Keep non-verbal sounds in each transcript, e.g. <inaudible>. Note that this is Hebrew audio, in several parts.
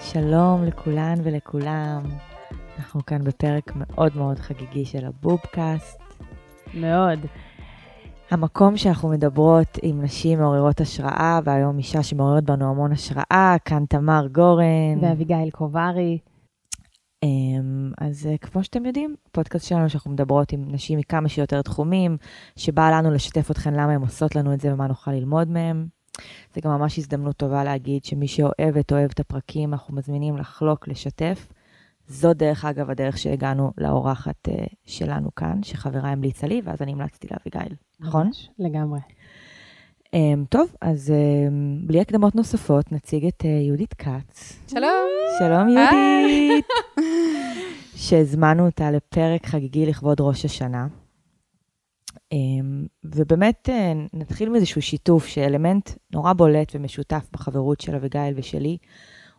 שלום לכולן ולכולם. אנחנו כאן בפרק מאוד מאוד חגיגי של הבובקאסט. מאוד. המקום שאנחנו מדברות עם נשים מעוררות השראה, והיום אישה שמעוררת בנו המון השראה, כאן תמר גורן. ואביגיל קוברי. אז אה, כמו שאתם יודעים, פודקאסט שלנו שאנחנו מדברות עם נשים מכמה שיותר תחומים, שבא לנו לשתף אתכן למה הן עושות לנו את זה ומה נוכל ללמוד מהם. זה גם ממש הזדמנות טובה להגיד שמי שאוהבת, אוהב את הפרקים, אנחנו מזמינים לחלוק, לשתף. זאת דרך אגב הדרך שהגענו לאורחת uh, שלנו כאן, שחברה המליצה לי, ואז אני המלצתי לאביגיל, נכון? לגמרי. Um, טוב, אז um, בלי הקדמות נוספות, נציג את uh, יהודית כץ. שלום. שלום יהודית. <laughs> שהזמנו אותה לפרק חגיגי לכבוד ראש השנה. אמ, ובאמת אה, נתחיל מאיזשהו שיתוף שאלמנט נורא בולט ומשותף בחברות של אביגיל ושלי,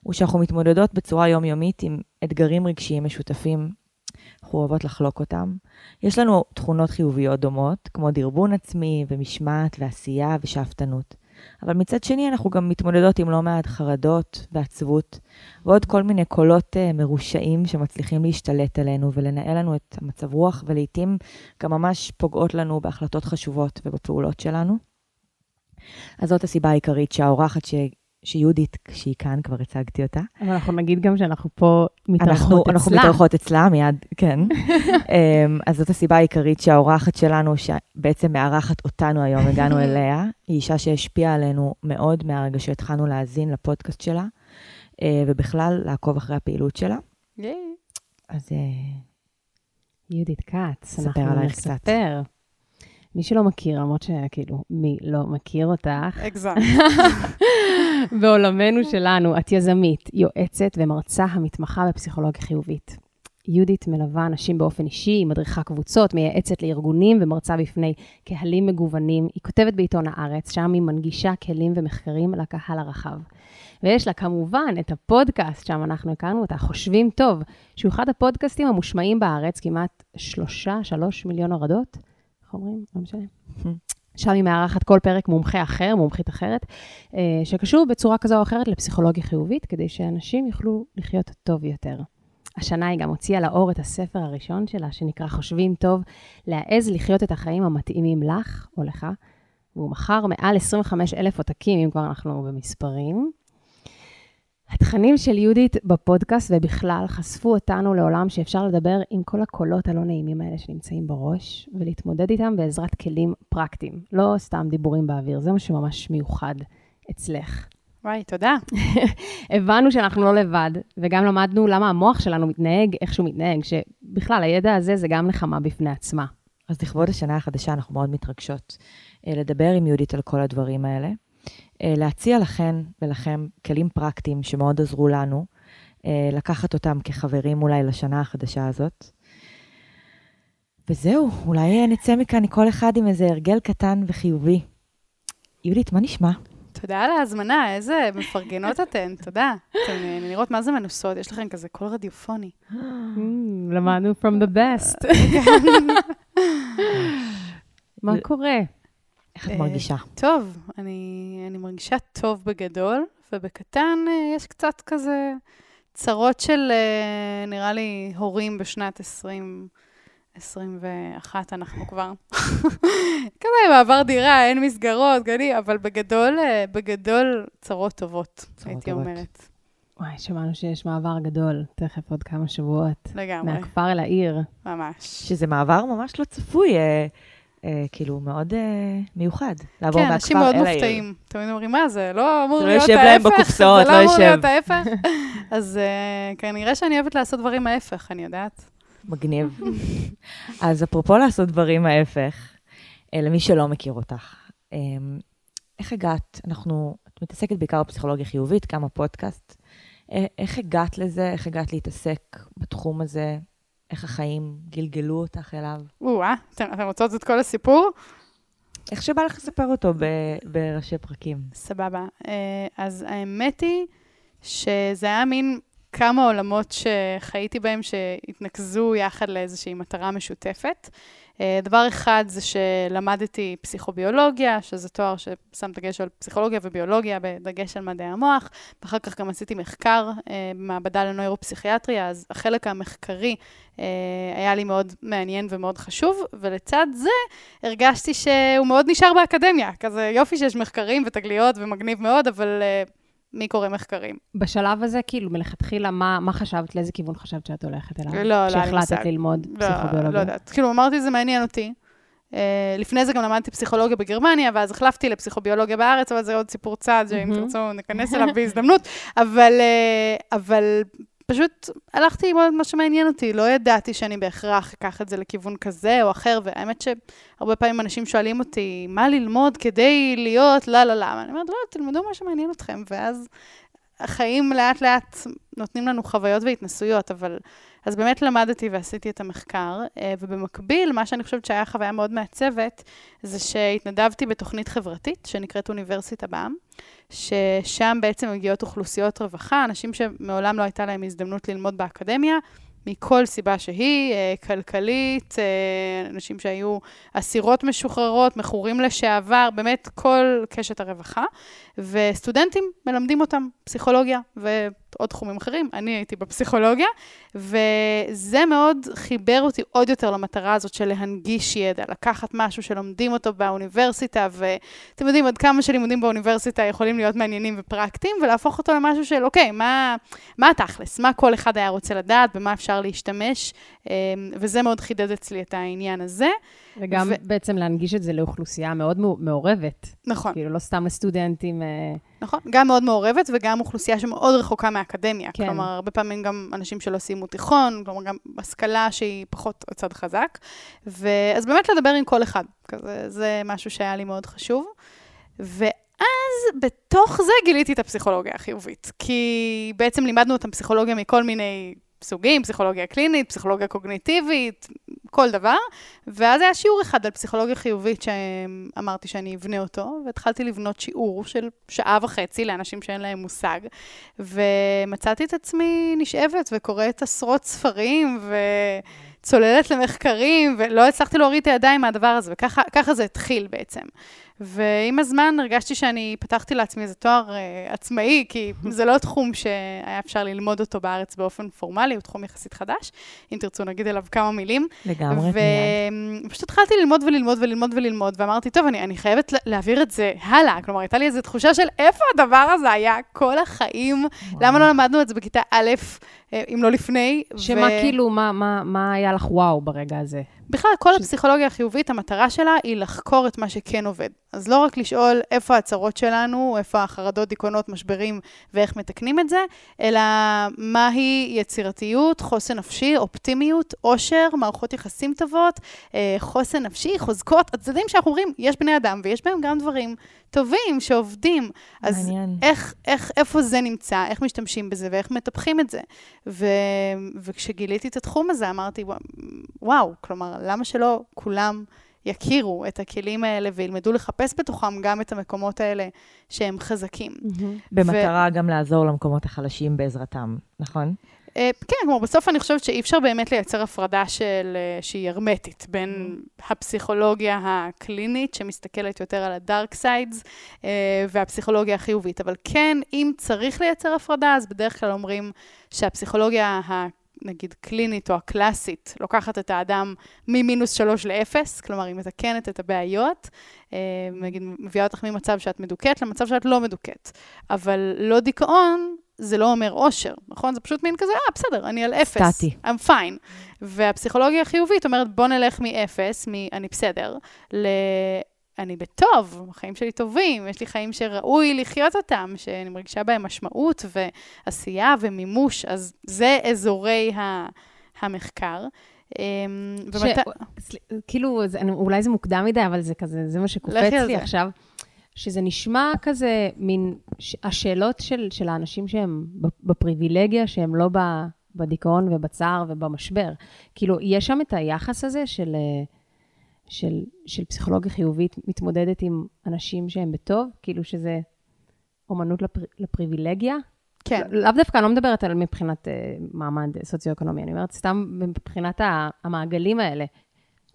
הוא שאנחנו מתמודדות בצורה יומיומית עם אתגרים רגשיים משותפים, אנחנו אוהבות לחלוק אותם. יש לנו תכונות חיוביות דומות, כמו דרבון עצמי ומשמעת ועשייה ושאפתנות. אבל מצד שני, אנחנו גם מתמודדות עם לא מעט חרדות ועצבות, ועוד כל מיני קולות uh, מרושעים שמצליחים להשתלט עלינו ולנהל לנו את המצב רוח, ולעיתים גם ממש פוגעות לנו בהחלטות חשובות ובפעולות שלנו. אז זאת הסיבה העיקרית שהאורחת. שיהודית, כשהיא כאן, כבר הצגתי אותה. אבל אנחנו נגיד גם שאנחנו פה מתארחות אנחנו, אצלה. אנחנו מתארחות אצלה, מיד, כן. <laughs> אמ, אז זאת הסיבה העיקרית שהאורחת שלנו, שבעצם מארחת אותנו היום, הגענו <laughs> אליה, היא אישה שהשפיעה עלינו מאוד מהרגע שהתחלנו להאזין לפודקאסט שלה, אה, ובכלל, לעקוב אחרי הפעילות שלה. אז אה, יהודית כץ, אנחנו. נספר. מי שלא מכיר, למרות שכאילו, מי לא מכיר אותך, הגזמת. <laughs> בעולמנו שלנו, את יזמית, יועצת ומרצה המתמחה בפסיכולוגיה חיובית. יהודית מלווה אנשים באופן אישי, היא מדריכה קבוצות, מייעצת לארגונים ומרצה בפני קהלים מגוונים. היא כותבת בעיתון הארץ, שם היא מנגישה כלים ומחקרים לקהל הרחב. ויש לה כמובן את הפודקאסט, שם אנחנו הכרנו אותה, חושבים טוב, שהוא אחד הפודקאסטים המושמעים בארץ, כמעט שלושה, שלוש מיליון הורדות. איך אומרים? לא משנה. שם היא מארחת כל פרק מומחה אחר, מומחית אחרת, אה, שקשור בצורה כזו או אחרת לפסיכולוגיה חיובית, כדי שאנשים יוכלו לחיות טוב יותר. השנה היא גם הוציאה לאור את הספר הראשון שלה, שנקרא חושבים טוב, להעז לחיות את החיים המתאימים לך או לך, והוא מכר מעל 25 אלף עותקים, אם כבר אנחנו במספרים. התכנים של יהודית בפודקאסט ובכלל חשפו אותנו לעולם שאפשר לדבר עם כל הקולות הלא נעימים האלה שנמצאים בראש, ולהתמודד איתם בעזרת כלים פרקטיים, לא סתם דיבורים באוויר, זה מה שממש מיוחד אצלך. וואי, תודה. <laughs> הבנו שאנחנו לא לבד, וגם למדנו למה המוח שלנו מתנהג איך שהוא מתנהג, שבכלל הידע הזה זה גם נחמה בפני עצמה. אז לכבוד השנה החדשה אנחנו מאוד מתרגשות אה, לדבר עם יהודית על כל הדברים האלה. אה, להציע לכן ולכם כלים פרקטיים שמאוד עזרו לנו, אה, לקחת אותם כחברים אולי לשנה החדשה הזאת. וזהו, אולי נצא מכאן כל אחד עם איזה הרגל קטן וחיובי. יהודית, מה נשמע? תודה על ההזמנה, איזה מפרגנות <laughs> אתן, תודה. אתן אה, נראות מה זה מנוסות, יש לכם כזה קול רדיופוני. למדנו from the best. <laughs> מה קורה? איך את אה, מרגישה? טוב, אני, אני מרגישה טוב בגדול, ובקטן אה, יש קצת כזה צרות של, אה, נראה לי, הורים בשנת 2021, אנחנו כבר. <laughs> כזה מעבר דירה, אין מסגרות, גני, אבל בגדול, בגדול צרות טובות, הייתי טובות. אומרת. וואי, שמענו שיש מעבר גדול, תכף עוד כמה שבועות. לגמרי, מהכפר אל העיר. ממש. שזה מעבר ממש לא צפוי, אה, כאילו מאוד אה, מיוחד. לעבור כן, מהכפר אנשים מאוד אל העיר. מופתעים. תמיד אומרים, מה זה, לא אמור זה לא להיות יושב ההפך? להם בקופסאות, זה לא לא אמור יושב. להיות ההפך? <laughs> אז אה, כנראה שאני אוהבת לעשות דברים ההפך, אני יודעת. מגניב. <laughs> אז אפרופו לעשות דברים ההפך, אה, למי שלא מכיר אותך, אה, איך הגעת, אנחנו, את מתעסקת בעיקר בפסיכולוגיה חיובית, כמה פודקאסט. אה, איך הגעת לזה? איך הגעת להתעסק בתחום הזה? איך החיים גלגלו אותך אליו? או-אה, אתן אתן רוצות את כל הסיפור? איך שבא לך לספר אותו ב- בראשי פרקים? סבבה. אה, אז האמת היא שזה היה מין כמה עולמות שחייתי בהם שהתנקזו יחד לאיזושהי מטרה משותפת. אה, דבר אחד זה שלמדתי פסיכוביולוגיה, שזה תואר ששם דגש על פסיכולוגיה וביולוגיה, בדגש על מדעי המוח, ואחר כך גם עשיתי מחקר אה, במעבדה לנוירופסיכיאטריה, אז החלק המחקרי היה לי מאוד מעניין ומאוד חשוב, ולצד זה הרגשתי שהוא מאוד נשאר באקדמיה, כזה יופי שיש מחקרים ותגליות ומגניב מאוד, אבל מי קורא מחקרים. בשלב הזה, כאילו, מלכתחילה, מה, מה חשבת, לאיזה כיוון חשבת שאת הולכת אליו? לא, לא, לא, כשהחלטת ללמוד לא, פסיכוביולוגיה? לא יודעת. כאילו, אמרתי, זה מעניין אותי. Uh, לפני זה גם למדתי פסיכולוגיה בגרמניה, ואז החלפתי לפסיכוביולוגיה בארץ, אבל זה עוד סיפור צד, שאם תרצו, ניכנס אליו בהזדמנות. אבל, uh, אבל פשוט הלכתי ללמוד מה שמעניין אותי, לא ידעתי שאני בהכרח אקח את זה לכיוון כזה או אחר, והאמת שהרבה פעמים אנשים שואלים אותי, מה ללמוד כדי להיות? לה לה לה, ואני אומרת, לא, תלמדו מה שמעניין אתכם, ואז החיים לאט לאט נותנים לנו חוויות והתנסויות, אבל... אז באמת למדתי ועשיתי את המחקר, אה, ובמקביל, מה שאני חושבת שהיה חוויה מאוד מעצבת, זה שהתנדבתי בתוכנית חברתית שנקראת אוניברסיטה בעם, ששם בעצם מגיעות אוכלוסיות רווחה, אנשים שמעולם לא הייתה להם הזדמנות ללמוד באקדמיה, מכל סיבה שהיא, אה, כלכלית, אה, אנשים שהיו אסירות משוחררות, מכורים לשעבר, באמת כל קשת הרווחה. וסטודנטים מלמדים אותם פסיכולוגיה ועוד תחומים אחרים. אני הייתי בפסיכולוגיה, וזה מאוד חיבר אותי עוד יותר למטרה הזאת של להנגיש ידע, לקחת משהו שלומדים אותו באוניברסיטה, ואתם יודעים, עד כמה שלימודים באוניברסיטה יכולים להיות מעניינים ופרקטיים, ולהפוך אותו למשהו של, אוקיי, מה, מה התכלס? מה כל אחד היה רוצה לדעת, במה אפשר להשתמש, אמ, וזה מאוד חידד אצלי את העניין הזה. וגם ו... בעצם להנגיש את זה לאוכלוסייה מאוד מעורבת. נכון. כאילו, לא סתם לסטודנטים. אה, נכון, גם מאוד מעורבת וגם אוכלוסייה שמאוד רחוקה מהאקדמיה. כן. כלומר, הרבה פעמים גם אנשים שלא סיימו תיכון, כלומר, גם השכלה שהיא פחות צד חזק. ואז באמת לדבר עם כל אחד, כזה, זה משהו שהיה לי מאוד חשוב. ואז בתוך זה גיליתי את הפסיכולוגיה החיובית. כי בעצם לימדנו אותם פסיכולוגיה מכל מיני סוגים, פסיכולוגיה קלינית, פסיכולוגיה קוגניטיבית, כל דבר. ואז היה שיעור אחד על פסיכולוגיה חיובית שאמרתי שאני אבנה אותו, והתחלתי לבנות שיעור של שעה וחצי לאנשים שאין להם מושג, ומצאתי את עצמי נשאבת וקוראת עשרות ספרים, וצוללת למחקרים, ולא הצלחתי להוריד את הידיים מהדבר הזה, וככה זה התחיל בעצם. ועם הזמן הרגשתי שאני פתחתי לעצמי איזה תואר uh, עצמאי, כי <laughs> זה לא תחום שהיה אפשר ללמוד אותו בארץ באופן פורמלי, הוא תחום יחסית חדש, אם תרצו נגיד עליו כמה מילים. לגמרי, מיד. ופשוט התחלתי ללמוד וללמוד וללמוד וללמוד, ואמרתי, טוב, אני, אני חייבת להעביר את זה הלאה. כלומר, הייתה לי איזו תחושה של איפה הדבר הזה היה כל החיים, וואו. למה לא למדנו את זה בכיתה א', אה, אם לא לפני. שמה ו... כאילו, מה, מה, מה היה לך וואו ברגע הזה? בכלל, כל ש... הפסיכולוגיה החיובית, המטרה שלה היא לחקור את מה שכן עובד. אז לא רק לשאול איפה הצרות שלנו, איפה החרדות, דיכאונות, משברים ואיך מתקנים את זה, אלא מהי יצירתיות, חוסן נפשי, אופטימיות, עושר, מערכות יחסים טובות, אה, חוסן נפשי, חוזקות, הצדדים שאנחנו אומרים, יש בני אדם ויש בהם גם דברים טובים שעובדים. אז מעניין. איך, איך, איפה זה נמצא, איך משתמשים בזה ואיך מטפחים את זה. ו, וכשגיליתי את התחום הזה, אמרתי, וואו, כלומר, למה שלא כולם יכירו את הכלים האלה וילמדו לחפש בתוכם גם את המקומות האלה שהם חזקים. Mm-hmm. במטרה ו... גם לעזור למקומות החלשים בעזרתם, נכון? אה, כן, כלומר, בסוף אני חושבת שאי אפשר באמת לייצר הפרדה של, אה, שהיא הרמטית בין mm. הפסיכולוגיה הקלינית, שמסתכלת יותר על ה dark sides, אה, והפסיכולוגיה החיובית. אבל כן, אם צריך לייצר הפרדה, אז בדרך כלל אומרים שהפסיכולוגיה ה... נגיד קלינית או הקלאסית, לוקחת את האדם ממינוס שלוש לאפס, כלומר, היא מתקנת את הבעיות, נגיד, מביאה אותך ממצב שאת מדוכאת למצב שאת לא מדוכאת. אבל לא דיכאון, זה לא אומר אושר, נכון? זה פשוט מין כזה, אה, בסדר, אני על אפס. סטטי. I'm fine. והפסיכולוגיה החיובית אומרת, בוא נלך מאפס, מ"אני בסדר", ל... אני בטוב, החיים שלי טובים, יש לי חיים שראוי לחיות אותם, שאני מרגישה בהם משמעות ועשייה ומימוש, אז זה אזורי ה... המחקר. אמ, ש... ומת... כאילו, זה, אולי זה מוקדם מדי, אבל זה כזה, זה מה שקופץ לי עכשיו. שזה נשמע כזה מין, השאלות של, של האנשים שהם בפריבילגיה, שהם לא בדיכאון ובצער ובמשבר. כאילו, יש שם את היחס הזה של, של, של פסיכולוגיה חיובית מתמודדת עם אנשים שהם בטוב, כאילו שזה אומנות לפר, לפריבילגיה. כן. לאו דווקא, אני לא מדברת על מבחינת uh, מעמד סוציו-אקונומי, אני אומרת סתם מבחינת המעגלים האלה,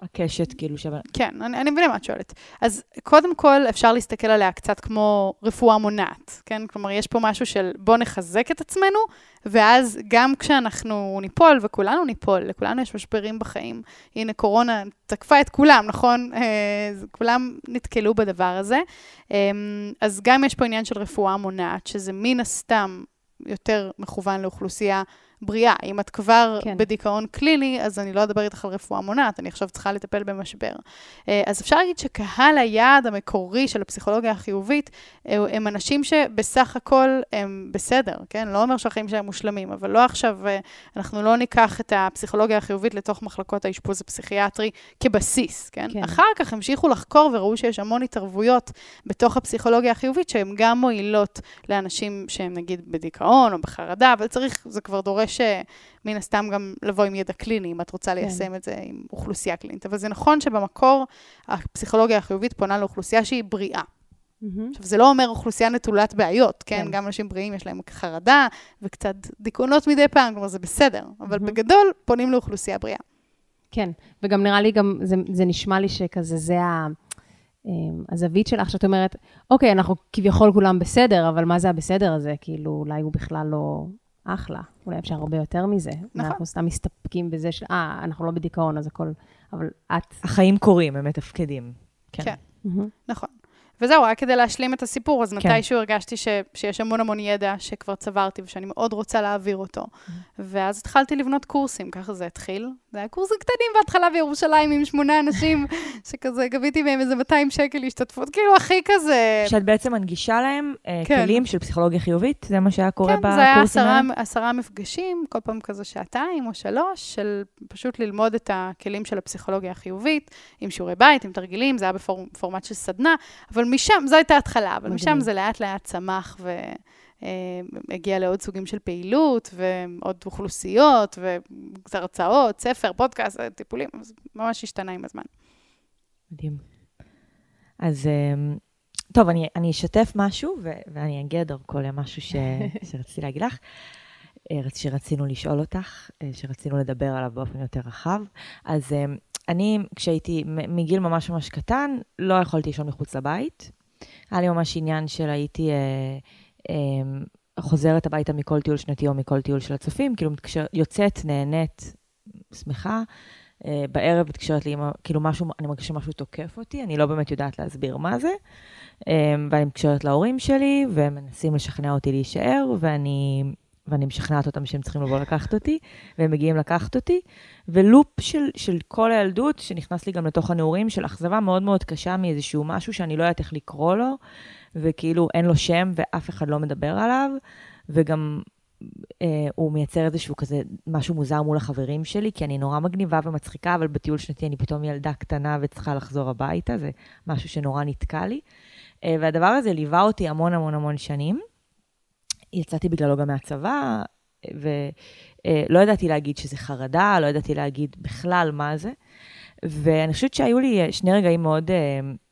הקשת, כאילו, שווה... כן, אני, אני מבינה מה את שואלת. אז קודם כל, אפשר להסתכל עליה קצת כמו רפואה מונעת, כן? כלומר, יש פה משהו של בוא נחזק את עצמנו, ואז גם כשאנחנו ניפול, וכולנו ניפול, לכולנו יש משברים בחיים. הנה, קורונה תקפה את כולם, נכון? אה, כולם נתקלו בדבר הזה. אה, אז גם יש פה עניין של רפואה מונעת, שזה מן הסתם יותר מכוון לאוכלוסייה בריאה. אם את כבר כן. בדיכאון קליני, אז אני לא אדבר איתך על רפואה מונעת, אני עכשיו צריכה לטפל במשבר. אה, אז אפשר להגיד שקהל היעד המקורי של הפסיכולוגיה החיובית, אה, הם אנשים שבסך הכל הם בסדר, כן? לא אומר שהחיים שלהם מושלמים, אבל לא עכשיו, אה, אנחנו לא ניקח את הפסיכולוגיה החיובית לתוך מחלקות האשפוז הפסיכיאטרי כבסיס, כן? כן. אחר כך המשיכו לחקור וראו שיש המון התערבויות בתוך הפסיכולוגיה החיובית, שהן גם מועילות לאנשים שהם נגיד בדיכאון או בחרדה, אבל צריך, זה כבר דורש... דורש מן הסתם גם לבוא עם ידע קליני, אם את רוצה כן. ליישם כן. את זה עם אוכלוסייה קלינית. אבל זה נכון שבמקור הפסיכולוגיה החיובית פונה לאוכלוסייה שהיא בריאה. Mm-hmm. עכשיו, זה לא אומר אוכלוסייה נטולת בעיות, כן? כן? גם אנשים בריאים יש להם חרדה וקצת דיכאונות מדי פעם, כלומר זה בסדר, אבל mm-hmm. בגדול פונים לאוכלוסייה בריאה. כן, וגם נראה לי גם, זה, זה נשמע לי שכזה, זה ה... אמ, הזווית שלך, שאת אומרת, אוקיי, אנחנו כביכול כולם בסדר, אבל מה זה הבסדר הזה? כאילו, אולי הוא בכלל לא, אחלה, אולי אפשר הרבה יותר מזה. נכון. אנחנו סתם מסתפקים בזה של, אה, אנחנו לא בדיכאון, אז הכל... אבל את... החיים קורים, הם מתפקדים. כן. כן. Mm-hmm. נכון. וזהו, רק כדי להשלים את הסיפור, אז כן. מתישהו הרגשתי ש, שיש המון המון ידע שכבר צברתי ושאני מאוד רוצה להעביר אותו. Mm-hmm. ואז התחלתי לבנות קורסים, ככה זה התחיל. זה היה קורסים קטנים בהתחלה בירושלים עם שמונה אנשים, <laughs> שכזה גביתי מהם איזה 200 שקל השתתפות, כאילו הכי כזה... שאת בעצם מנגישה להם אה, כן. כלים של פסיכולוגיה חיובית? זה מה שהיה קורה כן, בקורסים האלה? כן, זה היה עשרה, עשרה מפגשים, כל פעם כזה שעתיים או שלוש, של פשוט ללמוד את הכלים של הפסיכולוגיה החיובית, עם שיעורי בית, עם תרגילים, זה היה בפורמט של סדנה, אבל משם, זו הייתה התחלה, אבל משם זה לאט לאט צמח ו... אה, הגיע לעוד סוגים של פעילות ועוד אוכלוסיות והרצאות, ספר, פודקאסט, טיפולים, זה ממש השתנה עם הזמן. מדהים. אז אה, טוב, אני, אני אשתף משהו ו- ואני אגיע דרכו למשהו ש- <laughs> שרציתי להגיד לך. אה, שרצינו לשאול אותך, שרצינו לדבר עליו באופן יותר רחב. אז אני, כשהייתי מגיל ממש ממש קטן, לא יכולתי לישון מחוץ לבית. היה לי ממש עניין של הייתי אה, אה, חוזרת הביתה מכל טיול שנתי או מכל טיול של הצופים, כאילו יוצאת, נהנית, שמחה. אה, בערב מתקשרת לי, כאילו משהו, אני מרגישה שמשהו תוקף אותי, אני לא באמת יודעת להסביר מה זה. אה, ואני מתקשרת להורים שלי, והם מנסים לשכנע אותי להישאר, ואני ואני משכנעת אותם שהם צריכים לבוא לקחת אותי, והם מגיעים לקחת אותי, ולופ של, של כל הילדות, שנכנס לי גם לתוך הנעורים, של אכזבה מאוד מאוד קשה מאיזשהו משהו שאני לא יודעת איך לקרוא לו, וכאילו אין לו שם ואף אחד לא מדבר עליו, וגם אה, הוא מייצר איזשהו כזה משהו מוזר מול החברים שלי, כי אני נורא מגניבה ומצחיקה, אבל בטיול שנתי אני פתאום ילדה קטנה וצריכה לחזור הביתה, זה משהו שנורא נתקע לי. אה, והדבר הזה ליווה אותי המון המון המון שנים. יצאתי בגללו גם מהצבא, ולא ידעתי להגיד שזה חרדה, לא ידעתי להגיד בכלל מה זה. ואני חושבת שהיו לי שני רגעים מאוד uh,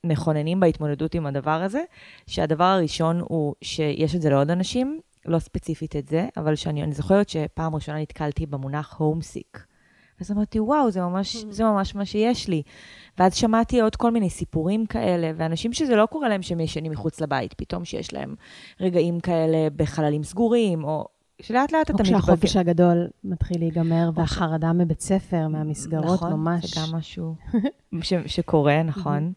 מכוננים בהתמודדות עם הדבר הזה, שהדבר הראשון הוא שיש את זה לעוד אנשים, לא ספציפית את זה, אבל שאני זוכרת שפעם ראשונה נתקלתי במונח הומסיק. אז אמרתי, וואו, זה ממש. <laughs> זה ממש מה שיש לי. ואז שמעתי עוד כל מיני סיפורים כאלה, ואנשים שזה לא קורה להם שהם ישנים מחוץ לבית, פתאום שיש להם רגעים כאלה בחללים סגורים, או שלאט לאט אתה מתבגר. או כשהחופש הגדול מתחיל להיגמר, והחרדה מבית ספר, מהמסגרות, נכון, ממש. נכון, זה גם משהו <laughs> ש- שקורה, נכון.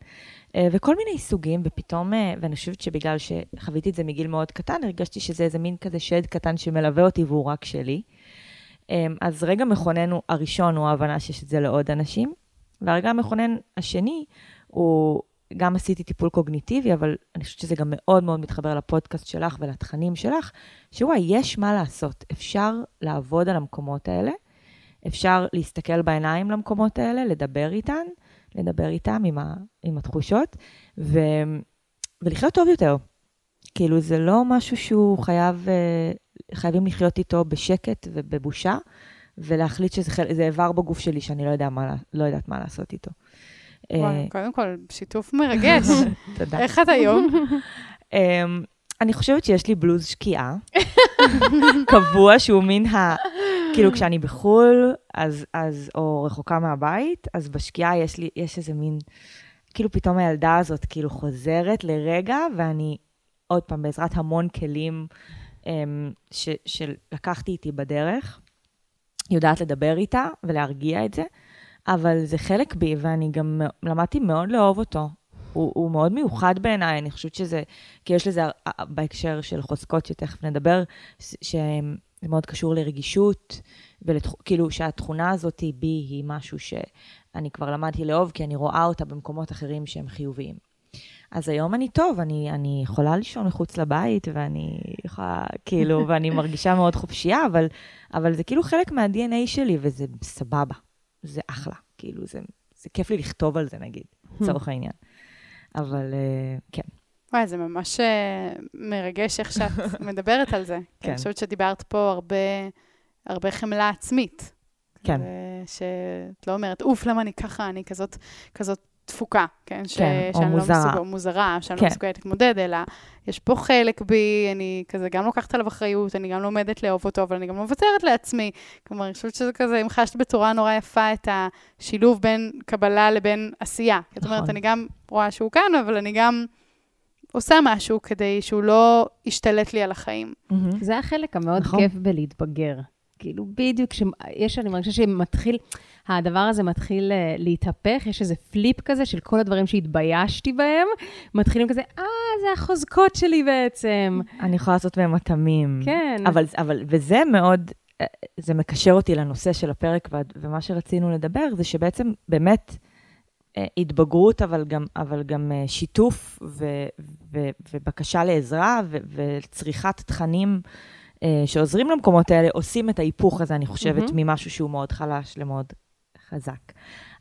אה, וכל מיני סוגים, ופתאום, אה, ואני חושבת שבגלל שחוויתי את זה מגיל מאוד קטן, הרגשתי שזה איזה מין כזה שד קטן שמלווה אותי והוא רק שלי. אמ, אז רגע מכונן הראשון הוא ההבנה שיש את זה לעוד אנשים, והרגע המכונן השני הוא, גם עשיתי טיפול קוגניטיבי, אבל אני חושבת שזה גם מאוד מאוד מתחבר לפודקאסט שלך ולתכנים שלך, שוואי, יש מה לעשות. אפשר לעבוד על המקומות האלה, אפשר להסתכל בעיניים למקומות האלה, לדבר איתן, לדבר איתם עם, ה, עם התחושות, ו, ולחיות טוב יותר. כאילו, זה לא משהו שהוא חייב אה, חייבים לחיות איתו בשקט ובבושה, ולהחליט שזה איבר בגוף שלי שאני לא, יודע מה, לא יודעת מה לעשות איתו. וואי, אה, קודם כל, שיתוף מרגש. <laughs> תודה. איך את היום? <laughs> אמ, אני חושבת שיש לי בלוז שקיעה, <laughs> קבוע, שהוא מין ה... כאילו, כשאני בחו"ל, אז, אז, או רחוקה מהבית, אז בשקיעה יש לי, יש איזה מין, כאילו פתאום הילדה הזאת כאילו חוזרת לרגע, ואני, עוד פעם, בעזרת המון כלים ש, שלקחתי איתי בדרך, יודעת לדבר איתה ולהרגיע את זה, אבל זה חלק בי, ואני גם למדתי מאוד לאהוב אותו. הוא, הוא מאוד מיוחד בעיניי, אני חושבת שזה, כי יש לזה בהקשר של חוזקות, שתכף נדבר, שזה מאוד קשור לרגישות, וכאילו שהתכונה הזאת בי היא משהו שאני כבר למדתי לאהוב, כי אני רואה אותה במקומות אחרים שהם חיוביים. אז היום אני טוב, אני, אני יכולה לישון מחוץ לבית, ואני יכולה, כאילו, <laughs> ואני מרגישה מאוד חופשייה, אבל, אבל זה כאילו חלק מה-DNA שלי, וזה סבבה. זה אחלה. כאילו, זה, זה כיף לי לכתוב על זה, נגיד, לצורך העניין. אבל uh, כן. וואי, זה ממש uh, מרגש איך שאת <laughs> מדברת על זה. כן. אני חושבת שדיברת פה הרבה, הרבה חמלה עצמית. כן. שאת לא אומרת, אוף, למה אני ככה, אני כזאת, כזאת תפוקה, כן? ש... כן, או מוזרה. לא מסוג... מוזרה, שאני לא כן. לא מסוגלת להתמודד, אלא יש פה חלק בי, אני כזה גם לוקחת עליו אחריות, אני גם לומדת לאהוב אותו, אבל אני גם מוותרת לעצמי. כלומר, אני חושבת שזה כזה, אם חשת בצורה נורא יפה את השילוב בין קבלה לבין עשייה. נכון. זאת אומרת, נכון. אני גם רואה שהוא כאן, אבל אני גם עושה משהו כדי שהוא לא ישתלט לי על החיים. זה החלק המאוד נכון. כיף בלהתבגר. כאילו, בדיוק, שיש, אני מרגישה שמתחיל, הדבר הזה מתחיל אה, להתהפך, יש איזה פליפ כזה של כל הדברים שהתביישתי בהם, מתחילים כזה, אה, זה החוזקות שלי בעצם. אני יכולה לעשות מהם מטעמים. כן. אבל, אבל, וזה מאוד, אה, זה מקשר אותי לנושא של הפרק, ומה שרצינו לדבר זה שבעצם באמת אה, התבגרות, אבל גם, אבל גם שיתוף ו, ו, ובקשה לעזרה ו, וצריכת תכנים. שעוזרים למקומות האלה, עושים את ההיפוך הזה, אני חושבת, mm-hmm. ממשהו שהוא מאוד חלש למאוד חזק.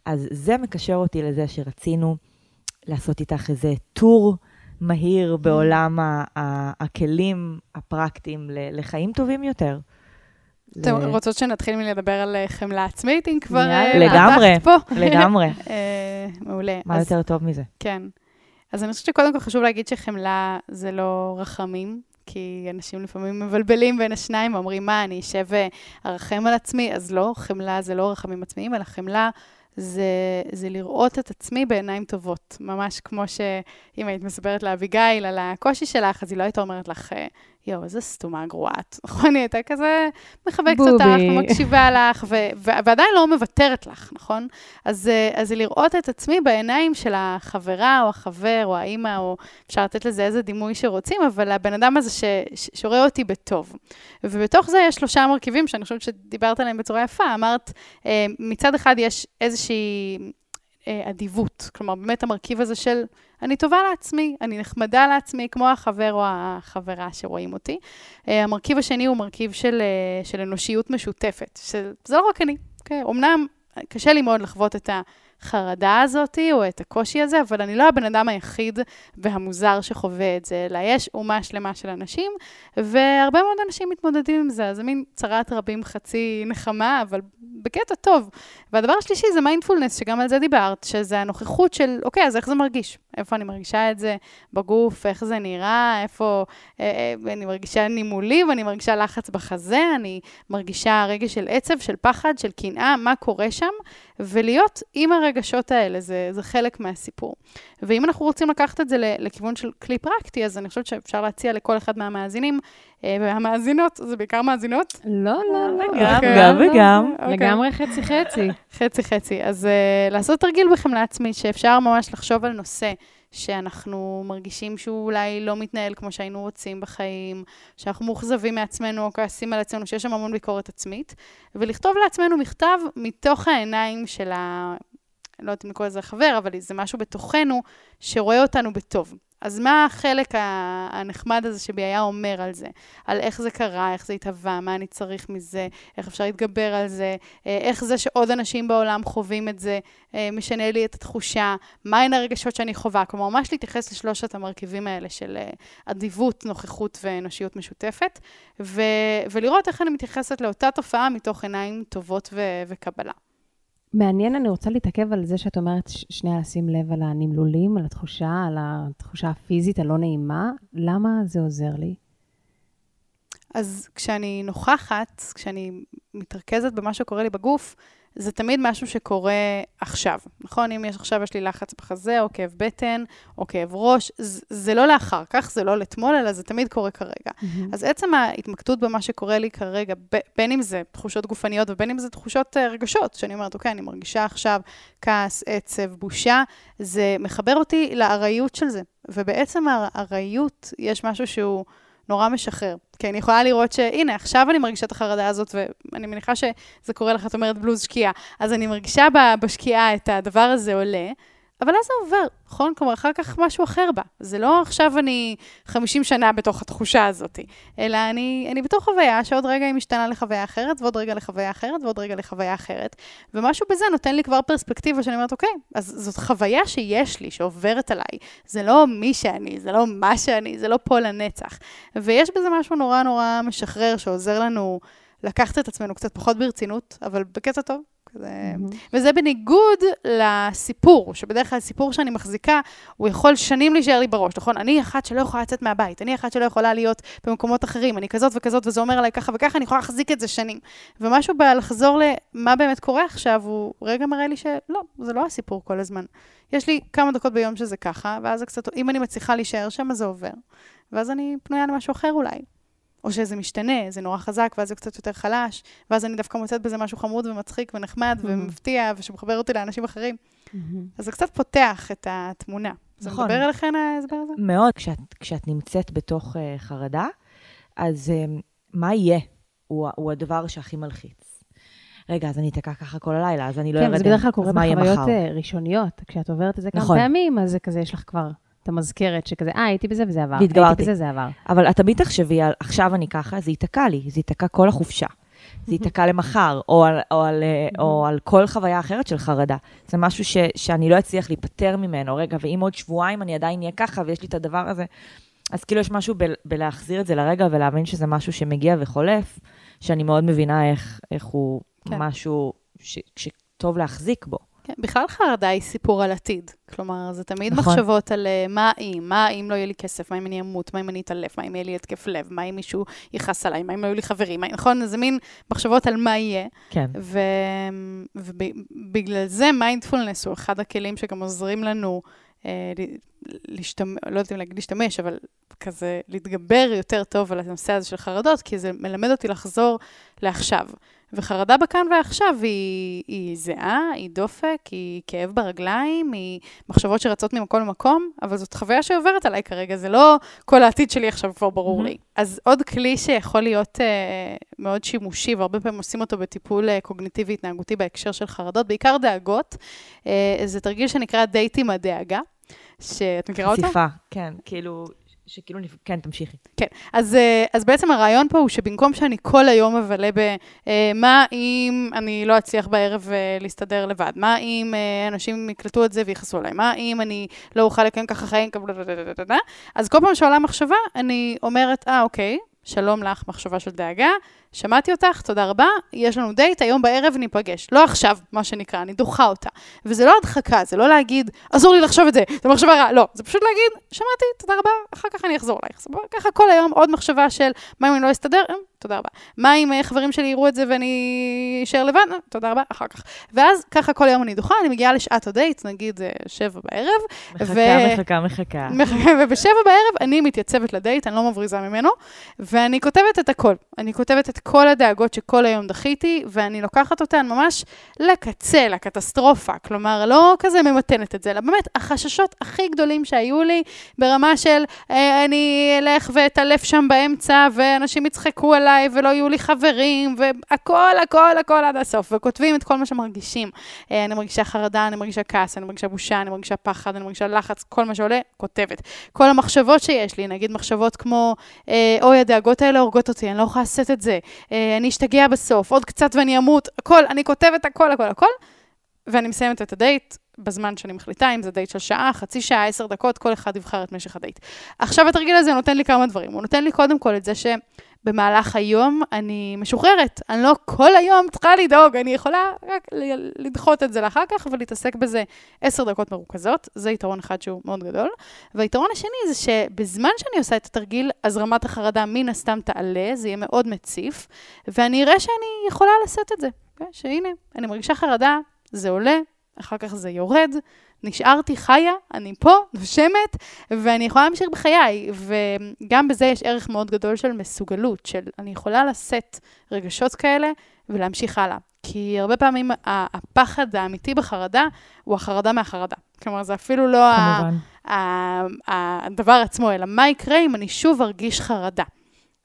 אז זה מקשר אותי לזה שרצינו לעשות איתך איזה טור מהיר בעולם הכלים הפרקטיים לחיים טובים יותר. אתם רוצות שנתחיל מלדבר על אה, חמלה עצמית, אם כבר אה, לגמרי, לגמרי. <laughs> אה, מעולה. מה יותר טוב מזה? כן. אז אני חושבת שקודם כל חשוב להגיד שחמלה זה לא רחמים, כי אנשים לפעמים מבלבלים בין השניים ואומרים, מה, אני אשב וארחם על עצמי? אז לא, חמלה זה לא רחמים עצמיים, אלא חמלה זה, זה לראות את עצמי בעיניים טובות. ממש כמו שאם היית מספרת לאביגיל על הקושי שלך, אז היא לא הייתה אומרת לך, יואו, איזה סתומה גרועה את. <laughs> נכון? היא הייתה כזה מחבקת אותך ומקשיבה לך, ו- ו- ועדיין לא מוותרת לך, נכון? אז, אה, אז לראות את עצמי בעיניים של החברה או החבר או האימא, או אפשר לתת לזה איזה דימוי שרוצים, אבל הבן אדם הזה ש- ש- שרואה אותי בטוב. ובתוך זה יש שלושה מרכיבים שאני חושבת שדיברת עליהם בצורה יפה. אמרת, אה, מצד אחד יש איזושהי... אה, אדיבות. כלומר, באמת המרכיב הזה של אני טובה לעצמי, אני נחמדה לעצמי, כמו החבר או החברה שרואים אותי. אה, המרכיב השני הוא מרכיב של, אה, של אנושיות משותפת, שזה לא רק אני. אוקיי? אמנם קשה לי מאוד לחוות את ה... החרדה הזאת או את הקושי הזה, אבל אני לא הבן אדם היחיד והמוזר שחווה את זה, אלא יש אומה שלמה של אנשים, והרבה מאוד אנשים מתמודדים עם זה, אז זה מין צרת רבים חצי נחמה, אבל בקטע טוב. והדבר השלישי זה מיינדפולנס, שגם על זה דיברת, שזה הנוכחות של, אוקיי, אז איך זה מרגיש? איפה אני מרגישה את זה בגוף, איך זה נראה, איפה אה, אה, אני מרגישה נימולים, אני מרגישה לחץ בחזה, אני מרגישה רגש של עצב, של פחד, של קנאה, מה קורה שם, ולהיות עם הרגשות האלה, זה, זה חלק מהסיפור. ואם אנחנו רוצים לקחת את זה לכיוון של כלי פרקטי, אז אני חושבת שאפשר להציע לכל אחד מהמאזינים, אה, והמאזינות, זה בעיקר מאזינות? לא, לא, לא. גם וגם. אוקיי. לגמרי חצי-חצי. חצי-חצי. אז uh, לעשות תרגיל בחמלה עצמית, שאפשר ממש לחשוב על נושא שאנחנו מרגישים שהוא אולי לא מתנהל כמו שהיינו רוצים בחיים, שאנחנו מאוכזבים מעצמנו או כועסים על עצמנו, שיש שם המון ביקורת עצמית, ולכתוב לעצמנו מכתב מתוך העיניים של ה... לא יודעת אם לקרוא לזה חבר, אבל זה משהו בתוכנו שרואה אותנו בטוב. אז מה החלק הנחמד הזה שבי היה אומר על זה? על איך זה קרה, איך זה התהווה, מה אני צריך מזה, איך אפשר להתגבר על זה, אה, איך זה שעוד אנשים בעולם חווים את זה, אה, משנה לי את התחושה, מהן הרגשות שאני חווה. כלומר, ממש להתייחס לשלושת המרכיבים האלה של אה, אדיבות, נוכחות ואנושיות משותפת, ו- ולראות איך אני מתייחסת לאותה תופעה מתוך עיניים טובות ו- וקבלה. מעניין, אני רוצה להתעכב על זה שאת אומרת שנייה לשים לב על הנמלולים, על התחושה, על התחושה הפיזית הלא נעימה. למה זה עוזר לי? אז כשאני נוכחת, כשאני מתרכזת במה שקורה לי בגוף, זה תמיד משהו שקורה עכשיו, נכון? אם יש עכשיו, יש לי לחץ בחזה, או כאב בטן, או כאב ראש, זה, זה לא לאחר כך, זה לא לאתמול, אלא זה תמיד קורה כרגע. Mm-hmm. אז עצם ההתמקדות במה שקורה לי כרגע, ב, בין אם זה תחושות גופניות ובין אם זה תחושות uh, רגשות, שאני אומרת, אוקיי, אני מרגישה עכשיו כעס, עצב, בושה, זה מחבר אותי לארעיות של זה. ובעצם הארעיות, יש משהו שהוא... נורא משחרר. כי אני יכולה לראות שהנה, עכשיו אני מרגישה את החרדה הזאת, ואני מניחה שזה קורה לך, את אומרת בלוז שקיעה. אז אני מרגישה בשקיעה את הדבר הזה עולה, אבל אז זה עובר, נכון? כלומר, אחר כך משהו אחר בה. זה לא עכשיו אני 50 שנה בתוך התחושה הזאת, אלא אני, אני בתוך חוויה שעוד רגע היא משתנה לחוויה אחרת, ועוד רגע לחוויה אחרת, ועוד רגע לחוויה אחרת. ומשהו בזה נותן לי כבר פרספקטיבה שאני אומרת, אוקיי, אז זאת חוויה שיש לי, שעוברת עליי. זה לא מי שאני, זה לא מה שאני, זה לא פה לנצח. ויש בזה משהו נורא נורא משחרר, שעוזר לנו לקחת את עצמנו קצת פחות ברצינות, אבל בקטע טוב. כזה... Mm-hmm. וזה בניגוד לסיפור, שבדרך כלל סיפור שאני מחזיקה, הוא יכול שנים להישאר לי בראש, נכון? אני אחת שלא יכולה לצאת מהבית, אני אחת שלא יכולה להיות במקומות אחרים, אני כזאת וכזאת, וזה אומר עליי ככה וככה, אני יכולה להחזיק את זה שנים. ומשהו בלחזור למה באמת קורה עכשיו, הוא רגע מראה לי שלא, זה לא הסיפור כל הזמן. יש לי כמה דקות ביום שזה ככה, ואז קצת, אם אני מצליחה להישאר שם, אז זה עובר. ואז אני פנויה למשהו אחר אולי. או שזה משתנה, זה נורא חזק, ואז זה קצת יותר חלש, ואז אני דווקא מוצאת בזה משהו חמוד ומצחיק ונחמד mm-hmm. ומפתיע, ושמחבר אותי לאנשים אחרים. Mm-hmm. אז זה קצת פותח את התמונה. זה נכון. מדבר אליכן ההסבר הזה? מאוד. כשאת, כשאת נמצאת בתוך uh, חרדה, אז uh, מה יהיה? הוא, הוא הדבר שהכי מלחיץ. רגע, אז אני אתקע ככה כל הלילה, אז אני לא ארדם. כן, זה בדרך כלל קורה בחוויות אה, ראשוניות. כשאת עוברת את זה נכון. כמה פעמים, אז זה כזה, יש לך כבר את המזכרת שכזה, אה, הייתי בזה וזה עבר. והתגברתי. הייתי בזה, זה עבר. אבל את תמיד תחשבי על, עכשיו אני ככה, זה ייתקע לי, זה ייתקע כל החופשה. זה ייתקע למחר, או על, או, על, או על כל חוויה אחרת של חרדה. זה משהו ש, שאני לא אצליח להיפטר ממנו. רגע, ואם עוד שבועיים אני עדיין אהיה ככה, ויש לי את הדבר הזה, אז כאילו יש משהו ב, בלהחזיר את זה לרגע ולהבין שזה משהו שמגיע וחולף, שאני מאוד מבינה איך, איך הוא כן. משהו ש, שטוב להחזיק בו. כן, בכלל חרדה היא סיפור על עתיד. כלומר, זה תמיד נכון. מחשבות על uh, מה אם, מה אם לא יהיה לי כסף, מה אם אני אמות, מה אם אני אתעלף, מה אם יהיה לי התקף לב, מה אם מישהו יכעס עליי, מה אם יהיו לי חברים, מה, נכון? זה מין מחשבות על מה יהיה. כן. ובגלל זה מיינדפולנס הוא אחד הכלים שגם עוזרים לנו uh, להשתמש, לא יודעת אם להגיד להשתמש, אבל כזה להתגבר יותר טוב על הנושא הזה של חרדות, כי זה מלמד אותי לחזור לעכשיו. וחרדה בכאן ועכשיו היא, היא זהה, היא דופק, היא כאב ברגליים, היא מחשבות שרצות ממקום למקום, אבל זאת חוויה שעוברת עליי כרגע, זה לא כל העתיד שלי עכשיו כבר ברור mm-hmm. לי. אז עוד כלי שיכול להיות uh, מאוד שימושי, והרבה פעמים עושים אותו בטיפול uh, קוגניטיבי-התנהגותי בהקשר של חרדות, בעיקר דאגות, uh, זה תרגיל שנקרא דייט עם הדאגה. שאת מכירה אותו? חשיפה, כן, כאילו, שכאילו, כן, תמשיכי. כן, אז, אה, אז בעצם הרעיון פה הוא שבמקום שאני כל היום מבלה ב... אה, אם אני לא אצליח בערב אה, להסתדר לבד? מה אם אנשים יקלטו את זה ויכעסו עליי? מה אם אני לא אוכל לקיים ככה חיים? אז כל פעם שעולה מחשבה, אני אומרת, אה, אוקיי, שלום לך, מחשבה של דאגה, שמעתי אותך, תודה רבה, יש לנו דייט, היום בערב ניפגש. לא עכשיו, מה שנקרא, אני דוחה אותה. וזה לא הדחקה, זה לא להגיד, אסור לי לחשוב את זה, זו מחשבה רעה, לא. זה פשוט להגיד, שמעתי, תודה רבה, אחר כך אני אחזור אלייך. ככה כל היום עוד מחשבה של, מה אם אני לא אסתדר? אה, תודה רבה. מה אם אה, חברים שלי יראו את זה ואני אשאר לבד? אה, תודה רבה, אחר כך. ואז ככה כל היום אני דוחה, אני מגיעה לשעת הדייט, נגיד שבע בערב. מחכה, ו... מחכה. מחכה. ובשבע בערב אני מתייצבת לדייט, אני לא מבריזה ממנו, ואני כותבת את הכל. אני כותבת את כל הדאגות שכל היום דחיתי, ואני לוקחת אותן ממש לקצה, לקטסטרופה. כלומר, לא כזה ממתנת את זה, אלא באמת החששות הכי גדולים שהיו לי, ברמה של אה, אני אלך ואתעלף שם באמצע, ואנשים יצחקו עליי, ולא יהיו לי חברים, והכל, הכל, הכל עד הסוף. וכותבים את כל מה שמרגישים. אה, אני מרגישה חרדה, אני מרגישה כעס, אני מרגישה בושה, אני מרגישה פחד, אני מרגישה לחץ, כל מה שעולה, כותבת. כל המחשבות שיש לי, נגיד מחשבות כמו, אה, אוי, הדאגות האלה הורגות אותי, אני לא יכולה לשאת את זה. אה, אני אשתגע בסוף, עוד קצת ואני אמות, הכל, אני כותבת הכל, הכל, הכל, ואני מסיימת את הדייט בזמן שאני מחליטה, אם זה דייט של שעה, חצי שעה, עשר דקות, כל אחד יבחר את משך הדייט. עכשיו התרגיל הזה נותן לי כמה דברים. הוא נותן לי קודם כל את זה ש... במהלך היום אני משוחררת. אני לא כל היום צריכה לדאוג, אני יכולה רק לדחות את זה לאחר כך ולהתעסק בזה עשר דקות מרוכזות. זה יתרון אחד שהוא מאוד גדול. והיתרון השני זה שבזמן שאני עושה את התרגיל, אז רמת החרדה מן הסתם תעלה, זה יהיה מאוד מציף, ואני אראה שאני יכולה לשאת את זה. אוקיי? שהנה, אני מרגישה חרדה, זה עולה, אחר כך זה יורד, נשארתי חיה, אני פה, נושמת, ואני יכולה להמשיך בחיי. וגם בזה יש ערך מאוד גדול של מסוגלות, של אני יכולה לשאת רגשות כאלה ולהמשיך הלאה. כי הרבה פעמים הפחד האמיתי בחרדה הוא החרדה מהחרדה. כלומר, זה אפילו לא הדבר עצמו, אלא מה יקרה אם אני שוב ארגיש חרדה.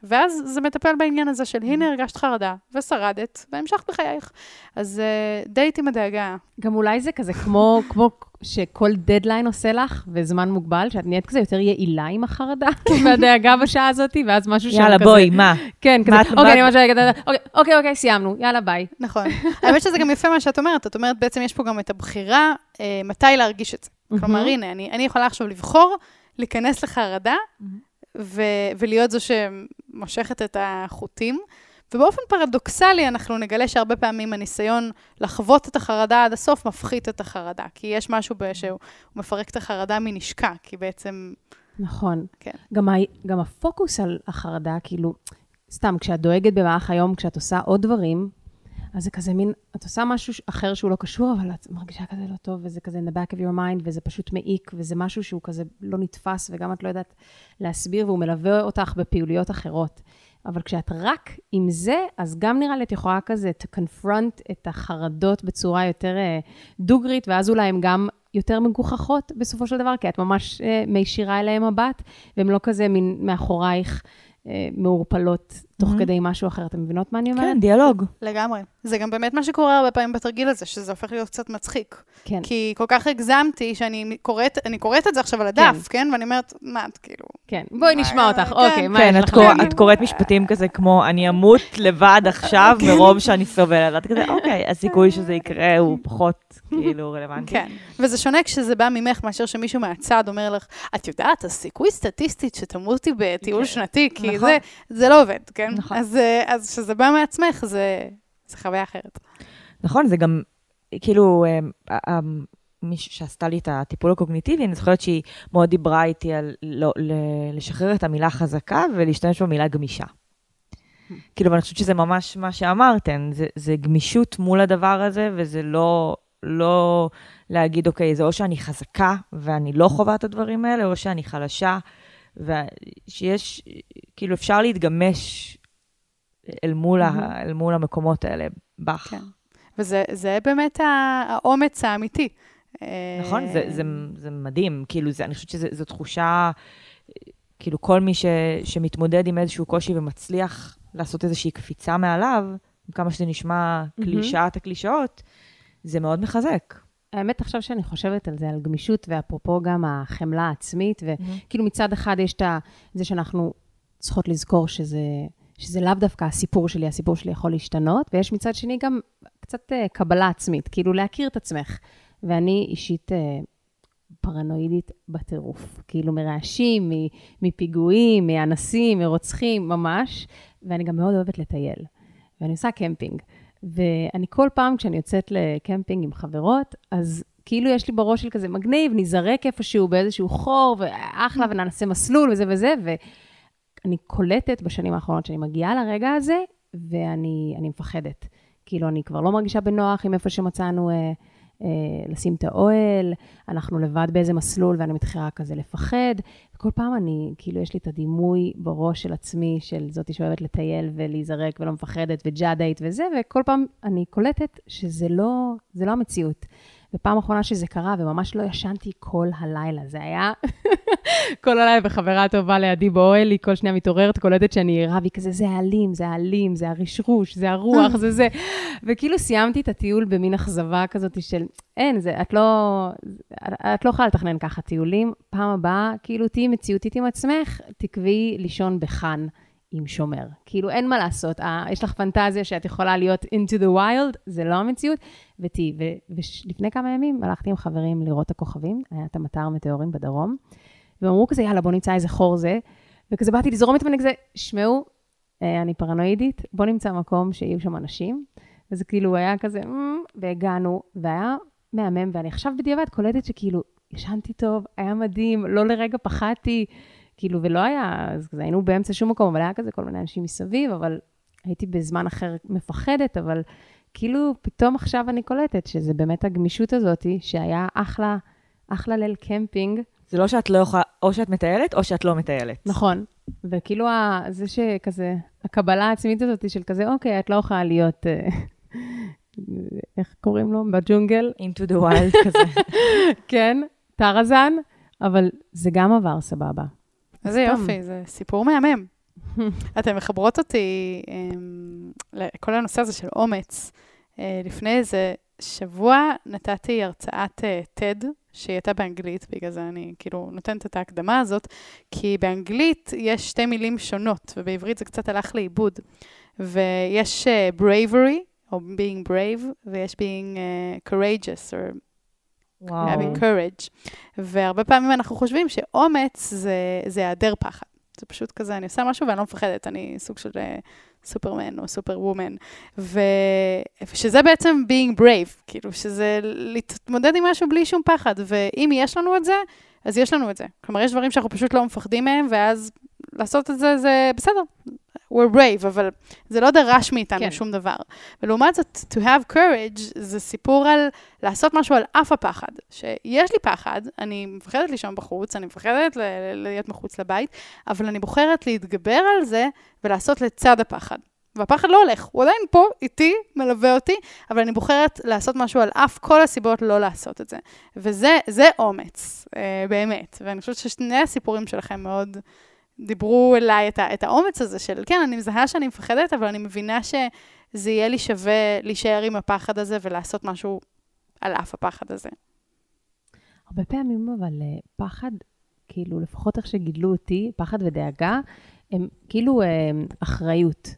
ואז זה מטפל בעניין הזה של הנה הרגשת חרדה, ושרדת, והמשכת בחייך. אז uh, דייט עם הדאגה. גם אולי זה כזה כמו, כמו שכל דדליין עושה לך, וזמן מוגבל, שאת נהיית כזה יותר יעילה עם החרדה, <laughs> והדאגה בשעה הזאת, ואז משהו שם כזה... יאללה, בואי, מה? כן, כזה, אוקיי, אני ממש... אוקיי, אוקיי, אוקיי, סיימנו, יאללה, ביי. נכון. האמת שזה גם יפה מה שאת אומרת. את אומרת, בעצם יש פה גם את הבחירה אה, מתי להרגיש את זה. כלומר, הנה, אני יכולה עכשיו לבחור להיכנס לחרדה, ו- ולהיות זו שמושכת את החוטים. ובאופן פרדוקסלי אנחנו נגלה שהרבה פעמים הניסיון לחוות את החרדה עד הסוף מפחית את החרדה, כי יש משהו שהוא מפרק את החרדה מנשקה, כי בעצם... נכון. כן. גם, ה- גם הפוקוס על החרדה, כאילו, סתם, כשאת דואגת במהלך היום, כשאת עושה עוד דברים, אז זה כזה מין, את עושה משהו אחר שהוא לא קשור, אבל את מרגישה כזה לא טוב, וזה כזה in the back of your mind, וזה פשוט מעיק, וזה משהו שהוא כזה לא נתפס, וגם את לא יודעת להסביר, והוא מלווה אותך בפעילויות אחרות. אבל כשאת רק עם זה, אז גם נראה לי את יכולה כזה to confront את החרדות בצורה יותר uh, דוגרית, ואז אולי הן גם יותר מגוחכות בסופו של דבר, כי את ממש uh, מישירה אליהם מבט, והן לא כזה מין מאחורייך. אה, מעורפלות תוך mm-hmm. כדי משהו אחר. אתם מבינות מה אני אומרת? כן, דיאלוג. לגמרי. זה גם באמת מה שקורה הרבה פעמים בתרגיל הזה, שזה הופך להיות קצת מצחיק. כן. כי כל כך הגזמתי שאני קוראת, אני קוראת את זה עכשיו על הדף, כן? כן? ואני אומרת, מה את כאילו... כן, בואי נשמע אותך, כן. אוקיי, מה כן, יש לך? כן, את קוראת משפטים כזה כמו, אני אמות לבד עכשיו <laughs> כן. מרוב שאני סובלת. את כזה, אוקיי, הסיכוי שזה יקרה הוא <laughs> פחות כאילו רלוונטי. כן, וזה שונה כשזה בא ממך מאשר שמישהו מהצד אומר לך, את יודעת, הסיכוי סטטיסטית שתמותי בטיול שנתי, כי נכון. זה לא עובד, כן? נכון. אז כשזה בא מעצמך, זה חוויה אחרת. נכון, זה גם, כאילו, מי שעשתה לי את הטיפול הקוגניטיבי, אני זוכרת שהיא מאוד דיברה איתי על לא, לשחרר את המילה חזקה ולהשתמש במילה גמישה. כאילו, ואני חושבת שזה ממש מה שאמרתן, זה, זה גמישות מול הדבר הזה, וזה לא, לא להגיד, אוקיי, זה או שאני חזקה ואני לא חווה את הדברים האלה, או שאני חלשה, ושיש, כאילו, אפשר להתגמש אל מול, mm-hmm. ה, אל מול המקומות האלה בך. כן. וזה באמת האומץ האמיתי. נכון, זה, זה, זה מדהים. כאילו, זה, אני חושבת שזו תחושה, כאילו, כל מי ש, שמתמודד עם איזשהו קושי ומצליח לעשות איזושהי קפיצה מעליו, כמה שזה נשמע קלישאת הקלישאות, זה מאוד מחזק. האמת, עכשיו שאני חושבת על זה, על גמישות, ואפרופו גם החמלה העצמית, וכאילו מצד אחד יש את זה שאנחנו צריכות לזכור שזה, שזה לאו דווקא הסיפור שלי, הסיפור שלי יכול להשתנות, ויש מצד שני גם קצת uh, קבלה עצמית, כאילו להכיר את עצמך. ואני אישית uh, פרנואידית בטירוף, כאילו מרעשים, מפיגועים, מאנסים, מרוצחים, ממש, ואני גם מאוד אוהבת לטייל. ואני עושה קמפינג. ואני כל פעם כשאני יוצאת לקמפינג עם חברות, אז כאילו יש לי בראש של כזה מגניב, נזרק איפשהו באיזשהו חור, ואחלה, ונעשה מסלול וזה וזה, ואני קולטת בשנים האחרונות שאני מגיעה לרגע הזה, ואני מפחדת. כאילו, אני כבר לא מרגישה בנוח עם איפה שמצאנו אה, אה, לשים את האוהל, אנחנו לבד באיזה מסלול ואני מתחילה כזה לפחד. וכל פעם אני, כאילו, יש לי את הדימוי בראש של עצמי, של זאתי שאוהבת לטייל ולהיזרק ולא מפחדת וג'אדאית וזה, וכל פעם אני קולטת שזה לא, לא המציאות. ופעם אחרונה שזה קרה, וממש לא ישנתי כל הלילה. זה היה <laughs> כל הלילה, וחברה טובה לידי באוהל, היא כל שניה מתעוררת, קולטת שאני ערה, והיא כזה, זה האלים, זה האלים, זה הרשרוש, זה הרוח, זה זה. <laughs> וכאילו סיימתי את הטיול במין אכזבה כזאת של, אין, זה, את לא, את לא יכולה לתכנן ככה טיולים. פעם הבאה, כאילו, תהיי מציאותית עם עצמך, תקבעי לישון בחאן. עם שומר. כאילו, אין מה לעשות. אה, יש לך פנטזיה שאת יכולה להיות into the wild, זה לא המציאות. ותהיי, ולפני כמה ימים הלכתי עם חברים לראות את הכוכבים, היה את המטר המטאורים בדרום, והם אמרו כזה, יאללה, בוא נמצא איזה חור זה, וכזה באתי לזרום איתם, ואני כזה, שמעו, אה, אני פרנואידית, בוא נמצא מקום שיהיו שם אנשים. וזה כאילו היה כזה, "אמ", והגענו, והיה מהמם, ואני עכשיו בדיעבד קולטת שכאילו, ישנתי טוב, היה מדהים, לא לרגע פחדתי, כאילו, ולא היה, אז כזה, היינו באמצע שום מקום, אבל היה כזה כל מיני אנשים מסביב, אבל הייתי בזמן אחר מפחדת, אבל כאילו, פתאום עכשיו אני קולטת שזה באמת הגמישות הזאת, שהיה אחלה, אחלה ליל קמפינג. זה לא שאת לא יכולה, או שאת מטיילת, או שאת לא מטיילת. נכון. וכאילו, ה- זה שכזה, הקבלה העצמית הזאת של כזה, אוקיי, את לא יכולה להיות, אה, <laughs> איך קוראים לו? בג'ונגל. into the wild כזה. <laughs> כן, טרזן, אבל זה גם עבר סבבה. איזה. יופי, זה סיפור מהמם. <laughs> אתן מחברות אותי אמ, לכל הנושא הזה של אומץ. אה, לפני איזה שבוע נתתי הרצאת אה, TED, שהיא הייתה באנגלית, בגלל זה אני כאילו נותנת את ההקדמה הזאת, כי באנגלית יש שתי מילים שונות, ובעברית זה קצת הלך לאיבוד. ויש אה, bravery, או being brave, ויש being אה, courageous, או וואו. having courage. והרבה פעמים אנחנו חושבים שאומץ זה, זה היעדר פחד. זה פשוט כזה, אני עושה משהו ואני לא מפחדת, אני סוג של אה, סופרמן או סופר וומן. ושזה בעצם being brave, כאילו שזה להתמודד עם משהו בלי שום פחד. ואם יש לנו את זה, אז יש לנו את זה. כלומר, יש דברים שאנחנו פשוט לא מפחדים מהם, ואז לעשות את זה, זה בסדר. We're brave, אבל זה לא דרש מאיתנו כן. שום דבר. ולעומת זאת, to have courage זה סיפור על לעשות משהו על אף הפחד. שיש לי פחד, אני מפחדת לישון בחוץ, אני מפחדת להיות מחוץ לבית, אבל אני בוחרת להתגבר על זה ולעשות לצד הפחד. והפחד לא הולך, הוא עדיין פה, איתי, מלווה אותי, אבל אני בוחרת לעשות משהו על אף כל הסיבות לא לעשות את זה. וזה זה אומץ, אה, באמת. ואני חושבת ששני הסיפורים שלכם מאוד דיברו אליי את, ה, את האומץ הזה של, כן, אני מזהה שאני מפחדת, אבל אני מבינה שזה יהיה לי שווה להישאר עם הפחד הזה ולעשות משהו על אף הפחד הזה. הרבה פעמים אבל אה, פחד, כאילו, לפחות איך שגידלו אותי, פחד ודאגה, הם כאילו אה, אחריות.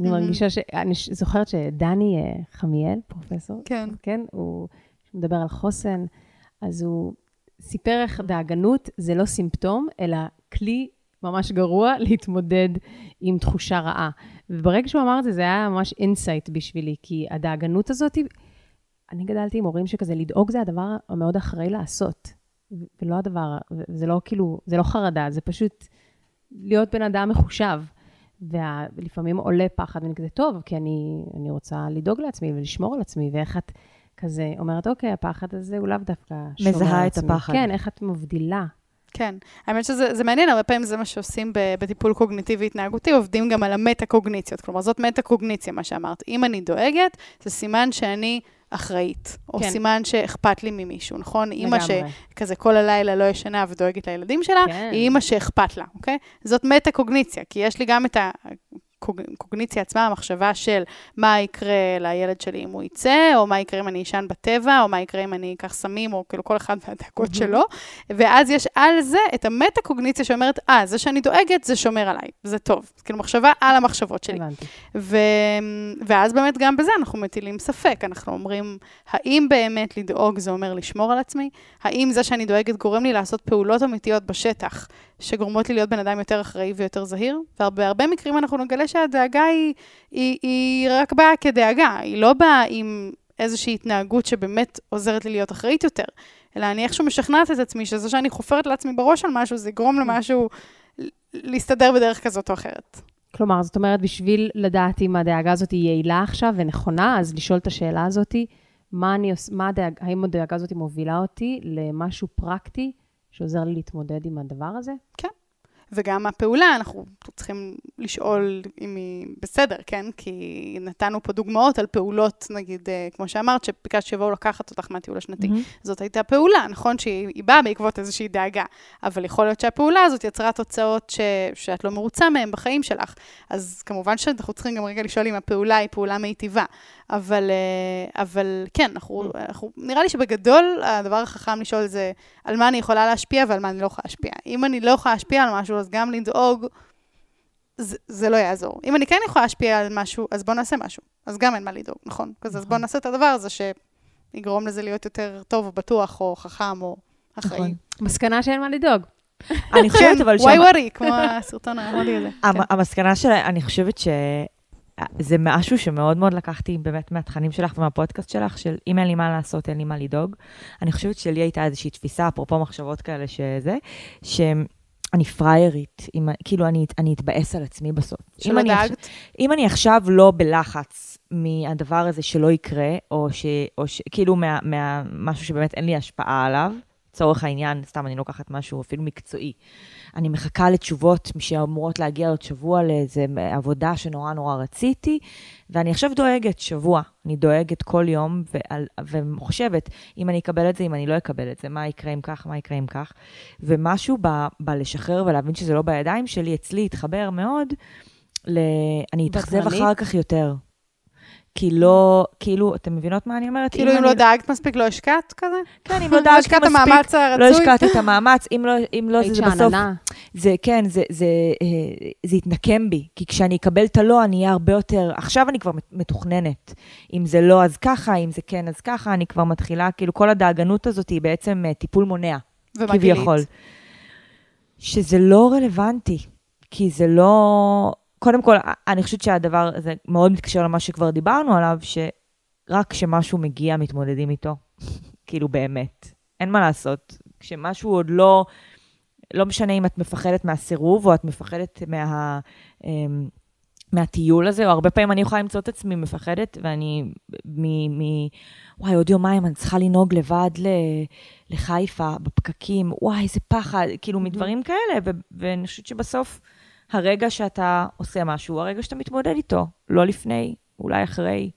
אני. מרגישה ש... אני זוכרת שדני אה, חמיאל, פרופסור, כן. כן, הוא מדבר על חוסן, אז הוא סיפר איך דאגנות זה לא סימפטום, אלא כלי ממש גרוע להתמודד עם תחושה רעה. וברגע שהוא אמר את זה, זה היה ממש insight בשבילי, כי הדאגנות הזאת, אני גדלתי עם הורים שכזה, לדאוג זה הדבר המאוד אחראי לעשות. ולא הדבר, זה לא כאילו, זה לא חרדה, זה פשוט להיות בן אדם מחושב. ולפעמים עולה פחד, ואני כזה, טוב, כי אני, אני רוצה לדאוג לעצמי ולשמור על עצמי, ואיך את כזה אומרת, אוקיי, הפחד הזה הוא לאו דווקא שומר מזהה על את עצמי." הפחד. כן, איך את מבדילה. כן, האמת שזה זה מעניין, הרבה פעמים זה מה שעושים בטיפול קוגניטיבי התנהגותי, עובדים גם על המטה-קוגניציות. כלומר, זאת מטה-קוגניציה, מה שאמרת. אם אני דואגת, זה סימן שאני אחראית, או כן. סימן שאכפת לי ממישהו, נכון? אימא לגמרי. שכזה כל הלילה לא ישנה ודואגת לילדים שלה, כן. היא אימא שאכפת לה, אוקיי? זאת מטה-קוגניציה, כי יש לי גם את הקוגניציה עצמה, המחשבה של מה יקרה לילד שלי אם הוא יצא, או מה יקרה אם אני אשן בטבע, או מה יקרה אם אני אקח סמים, או כאילו כל אחד והדאגות שלו. ואז יש על זה את המטה-קוגניציה שאומרת, אה, זה שאני דואגת, זה שומר עליי, זה טוב. כאילו מחשבה על המחשבות שלי. הבנתי. ו... ואז באמת גם בזה אנחנו מטילים ספק. אנחנו אומרים, האם באמת לדאוג זה אומר לשמור על עצמי? האם זה שאני דואגת גורם לי לעשות פעולות אמיתיות בשטח, שגורמות לי להיות בן אדם יותר אחראי ויותר זהיר? ובהרבה מקרים אנחנו נגלה שהדאגה היא, היא, היא רק באה כדאגה, היא לא באה עם איזושהי התנהגות שבאמת עוזרת לי להיות אחראית יותר, אלא אני איכשהו משכנעת את עצמי שזה שאני חופרת לעצמי בראש על משהו, זה יגרום למשהו להסתדר בדרך כזאת או אחרת. כלומר, זאת אומרת, בשביל לדעת אם הדאגה הזאת היא יעילה עכשיו ונכונה, אז לשאול את השאלה הזאת, מה אני עוש... מה הדאג... האם הדאגה הזאת מובילה אותי למשהו פרקטי שעוזר לי להתמודד עם הדבר הזה? וגם הפעולה, אנחנו צריכים לשאול אם היא בסדר, כן? כי נתנו פה דוגמאות על פעולות, נגיד, אה, כמו שאמרת, שביקשת שיבואו לקחת אותך מהטיול השנתי. זאת הייתה פעולה, נכון? שהיא היא באה בעקבות איזושהי דאגה, אבל יכול להיות שהפעולה הזאת יצרה תוצאות ש, שאת לא מרוצה מהן בחיים שלך. אז כמובן שאנחנו צריכים גם רגע לשאול אם הפעולה היא פעולה מיטיבה. אבל, אה, אבל כן, אנחנו, אנחנו, נראה לי שבגדול הדבר החכם לשאול זה על מה אני יכולה להשפיע ועל מה אני לא יכולה להשפיע. אם אני לא יכולה להשפיע על משהו, אז גם לדאוג, זה, זה לא יעזור. אם אני כן יכולה להשפיע על משהו, אז בואו נעשה משהו. אז גם אין מה לדאוג, נכון? כזה, אז בואו נעשה את הדבר הזה שיגרום לזה להיות יותר טוב או בטוח או חכם או אחראי. נכון. מסקנה שאין מה לדאוג. <laughs> אני חושבת אבל <laughs> וואי ווארי, כמו הסרטון ההודי הזה. המ-. המסקנה שלה, אני חושבת שזה משהו שמאוד מאוד לקחתי באמת מהתכנים שלך ומהפודקאסט שלך, של אם אין לי מה לעשות, אין לי מה לדאוג. אני חושבת שלי הייתה איזושהי תפיסה, אפרופו מחשבות כאלה שזה, שאני פריירית, אם, כאילו אני, אני אתבאס על עצמי בסוף. אם שלא אני, דאגת. אם אני עכשיו לא בלחץ מהדבר הזה שלא יקרה, או, ש, או ש, כאילו מה, מה, משהו שבאמת אין לי השפעה עליו, לצורך העניין, סתם אני לוקחת משהו אפילו מקצועי. אני מחכה לתשובות שאמורות להגיע עוד שבוע לאיזה עבודה שנורא נורא רציתי, ואני עכשיו דואגת שבוע. אני דואגת כל יום ועל, וחושבת, אם אני אקבל את זה, אם אני לא אקבל את זה, מה יקרה אם כך, מה יקרה אם כך. ומשהו ב, בלשחרר ולהבין שזה לא בידיים שלי, אצלי התחבר מאוד, ל... אני אתאכזב? אחר כך יותר. כי לא, כאילו, אתם מבינות מה אני אומרת? כאילו, אם אני- לא דאגת מספיק, לא השקעת כזה? כן, אם לא דאגתי השקעת מספיק, המאמץ הרצוי? לא השקעתי את המאמץ, אם לא, אם לא, זה, זה בסוף. זה כן, זה, זה, אה, זה יתנקם בי, כי כשאני אקבל את הלא, אני אהיה הרבה יותר, עכשיו אני כבר מתוכננת. אם זה לא, אז ככה, אם זה כן, אז ככה, אני כבר מתחילה, כאילו, כל הדאגנות הזאת היא בעצם אה, טיפול מונע, ומה גילית? כביכול. שזה לא רלוונטי, כי זה לא... קודם כל, אני חושבת שהדבר הזה מאוד מתקשר למה שכבר דיברנו עליו, שרק כשמשהו מגיע, מתמודדים איתו. <laughs> כאילו, באמת. אין מה לעשות. כשמשהו עוד לא... לא משנה אם את מפחדת מהסירוב, או את מפחדת מה... אמ, מהטיול הזה, או הרבה פעמים אני יכולה למצוא את עצמי מפחדת, ואני מ... מ וואי, עוד יומיים אני צריכה לנהוג לבד ל... לחיפה, בפקקים, וואי, איזה פחד, כאילו מדברים כאלה, ו... ואני חושבת שבסוף, הרגע שאתה עושה משהו, הרגע שאתה מתמודד איתו, לא לפני, אולי אחרי,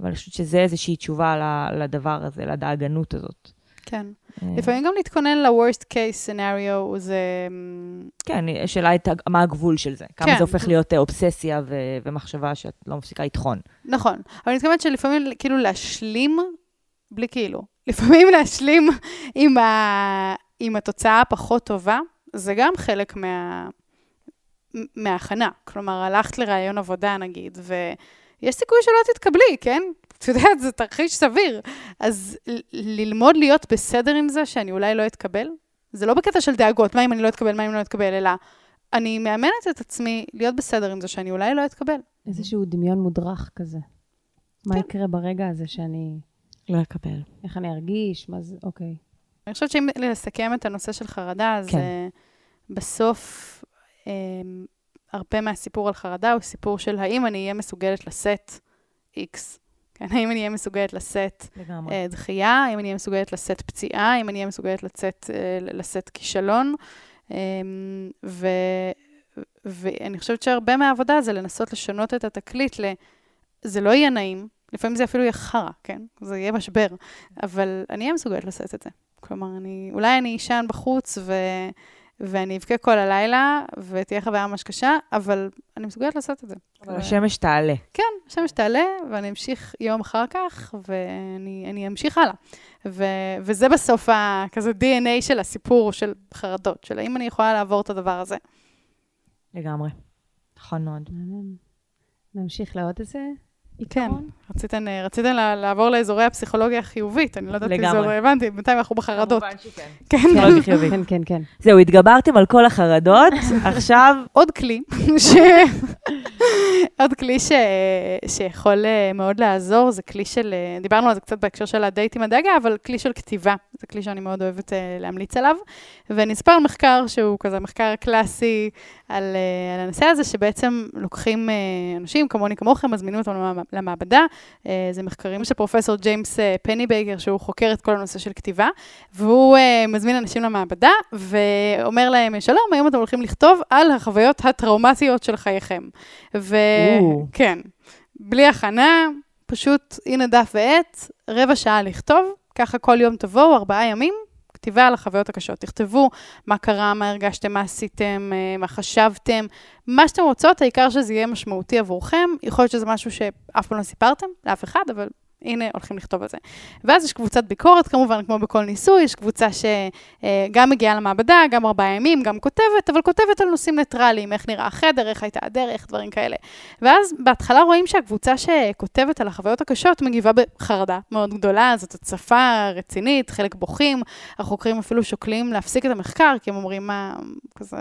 אבל אני חושבת שזה איזושהי תשובה לדבר הזה, לדאגנות הזאת. כן. אה, לפעמים גם להתכונן ל-worst case scenario זה... אמ, כן, השאלה הייתה, מה הגבול של זה? כמה כן. זה הופך להיות אה, אובססיה ו- ומחשבה שאת לא מפסיקה לטחון. נכון. אבל אני מתכוונת שלפעמים כאילו להשלים, בלי כאילו, לפעמים להשלים עם, ה... עם התוצאה הפחות טובה, זה גם חלק מה... מההכנה. כלומר, הלכת לראיון עבודה נגיד, ויש סיכוי שלא תתקבלי, כן? את יודעת, זה תרחיש סביר. אז ללמוד להיות בסדר עם זה שאני אולי לא אתקבל, זה לא בקטע של דאגות, מה אם אני לא אתקבל, מה אם אני לא אתקבל, אלא אני מאמנת את עצמי להיות בסדר עם זה שאני אולי לא אתקבל. איזשהו דמיון מודרך כזה. מה כן. יקרה ברגע הזה שאני... לא אקבל. איך אני ארגיש? מה זה... אוקיי. אני חושבת שאם לסכם את הנושא של חרדה, אז כן. כן. בסוף אה, הרבה מהסיפור על חרדה הוא סיפור של האם אני אהיה מסוגלת לשאת X. כן, האם אני אהיה מסוגלת לשאת לגמרי. אה, דחייה, האם אני אהיה מסוגלת לשאת פציעה, האם אני אהיה מסוגלת לצאת, אה, לשאת כישלון. אה, ו, ואני חושבת שהרבה מהעבודה זה לנסות לשנות את התקליט ל... זה לא יהיה נעים, לפעמים זה אפילו יהיה חרא, כן? זה יהיה משבר, אבל אני אהיה מסוגלת לשאת את זה. כלומר, אני, אולי אני אשן בחוץ ו, ואני אבכה כל הלילה, ותהיה חוויה ממש קשה, אבל אני מסוגלת לעשות את זה. אבל השמש תעלה. כן, השמש תעלה, ואני אמשיך יום אחר כך, ואני אני אמשיך הלאה. ו, וזה בסוף ה, כזה DNA של הסיפור של חרדות, של האם אני יכולה לעבור את הדבר הזה. לגמרי. נכון מאוד. נמשיך לעוד איזה כן. עיקרון? רציתן, אה, רציתן לה- לעבור לאזורי הפסיכולוגיה החיובית, אני לא יודעת אם זה. רלוונטי, בינתיים אנחנו בחרדות. כמובן שכן. כן. חיובית. כן, כן, כן. זהו, התגברתם על כל החרדות, <laughs> עכשיו עוד כלי, ש... עוד כלי ש... שיכול אה, מאוד לעזור, זה כלי של, אה, דיברנו על זה קצת בהקשר של הדייט עם הדאגה, אבל כלי של כתיבה, זה כלי שאני מאוד אוהבת להמליץ עליו. על מחקר שהוא כזה מחקר קלאסי על, על הנושא הזה, שבעצם לוקחים אנשים כמוני כמוכם, מזמינים אותם למעבדה. אה, זה מחקרים של פרופסור ג'יימס אה, פנבייקר, שהוא חוקר את כל הנושא של כתיבה, והוא אה, מזמין אנשים למעבדה ואומר להם, שלום, היום אתם הולכים לכתוב על החוויות הטראומטיות של חייכם. וכן, בלי הכנה, פשוט הנה דף ועט, רבע שעה לכתוב, ככה כל יום תבואו, ארבעה ימים, כתיבה על החוויות הקשות. תכתבו מה קרה, מה הרגשתם, מה עשיתם, אה, מה חשבתם, מה שאתם רוצות, העיקר שזה יהיה משמעותי עבורכם. יכול להיות שזה משהו שאף פעם לא סיפרתם לאף אחד, אבל הנה, הולכים לכתוב על זה. ואז יש קבוצת ביקורת, כמובן, כמו בכל ניסוי, יש קבוצה שגם מגיעה למעבדה, גם ארבעה ימים, גם כותבת, אבל כותבת על נושאים ניטרליים, איך נראה החדר, איך הייתה הדרך, דברים כאלה. ואז בהתחלה רואים שהקבוצה שכותבת על החוויות הקשות מגיבה בחרדה מאוד גדולה, זאת הצפה רצינית, חלק בוכים, החוקרים אפילו שוקלים להפסיק את המחקר, כי הם אומרים, מה, כזה,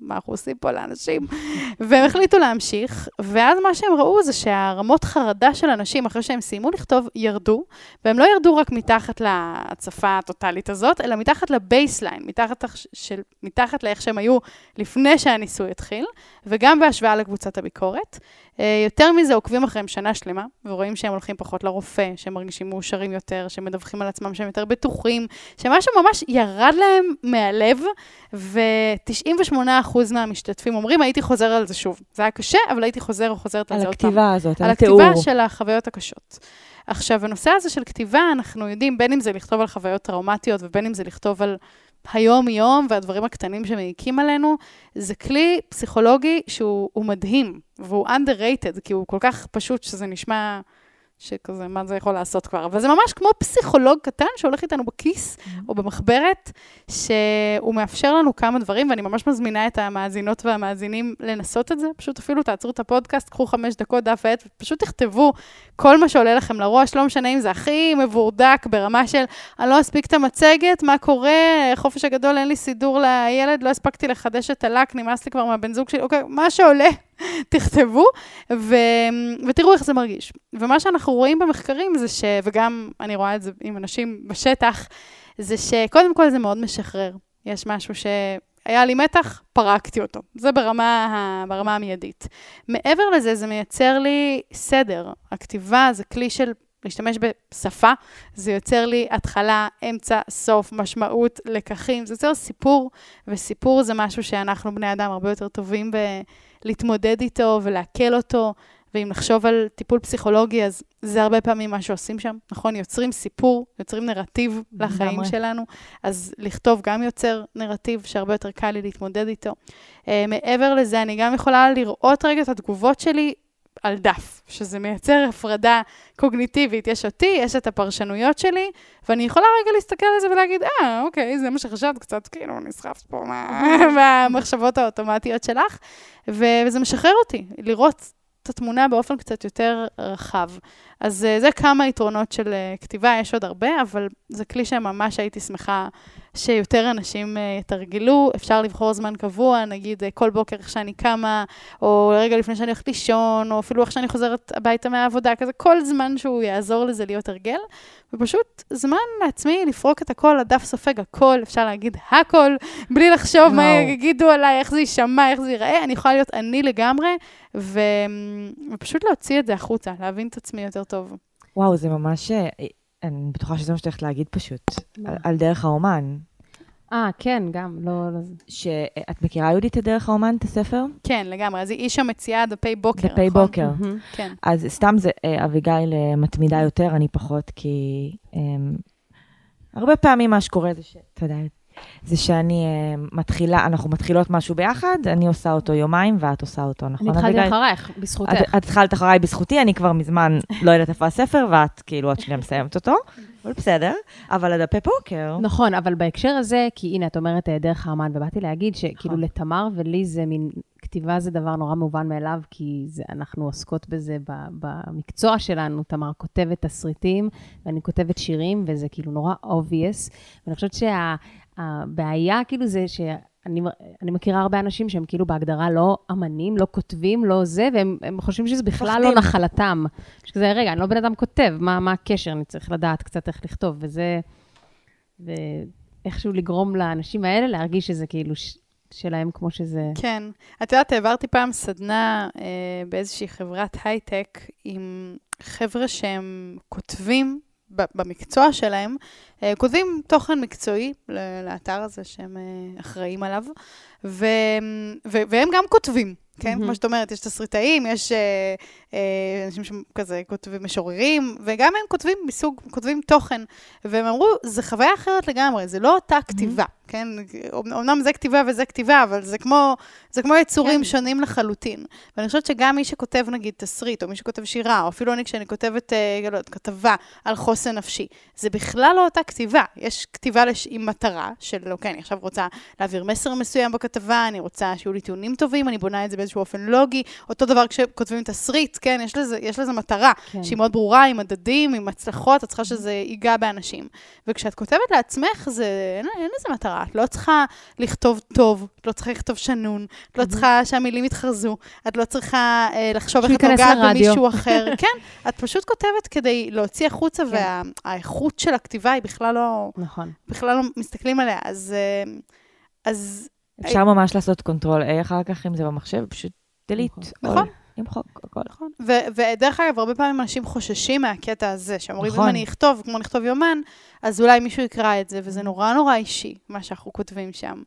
מה אנחנו עושים פה לאנשים? והם החליטו להמשיך, ואז מה שהם ראו זה שהרמות חרדה של אנשים, אחרי שהם סיימו לכתוב, ירדו, והם לא ירדו רק מתחת להצפה הטוטאלית הזאת, אלא מתחת לבייסליין, מתחת, של, מתחת לאיך שהם היו לפני שהניסוי התחיל, וגם בהשוואה לקבוצת הביקורת. אה, יותר מזה, עוקבים אחריהם שנה שלמה, ורואים שהם הולכים פחות לרופא, שהם מרגישים מאושרים יותר, שהם מדווחים על עצמם שהם יותר בטוחים, שמשהו ממש ירד להם מהלב, ו-98% מהמשתתפים אומרים, הייתי חוזר על זה שוב. זה היה קשה, אבל הייתי חוזר או חוזרת על זה עוד פעם. על הכתיבה הזאת, על התיאור. על הכתיבה של החוויות הקשות. עכשיו, הנושא הזה של כתיבה, אנחנו יודעים, בין אם זה לכתוב על חוויות טראומטיות ובין אם זה לכתוב על היום-יום והדברים הקטנים שמעיקים עלינו, זה כלי פסיכולוגי שהוא מדהים, והוא underrated, כי הוא כל כך פשוט שזה נשמע שכזה, מה זה יכול לעשות כבר? אבל זה ממש כמו פסיכולוג קטן שהולך איתנו בכיס mm-hmm. או במחברת, שהוא מאפשר לנו כמה דברים, ואני ממש מזמינה את המאזינות והמאזינים לנסות את זה. פשוט אפילו תעצרו את הפודקאסט, קחו חמש דקות דף ועט, ופשוט תכתבו כל מה שעולה לכם לראש, לא משנה אם זה הכי מבורדק ברמה של, אני לא אספיק את המצגת, מה קורה, חופש הגדול, אין לי סידור לילד, לא הספקתי לחדש את הלק, נמאס לי כבר מהבן זוג שלי, אוקיי, מה שעולה. <laughs> תכתבו, ו... ותראו איך זה מרגיש. ומה שאנחנו רואים במחקרים זה ש... וגם אני רואה את זה עם אנשים בשטח, זה שקודם כל זה מאוד משחרר. יש משהו ש... היה לי מתח, פרקתי אותו. זה ברמה, ה... ברמה המיידית. מעבר לזה, זה מייצר לי סדר. הכתיבה זה כלי של להשתמש בשפה, זה יוצר לי התחלה, אמצע, סוף, משמעות, לקחים, זה יוצר סיפור, וסיפור זה משהו שאנחנו בני אדם הרבה יותר טובים ב... להתמודד איתו ולעכל אותו, ואם נחשוב על טיפול פסיכולוגי, אז זה הרבה פעמים מה שעושים שם, נכון? יוצרים סיפור, יוצרים נרטיב לחיים דמרי. שלנו, אז לכתוב גם יוצר נרטיב שהרבה יותר קל לי להתמודד איתו. Uh, מעבר לזה, אני גם יכולה לראות רגע את התגובות שלי על דף, שזה מייצר הפרדה קוגניטיבית. יש אותי, יש את הפרשנויות שלי, ואני יכולה רגע להסתכל על זה ולהגיד, אה, אוקיי, זה מה שחשבת, קצת כאילו נסחפת פה <laughs> מהמחשבות האוטומטיות שלך, וזה משחרר אותי, לראות את התמונה באופן קצת יותר רחב. אז אה, זה כמה יתרונות של אה, כתיבה, יש עוד הרבה, אבל זה כלי שממש הייתי שמחה שיותר אנשים uh, יתרגלו. אפשר לבחור זמן קבוע, נגיד uh, כל בוקר איך שאני קמה, או רגע לפני שאני הולכת לישון, או אפילו איך שאני חוזרת הביתה מהעבודה, כזה כל זמן שהוא יעזור לזה להיות הרגל. ופשוט זמן לעצמי לפרוק את הכל, הדף סופג הכל, אפשר להגיד הכל, בלי לחשוב מה יגידו עליי, איך זה יישמע, איך זה ייראה. אני יכולה להיות אני לגמרי, ו... ופשוט להוציא את זה החוצה, להבין את עצמי יותר טוב. וואו, זה ממש אה, אני בטוחה שזה מה שאת הולכת להגיד פשוט, על, על דרך האומן. אה, כן, גם, לא... לא... שאת מכירה, יהודית, את דרך האומן, את הספר? כן, לגמרי. אז היא אישה מציעה דפי בוקר, דפי נכון? בוקר. Mm-hmm. כן. אז סתם זה, אה, אביגיל אה, מתמידה יותר, אני פחות, כי um, הרבה פעמים מה שקורה זה ש... אתה יודע, זה שאני uh, מתחילה, אנחנו מתחילות משהו ביחד, אני עושה אותו יומיים ואת עושה אותו, נכון? אני התחלתי אחרייך, בזכותך. את, את התחלת אחריי בזכותי, אני כבר מזמן לא יודעת איפה הספר, ואת כאילו עוד שנייה מסיימת אותו, אבל בסדר. אבל הדפי פוקר... נכון, אבל בהקשר הזה, כי הנה, את אומרת אה, דרך האמן, ובאתי להגיד שכאילו נכון. לתמר ולי זה מין, כתיבה זה דבר נורא מובן מאליו, כי זה, אנחנו עוסקות בזה במקצוע שלנו. תמר כותבת תסריטים, ואני כותבת שירים, וזה כאילו נורא obvious. ואני חושבת שה... הבעיה כאילו זה שאני אני מכירה הרבה אנשים שהם כאילו בהגדרה לא אמנים, לא כותבים, לא זה, והם חושבים שזה בכלל לא נחלתם. שכזה, רגע, אני לא בן אדם כותב, מה, מה הקשר? אני צריך לדעת קצת איך לכתוב, וזה... ואיכשהו לגרום לאנשים האלה להרגיש שזה כאילו ש... שלהם כמו שזה... כן. את יודעת, העברתי פעם סדנה אה, באיזושהי חברת הייטק עם חבר'ה שהם כותבים במקצוע שלהם, אה, כותבים תוכן מקצועי לאתר הזה שהם אה, אחראים עליו, ו, ו, והם גם כותבים. כן? Mm-hmm. כמו שאת אומרת, יש תסריטאים, יש אה, אנשים שכזה כותבים משוררים, וגם הם כותבים מסוג, כותבים תוכן. והם אמרו, זו חוויה אחרת לגמרי, זה לא אותה כתיבה. Mm-hmm. כן? אמנם זה כתיבה וזה כתיבה, אבל זה כמו, זה כמו יצורים כן. שונים לחלוטין. ואני חושבת שגם מי שכותב, נגיד, תסריט, או מי שכותב שירה, או אפילו אני כשאני כותבת, אה, לא כתבה על חוסן נפשי, זה בכלל לא אותה כתיבה. יש כתיבה לש... עם מטרה של, אוקיי, אני עכשיו רוצה להעביר מסר מסוים בכתבה, אני רוצה שיהיו לי טיעונים טובים, אני בונה את זה באיזשהו אופן לוגי. אותו דבר כשכותבים תסריט, כן? יש לזה, יש לזה מטרה כן. שהיא מאוד ברורה, עם מדדים, עם הצלחות, את צריכה שזה ייגע באנשים. וכשאת כותבת לעצמך, זה, אין, אין לזה מטרה. את לא צריכה לכתוב טוב, את לא צריכה לכתוב שנון, את לא צריכה שהמילים יתחרזו, את לא צריכה אה, לחשוב איך את נוגעת במישהו אחר. <laughs> כן, את פשוט כותבת כדי להוציא החוצה, כן. והאיכות של הכתיבה היא בכלל לא... נכון. בכלל לא מסתכלים עליה. אז... אה, אז אפשר ממש לעשות control A אחר כך, אם זה במחשב, פשוט delete. נכון. למחוק הכל. נכון. ודרך אגב, הרבה פעמים אנשים חוששים מהקטע הזה, שאומרים, נכון. אם אני אכתוב, כמו לכתוב יומן, אז אולי מישהו יקרא את זה, וזה נורא נורא אישי, מה שאנחנו כותבים שם.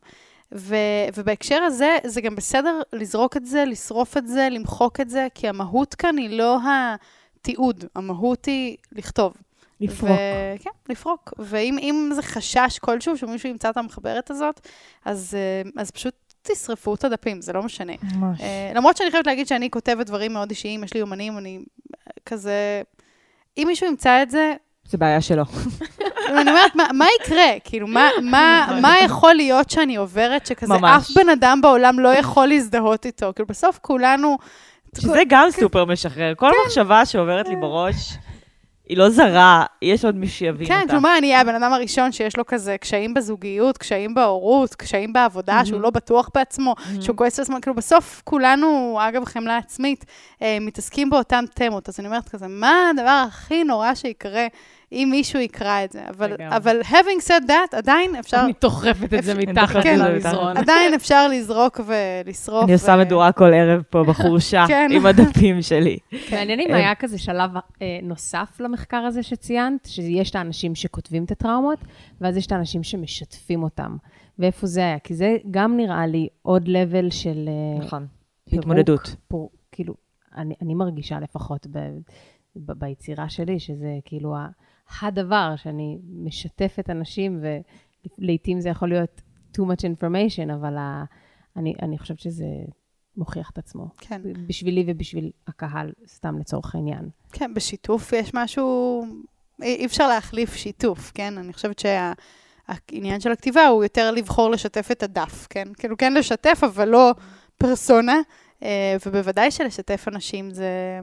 ו- ובהקשר הזה, זה גם בסדר לזרוק את זה, לשרוף את זה, למחוק את זה, כי המהות כאן היא לא התיעוד, המהות היא לכתוב. לפרוק. ו- כן, לפרוק. ואם זה חשש כלשהו שמישהו ימצא את המחברת הזאת, אז, אה, אז פשוט תשרפו את הדפים, זה לא משנה. ממש. Uh, למרות שאני חייבת להגיד שאני כותבת דברים מאוד אישיים, יש לי אומנים, אני כזה... אם מישהו ימצא את זה... זה בעיה שלו. אני אומרת, מה, מה יקרה? כאילו, מה, מה, מה יכול להיות שאני עוברת שכזה ממש. אף בן אדם בעולם לא יכול להזדהות איתו? כאילו, בסוף כולנו... שזה גם סופר משחרר. כל כן. מחשבה שעוברת לי בראש... היא לא זרה, יש עוד מי שיבין כן, אותה. כן, כלומר, אני אהיה הבן אדם הראשון שיש לו כזה קשיים בזוגיות, קשיים בהורות, קשיים בעבודה, mm-hmm. שהוא לא בטוח בעצמו, mm-hmm. שהוא כועס לעצמו, כאילו, בסוף כולנו, אגב, חמלה עצמית, אה, מתעסקים באותן תמות. אז אני אומרת כזה, מה הדבר הכי נורא שיקרה אם מישהו יקרא את זה. אבל, אבל having said that, עדיין אפשר... אני תוחפת את זה מתחת כן, למזרון. עדיין אפשר לזרוק ולשרוף. אני עושה מדורה כל ערב פה בחורשה, <laughs> כן. עם הדפים שלי. מעניין אם אה, היה כזה שלב אה, נוסף למחקר הזה שציינת, שיש את האנשים שכותבים את הטראומות, ואז יש את האנשים שמשתפים אותם. ואיפה זה היה? כי זה גם נראה לי עוד level של... אה, נכון, התמודדות. כאילו, אני מרגישה לפחות ביצירה שלי, שזה כאילו הדבר שאני משתפת אנשים, ולעיתים זה יכול להיות too much information, אבל ה, אני, אני חושבת שזה מוכיח את עצמו. כן. בשבילי ובשביל הקהל, סתם לצורך העניין. כן, בשיתוף יש משהו, אי אפשר להחליף שיתוף, כן? אני חושבת שהעניין של הכתיבה הוא יותר לבחור לשתף את הדף, כן? כאילו, כן לשתף, אבל לא פרסונה, אה, ובוודאי שלשתף אנשים זה...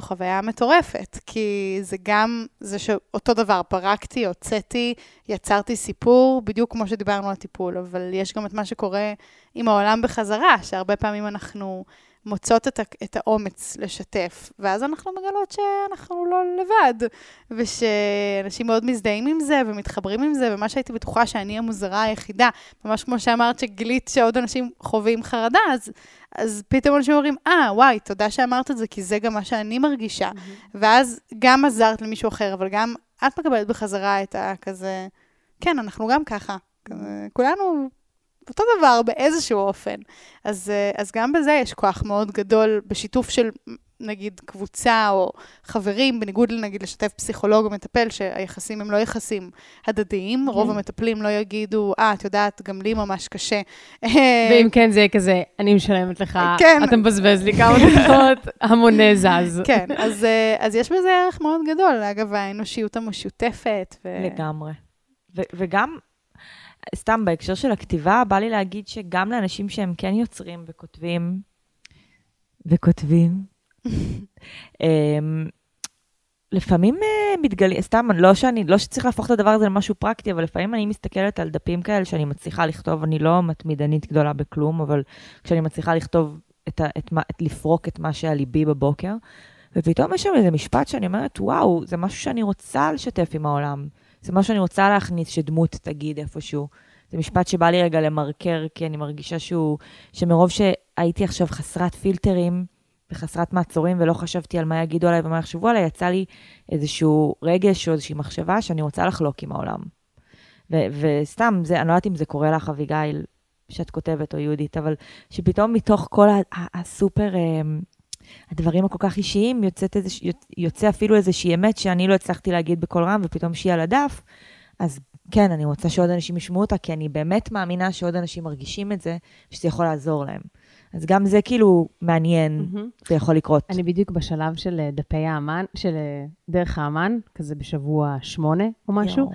זו חוויה מטורפת, כי זה גם, זה שאותו דבר, פרקתי, הוצאתי, יצרתי סיפור, בדיוק כמו שדיברנו על טיפול, אבל יש גם את מה שקורה עם העולם בחזרה, שהרבה פעמים אנחנו מוצאות את, את האומץ לשתף, ואז אנחנו מגלות שאנחנו לא לבד, ושאנשים מאוד מזדהים עם זה ומתחברים עם זה, ומה שהייתי בטוחה שאני המוזרה היחידה, ממש כמו שאמרת שגילית שעוד אנשים חווים חרדה, אז, אז פתאום אנשים אומרים, אה, ah, וואי, תודה שאמרת את זה, כי זה גם מה שאני מרגישה. Mm-hmm. ואז גם עזרת למישהו אחר, אבל גם את מקבלת בחזרה את הכזה, כן, אנחנו גם ככה. כולנו אותו דבר באיזשהו אופן. אז, אה, אז גם בזה יש כוח מאוד גדול בשיתוף של נגיד קבוצה או חברים, בניגוד לנגיד לשתף פסיכולוג או מטפל, שהיחסים הם לא יחסים הדדיים, כן. רוב המטפלים לא יגידו, אה, את יודעת, גם לי ממש קשה. ואם כן, זה כזה, אני משלמת לך, כן. אתה מבזבז לי כמה דקות, <laughs> המונה זז. כן, אז, אה, אז יש בזה ערך מאוד גדול, אגב, האנושיות המשותפת. ו... לגמרי. ו- וגם סתם בהקשר של הכתיבה, בא לי להגיד שגם לאנשים שהם כן יוצרים וכותבים, וכותבים, <laughs> אמ, לפעמים אה, מתגלים, סתם, לא שאני, לא שצריך להפוך את הדבר הזה למשהו פרקטי, אבל לפעמים אני מסתכלת על דפים כאלה שאני מצליחה לכתוב, אני לא מתמידנית גדולה בכלום, אבל כשאני מצליחה לכתוב, את ה, את, את, לפרוק את מה שעל ליבי בבוקר, ופתאום יש שם איזה משפט שאני אומרת, וואו, זה משהו שאני רוצה לשתף עם העולם. זה מה שאני רוצה להכניס שדמות תגיד איפשהו. זה משפט שבא לי רגע למרקר, כי אני מרגישה שהוא, שמרוב שהייתי עכשיו חסרת פילטרים וחסרת מעצורים ולא חשבתי על מה יגידו עליי ומה יחשבו עליי, יצא לי איזשהו רגש או איזושהי מחשבה שאני רוצה לחלוק עם העולם. ו- וסתם, זה, אני לא יודעת אם זה קורה לך, אביגיל, שאת כותבת או יהודית, אבל שפתאום מתוך כל הסופר... אה, הדברים הכל כך אישיים, יוצאת איזה, יוצא אפילו איזושהי אמת שאני לא הצלחתי להגיד בקול רם, ופתאום שהיא על הדף, אז כן, אני רוצה שעוד אנשים ישמעו אותה, כי אני באמת מאמינה שעוד אנשים מרגישים את זה, ושזה יכול לעזור להם. אז גם זה כאילו מעניין ויכול לקרות. אני בדיוק בשלב של אה, דפי האמן, של אה, דרך האמן, כזה בשבוע שמונה או משהו. יואו.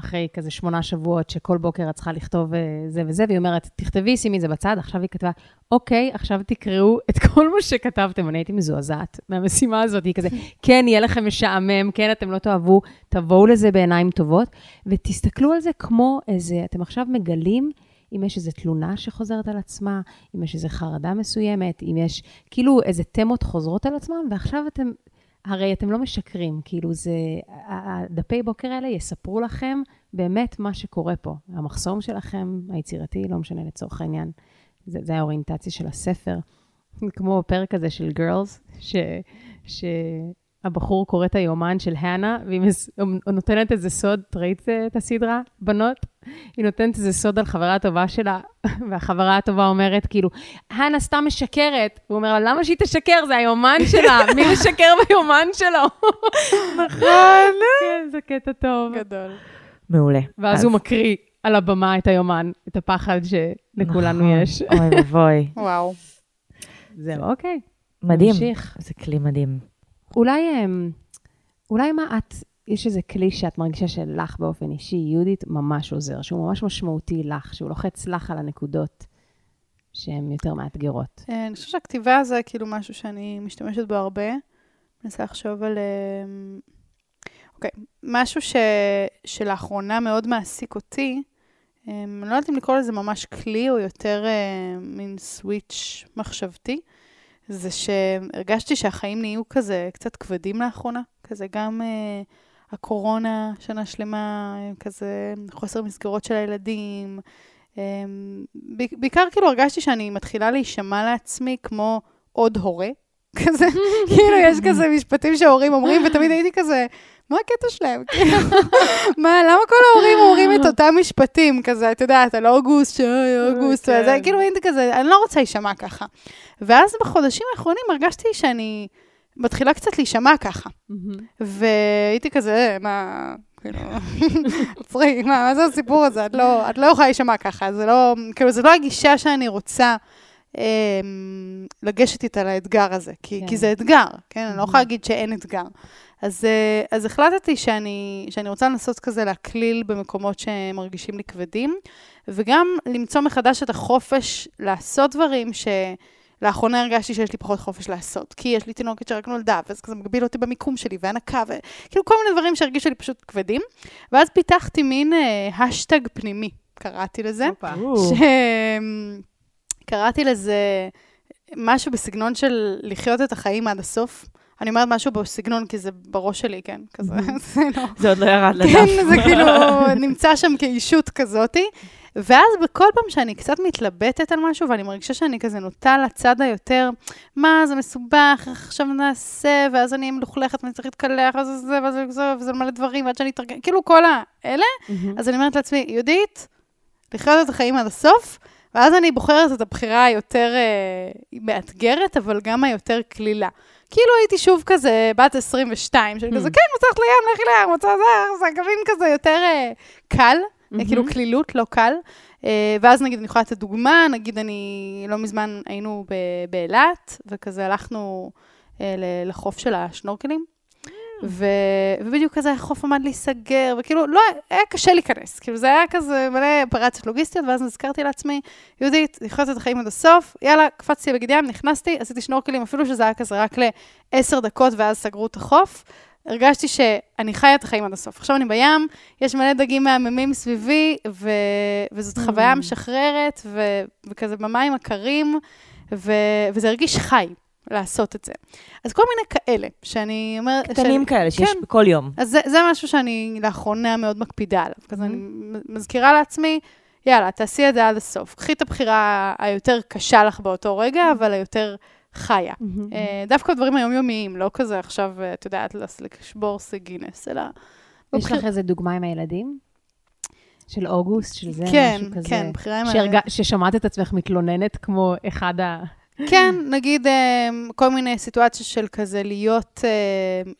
אחרי כזה שמונה שבועות שכל בוקר את צריכה לכתוב אה, זה וזה, והיא אומרת, תכתבי, שימי את זה בצד. עכשיו היא כתבה, אוקיי, עכשיו תקראו את כל מה שכתבתם. אני הייתי מזועזעת מהמשימה הזאת, היא כזה, כן, יהיה לכם משעמם, כן, אתם לא תאהבו, תבואו לזה בעיניים טובות, ותסתכלו על זה כמו איזה, אתם עכשיו מגלים אם יש איזו תלונה שחוזרת על עצמה, אם יש איזו חרדה מסוימת, אם יש כאילו איזה תמות חוזרות על עצמם, ועכשיו אתם, הרי אתם לא משקרים, כאילו זה, הדפי בוקר האלה יספרו לכם באמת מה שקורה פה. המחסום שלכם, היצירתי, לא משנה לצורך העניין, זה, זה האוריינטציה של הספר. כמו בפרק הזה של גרלס, ש... ש... הבחור קורא את היומן של הנה, והיא. נותנת איזה סוד, את ראית את הסדרה, בנות? היא נותנת איזה סוד על חברה הטובה שלה, והחברה הטובה אומרת, כאילו, הנה סתם משקרת. הוא אומר לה, למה שהיא תשקר? זה היומן שלה, <laughs> מי משקר ביומן שלו? נכון. <laughs> כן, זה קטע טוב. גדול. מעולה. ואז אז- הוא מקריא על הבמה את היומן, את הפחד שלכולנו נכון. יש. אוי ואבוי. <laughs> וואו. זהו, אוקיי. מדהים. נמשיך. זה כלי מדהים. אולי, אמ, אולי מה את, יש איזה כלי שאת מרגישה שלך באופן אישי, יהודית, ממש עוזר, שהוא ממש משמעותי לך, שהוא לוחץ לך על הנקודות שהן יותר מאתגרות. אה, אני חושבת שהכתיבה זה כאילו משהו שאני משתמשת בו הרבה. מנסה לחשוב על... אה, אוקיי, משהו ש... שלאחרונה מאוד מעסיק אותי, אה, אני לא יודעת אם לקרוא לזה ממש כלי או יותר אה, מין סוויץ' מחשבתי, זה שהרגשתי שהחיים נהיו כזה קצת כבדים לאחרונה, כזה גם אה, הקורונה, שנה שלמה, אה, כזה חוסר מסגרות של הילדים, אמ, בעיקר כאילו הרגשתי שאני מתחילה להישמע לעצמי כמו עוד הורה. <laughs> כזה, כאילו יש כזה משפטים שההורים אומרים, ותמיד הייתי כזה, מה הקטע שלהם? <laughs> כאילו, מה, למה כל ההורים אומרים את אותם משפטים? כזה, את יודעת, על אוגוסט, שאוי, אוגוסט, כן. וזה, כאילו הייתי כזה, אני לא רוצה להישמע ככה. ואז בחודשים האחרונים הרגשתי שאני מתחילה קצת להישמע ככה. והייתי כזה, "אה, מה, כאילו, עצרי, מה, מה זה הסיפור הזה? את לא, את לא יכולה להישמע ככה, זה לא, כאילו, זו לא הגישה שאני רוצה אמ, לגשת איתה לאתגר הזה, כי, כן. כי זה אתגר, כן? אני לא יכולה להגיד שאין אתגר. אז, אה, אז החלטתי שאני, שאני רוצה לנסות כזה להקליל במקומות שמרגישים לי כבדים, וגם למצוא מחדש את החופש לעשות דברים ש... לאחרונה הרגשתי שיש לי פחות חופש לעשות, כי יש לי תינוקת שרק נולדה, וזה כזה מגביל אותי במיקום שלי, והנקה, וכאילו כל מיני דברים שהרגישו לי פשוט כבדים. ואז פיתחתי מין אה, השטג פנימי, קראתי לזה. הופה. שקראתי לזה משהו בסגנון של לחיות את החיים עד הסוף. אני אומרת משהו בסגנון, כי זה בראש שלי, כן, כזה, <laughs> זה לא... זה עוד לא ירד לדף. כן, זה כאילו נמצא שם כאישות כזאתי. ואז בכל פעם שאני קצת מתלבטת על משהו, ואני מרגישה שאני כזה נוטה לצד היותר, מה, זה מסובך, איך עכשיו נעשה, ואז אני מלוכלכת ואני צריך להתקלח, ואז זה ואז זה זה, וזה מלא דברים, ועד שאני אתארגן, כאילו כל האלה. אז אני אומרת לעצמי, יהודית, לחיות את החיים עד הסוף, ואז אני בוחרת את הבחירה היותר אה, מאתגרת, אבל גם היותר קלילה. כאילו הייתי שוב כזה בת 22, של כזה, Hmm. כן, רוצה ללכת לים, לכי לים, רוצה זה, זה קווים כזה יותר אה, קל, מהמם. כאילו קלילות, לא קל. אה, ואז נגיד, אני יכולה לתת דוגמה, נגיד אני, לא מזמן היינו באילת, וכזה הלכנו אה, לחוף של השנורקלים. ו... ובדיוק כזה החוף עמד להיסגר, וכאילו, לא, היה קשה להיכנס. כאילו, זה היה כזה מלא אופרציות לוגיסטיות, ואז נזכרתי לעצמי, יהודית, לחיות את החיים עד הסוף, יאללה, קפצתי בבגד ים, נכנסתי, עשיתי שנורקלים, אפילו שזה היה כזה רק לעשר דקות, ואז סגרו את החוף. הרגשתי שאני חיה את החיים עד הסוף. עכשיו אני בים, יש מלא דגים מהממים סביבי, ו... וזאת חוויה משחררת, ו... וכזה במים הקרים, ו... וזה הרגיש חי לעשות את זה. אז כל מיני כאלה, שאני אומרת... קטנים כאלה שיש כן. בכל יום. אז זה, זה משהו שאני לאחרונה מאוד מקפידה עליו. כזה אני מזכירה לעצמי, יאללה, תעשי את זה עד הסוף. קחי את הבחירה היותר קשה לך באותו רגע, אבל היותר חיה. אה, דווקא הדברים היומיומיים, לא כזה עכשיו, אה, את יודעת, לשבור שיא גינס, אלא... יש לך איזה דוגמה עם הילדים? של אוגוסט, של זה, כן, משהו כזה? כן, בחירה עם שהרג... ששמעת את עצמך מתלוננת כמו אחד ה... כן, נגיד אה, כל מיני סיטואציות של כזה להיות,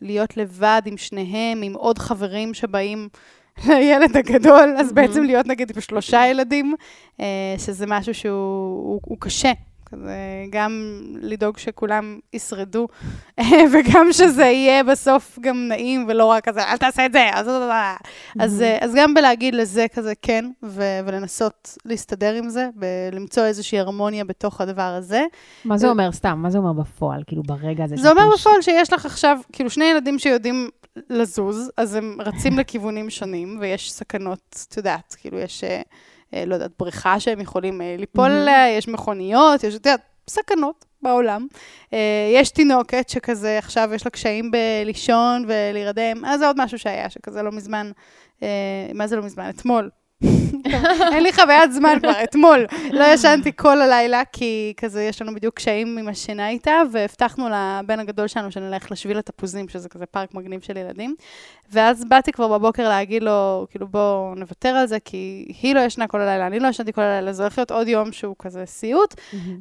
להיות לבד עם שניהם, עם עוד חברים שבאים <laughs> לילד הגדול, אז בעצם להיות נגיד עם שלושה ילדים, שזה משהו שהוא הוא, הוא קשה. כזה, גם לדאוג שכולם ישרדו, <laughs> וגם שזה יהיה בסוף גם נעים, ולא רק כזה, אל תעשה את זה, אז, אז, אז גם בלהגיד לזה כזה כן, ו- ולנסות להסתדר עם זה, ולמצוא איזושהי הרמוניה בתוך הדבר הזה. מה זה אומר סתם? מה זה אומר בפועל, כאילו, ברגע הזה? זה אומר בפועל שיש לך עכשיו, כאילו, שני ילדים שיודעים לזוז, אז הם רצים לכיוונים שונים, ויש סכנות, את יודעת, כאילו, יש... אה, לא יודעת, בריכה שהם יכולים אה, ליפול עליה, יש מכוניות, יש, את יודעת, סכנות בעולם. אה, יש תינוקת שכזה, עכשיו יש לה קשיים בלישון ולהירדם, אז זה עוד משהו שהיה, שכזה לא מזמן, מה זה לא מזמן? אתמול. אין לי חוויית זמן כבר, אתמול. לא ישנתי כל הלילה, כי כזה, יש לנו בדיוק קשיים עם השינה איתה, והבטחנו לבן הגדול שלנו שנלך לשביל התפוזים, שזה כזה פארק מגניב של ילדים. ואז באתי כבר בבוקר להגיד לו, כאילו, בואו נוותר על זה, כי היא לא ישנה כל הלילה, אני לא ישנתי כל הלילה, זה הולך להיות עוד יום שהוא כזה סיוט.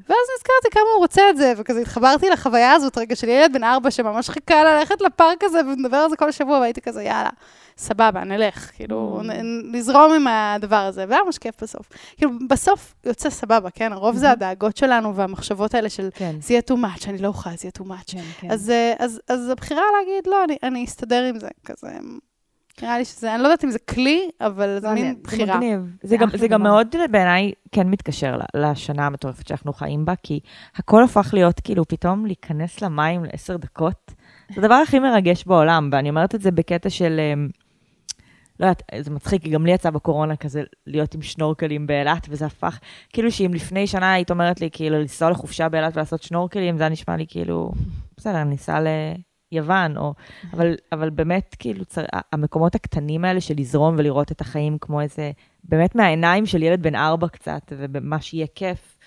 ואז נזכרתי כמה הוא רוצה את זה, וכזה התחברתי לחוויה הזאת רגע של ילד בן ארבע שממש חיכה ללכת לפארק הזה ונדבר על זה כל השבוע, והייתי כזה, יאללה. סבבה, נלך, כאילו, mm. נזרום עם הדבר הזה, והיה ממש כיף בסוף. כאילו, בסוף יוצא סבבה, כן? הרוב זה mm-hmm. הדאגות שלנו והמחשבות האלה של, כן. זה יהיה too much, אני לא אוכל, זה יהיה too much. כן, כן. אז, אה, אז, הבחירה להגיד, לא, אני, אסתדר עם זה, כזה. נראה לי שזה, אני לא יודעת אם זה כלי, אבל זה מין בחירה. זה מגניב. זה גם, זה גם מאוד בעיניי כן מתקשר לשנה המטורפת שאנחנו חיים בה, כי הכל הפך להיות כאילו פתאום להיכנס למים לעשר דקות. זה הדבר הכי מרגש בעולם, ואני אומרת את זה בקטע של... אמ, לא יודעת, זה מצחיק, כי גם לי יצא בקורונה כזה להיות עם שנורקלים באילת, וזה הפך, כאילו שאם לפני שנה היית אומרת לי, כאילו, לנסוע לחופשה באילת ולעשות שנורקלים, זה היה נשמע לי כאילו, בסדר, ניסע ליוון, או... אבל, אבל באמת, כאילו, צר... המקומות הקטנים האלה של לזרום ולראות את החיים כמו איזה, באמת מהעיניים של ילד בן ארבע קצת, ובמה שיהיה כיף,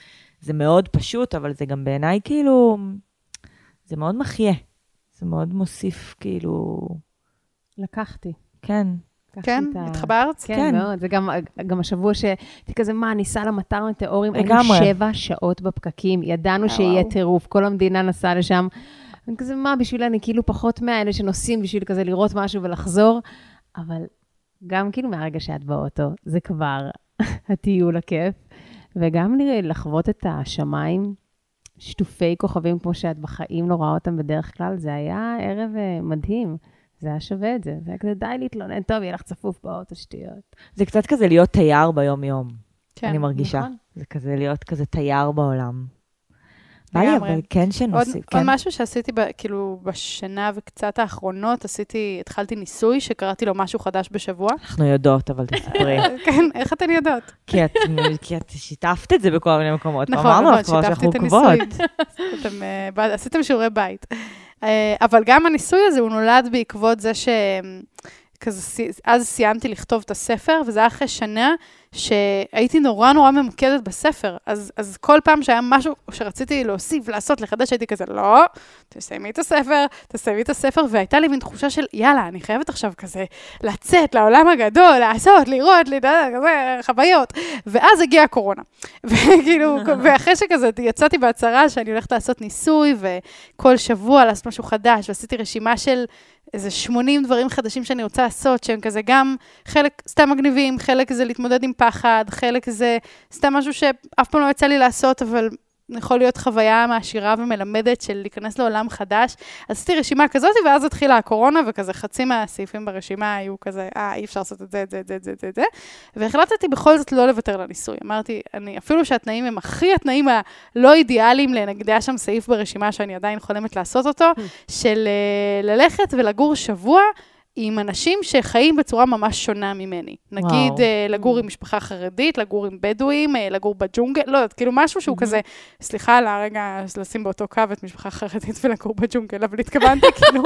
זה מאוד פשוט, אבל זה גם בעיניי, כאילו, זה מאוד מחיה. זה מאוד מוסיף, כאילו... לקחתי. כן. כן? התחברת? כן, כן, מאוד. זה גם, גם השבוע שהייתי כזה, מה, ניסע למטר מטאורים, היינו שבע שעות בפקקים, ידענו אה, שיהיה טירוף, כל המדינה נסעה לשם. אני כזה, מה, בשביל אני כאילו פחות מהאלה שנוסעים בשביל כזה לראות משהו ולחזור, אבל גם כאילו מהרגע שאת באוטו, זה כבר <laughs> הטיול הכיף. וגם לחוות את השמיים, שטופי כוכבים כמו שאת בחיים לא רואה אותם בדרך כלל, זה היה ערב אה, מדהים. זה היה שווה את זה. זה היה כזה, די להתלונן, טוב, יהיה לך צפוף באוטו, שטויות. זה קצת כזה להיות תייר ביום-יום. כן, אני מרגישה. נכון. זה כזה להיות כזה תייר בעולם. בא לי אבל כן שנוסיף. עוד, כן. עוד משהו שעשיתי, ב, כאילו, בשנה וקצת האחרונות, עשיתי, התחלתי ניסוי שקראתי לו משהו חדש בשבוע. אנחנו יודעות, אבל תספרי. <laughs> כן, איך אתן יודעות? כי את, כי את שיתפת את זה בכל מיני מקומות. נכון, נכון, שיתפתי את הניסוי. אתם, uh, עשיתם שיעורי בית. אה, אבל גם הניסוי הזה, הוא נולד בעקבות זה ש... כזה, אז סיימתי לכתוב את הספר, וזה היה אחרי שנה שהייתי נורא נורא ממוקדת בספר. אז, אז כל פעם שהיה משהו שרציתי להוסיף, לעשות, לחדש, הייתי כזה, לא, תסיימי את הספר, תסיימי את הספר, והייתה לי מין תחושה של, יאללה, אני חייבת עכשיו כזה לצאת לעולם הגדול, לעשות, לראות, לדעת, כזה, חוויות. ואז הגיעה הקורונה. <laughs> וכאילו, <laughs> ואחרי שכזה יצאתי בהצהרה שאני הולכת לעשות ניסוי, וכל שבוע לעשות משהו חדש, ועשיתי רשימה של איזה 80 דברים חדשים שאני רוצה לעשות, שהם כזה גם חלק סתם מגניבים, חלק זה להתמודד עם פחד, חלק זה סתם משהו שאף פעם לא יצא לי לעשות, אבל יכול להיות חוויה מעשירה ומלמדת של להיכנס לעולם חדש. אז עשיתי רשימה כזאת, ואז התחילה הקורונה, וכזה חצי מהסעיפים ברשימה היו כזה, אה, אי אפשר לעשות את זה, את זה, את זה, את זה, את זה, והחלטתי בכל זאת לא לוותר לניסוי. אמרתי, אני, אפילו שהתנאים הם הכי התנאים הלא אידיאליים, נגיד היה שם סעיף ברשימה שאני עדיין חולמת לעשות אותו, hmm. של uh, ללכת ולגור שבוע. עם אנשים שחיים בצורה ממש שונה ממני. נגיד, וואו. אה, לגור עם משפחה חרדית, לגור עם בדואים, אה, לגור בג'ונגל, לא יודעת, כאילו משהו שהוא mm-hmm. כזה, סליחה על הרגע לשים באותו קו את משפחה חרדית <laughs> ולגור בג'ונגל, אבל התכוונתי <laughs> כאילו,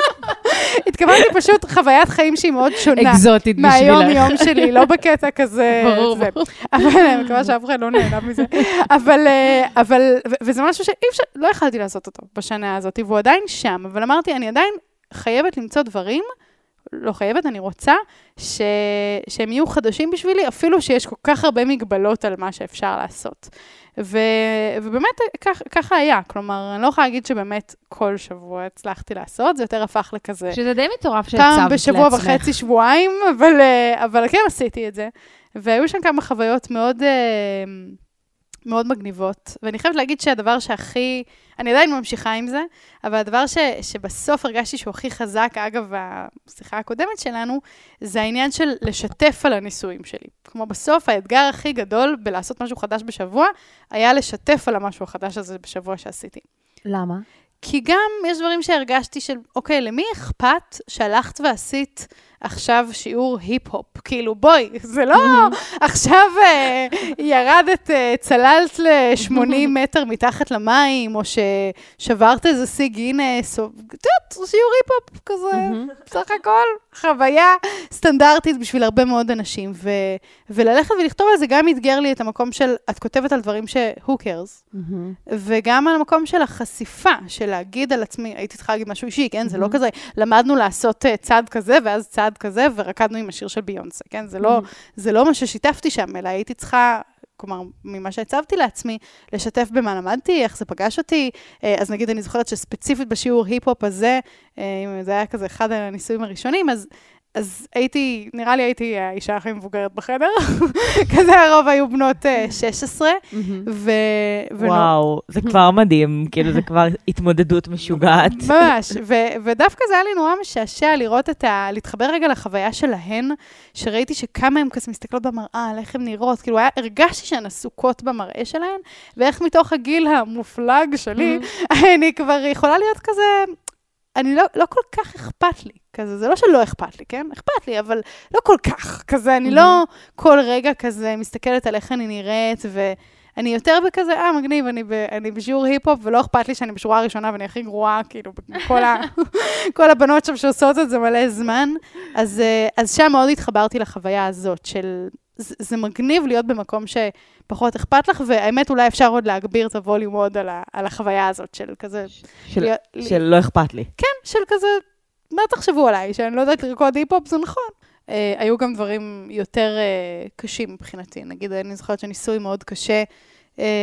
התכוונתי פשוט חוויית חיים שהיא מאוד שונה. אקזוטית בשבילך. מהיום-יום שלי, לא בקטע כזה. <laughs> ברור, ברור. אבל אני מקווה שאף אחד לא נהנה מזה. אבל, אה, אבל, וזה משהו שאי אפשר, לא יכלתי לעשות אותו בשנה הזאת, והוא עדיין שם, אבל אמרתי, אני עדיין חייבת למצוא דברים, לא חייבת, אני רוצה ש... שהם יהיו חדשים בשבילי, אפילו שיש כל כך הרבה מגבלות על מה שאפשר לעשות. ו... ובאמת כך, ככה היה, כלומר, אני לא יכולה להגיד שבאמת כל שבוע הצלחתי לעשות, זה יותר הפך לכזה... שזה די מטורף שהצבת לעצמך. פעם בשבוע וחצי, שבועיים, אבל, אה, אבל כן עשיתי את זה. והיו שם כמה חוויות מאוד... אה, מאוד מגניבות. ואני חייבת להגיד שהדבר שהכי, אני עדיין ממשיכה עם זה, אבל הדבר ש, שבסוף הרגשתי שהוא הכי חזק, אגב, השיחה הקודמת שלנו, זה העניין של לשתף על הניסויים שלי. כמו בסוף, האתגר הכי גדול בלעשות משהו חדש בשבוע, היה לשתף על המשהו החדש הזה בשבוע שעשיתי. למה? כי גם יש דברים שהרגשתי של, אוקיי, למי אכפת שהלכת ועשית עכשיו שיעור היפ-הופ? כאילו, בואי, זה לא עכשיו אה, ירדת, אה, צללת ל-80 מטר מתחת למים, או ששברת איזה שיא גינס, או, את יודעת, שיעור היפ-הופ כזה, בסך הכל, חוויה סטנדרטית בשביל הרבה מאוד אנשים. ו- וללכת ולכתוב על זה גם אתגר לי את המקום של, את כותבת על דברים ש-who cares, וגם על המקום של החשיפה, של להגיד על עצמי, הייתי צריכה להגיד משהו אישי, כן? זה לא כזה, למדנו לעשות uh, צעד כזה, ואז צעד כזה, ורקדנו עם השיר של ביונסה, כן? זה לא, זה לא מה ששיתפתי שם, אלא הייתי צריכה... כלומר, ממה שהצבתי לעצמי, לשתף במה למדתי, איך זה פגש אותי. אה, אז נגיד, אני זוכרת שספציפית בשיעור היפ-הופ הזה, אה, אם זה היה כזה אחד הניסויים הראשונים, אז אז הייתי, נראה לי הייתי האישה הכי מבוגרת בחדר, <laughs> כזה הרוב היו בנות 16, אה, ו... וואו, זה <laughs> כבר מדהים, כאילו זה כבר התמודדות משוגעת. <laughs> ממש, ודווקא זה היה לי נורא משעשע לראות את ה... להתחבר רגע לחוויה שלהן, שראיתי שכמה הן כזה מסתכלות במראה, על איך הן נראות, כאילו הרגשתי שהן עסוקות במראה שלהן, ואיך מתוך הגיל המופלג שלי, אני כבר יכולה להיות כזה... אני לא, לא כל כך אכפת לי, כזה, זה לא שלא אכפת לי, כן? אכפת לי, אבל לא כל כך, כזה, אני mm-hmm. לא כל רגע כזה מסתכלת על איך אני נראית, ואני יותר בכזה, אה, מגניב, אני, ב, אני בשיעור היפ-הופ, ולא אכפת לי שאני בשורה הראשונה ואני הכי גרועה, כאילו, כל, ה, <laughs> כל הבנות שם שעושות את זה מלא זמן. אז, אה, אז שם מאוד התחברתי לחוויה הזאת של זה, זה מגניב להיות במקום שפחות אכפת לך, והאמת, אולי אפשר עוד להגביר את הווליום עוד על, ה, על החוויה הזאת של כזה... של, להיות, של לא אכפת לי. כן, של כזה, מה תחשבו עליי, שאני לא יודעת לרקוד היפ-הופ, זה נכון. Uh, היו גם דברים יותר uh, קשים מבחינתי. נגיד, אני זוכרת שניסוי מאוד קשה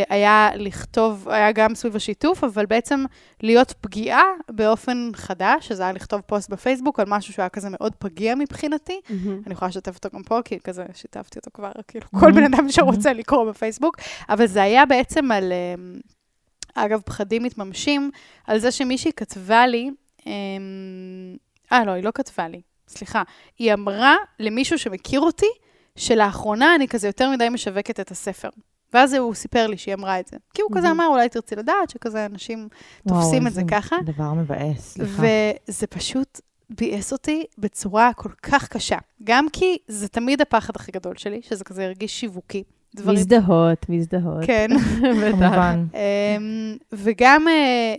היה לכתוב, היה גם סביב השיתוף, אבל בעצם להיות פגיעה באופן חדש, שזה היה לכתוב פוסט בפייסבוק על משהו שהיה כזה מאוד פגיע מבחינתי. Mm-hmm. אני יכולה לשתף אותו גם פה, כי כזה שיתפתי אותו כבר, כאילו, mm-hmm. כל בן אדם שרוצה mm-hmm. לקרוא בפייסבוק, אבל זה היה בעצם על, אה, אגב, פחדים מתממשים, על זה שמישהי כתבה לי, אמ, אה, לא, היא לא כתבה לי, סליחה, היא אמרה למישהו שמכיר אותי, שלאחרונה אני כזה יותר מדי משווקת את הספר. ואז הוא סיפר לי שהיא אמרה את זה. כי הוא כזה אמר, אולי תרצי לדעת, שכזה אנשים תופסים את זה ככה. דבר מבאס, סליחה. וזה פשוט ביאס אותי בצורה כל כך קשה. גם כי זה תמיד הפחד הכי גדול שלי, שזה כזה הרגיש שיווקי. דברים... מזדהות, מזדהות. כן. <laughs> כמובן. אמ, וגם, אה,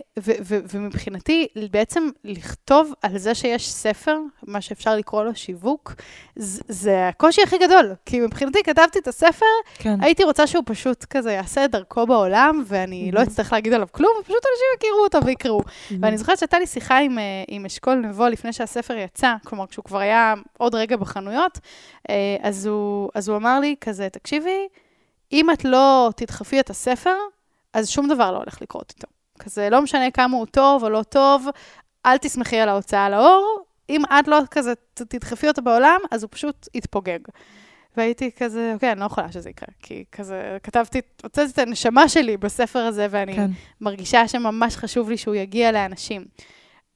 ומבחינתי, בעצם לכתוב על זה שיש ספר, מה שאפשר לקרוא לו שיווק, זה הקושי הכי גדול. כי מבחינתי כתבתי את הספר, כן. הייתי רוצה שהוא פשוט כזה יעשה את דרכו בעולם, ואני לא אצטרך להגיד עליו כלום, ופשוט אנשים יכירו אותו ויקראו. ואני זוכרת שהייתה לי שיחה עם, אה, עם אשכול נבו לפני שהספר יצא, כלומר, כשהוא כבר היה עוד רגע בחנויות, אה, אז הוא, אז הוא אמר לי כזה, תקשיבי, אם את לא תדחפי את הספר, אז שום דבר לא הולך לקרות איתו. כזה, לא משנה כמה הוא טוב או לא טוב, אל תסמכי על ההוצאה לאור. אם את לא כזה תדחפי אותו בעולם, אז הוא פשוט יתפוגג. והייתי כזה, אוקיי, אני לא יכולה שזה יקרה, כי כזה, כתבתי, הוצאתי את הנשמה שלי בספר הזה, ואני כן. מרגישה שממש חשוב לי שהוא יגיע לאנשים.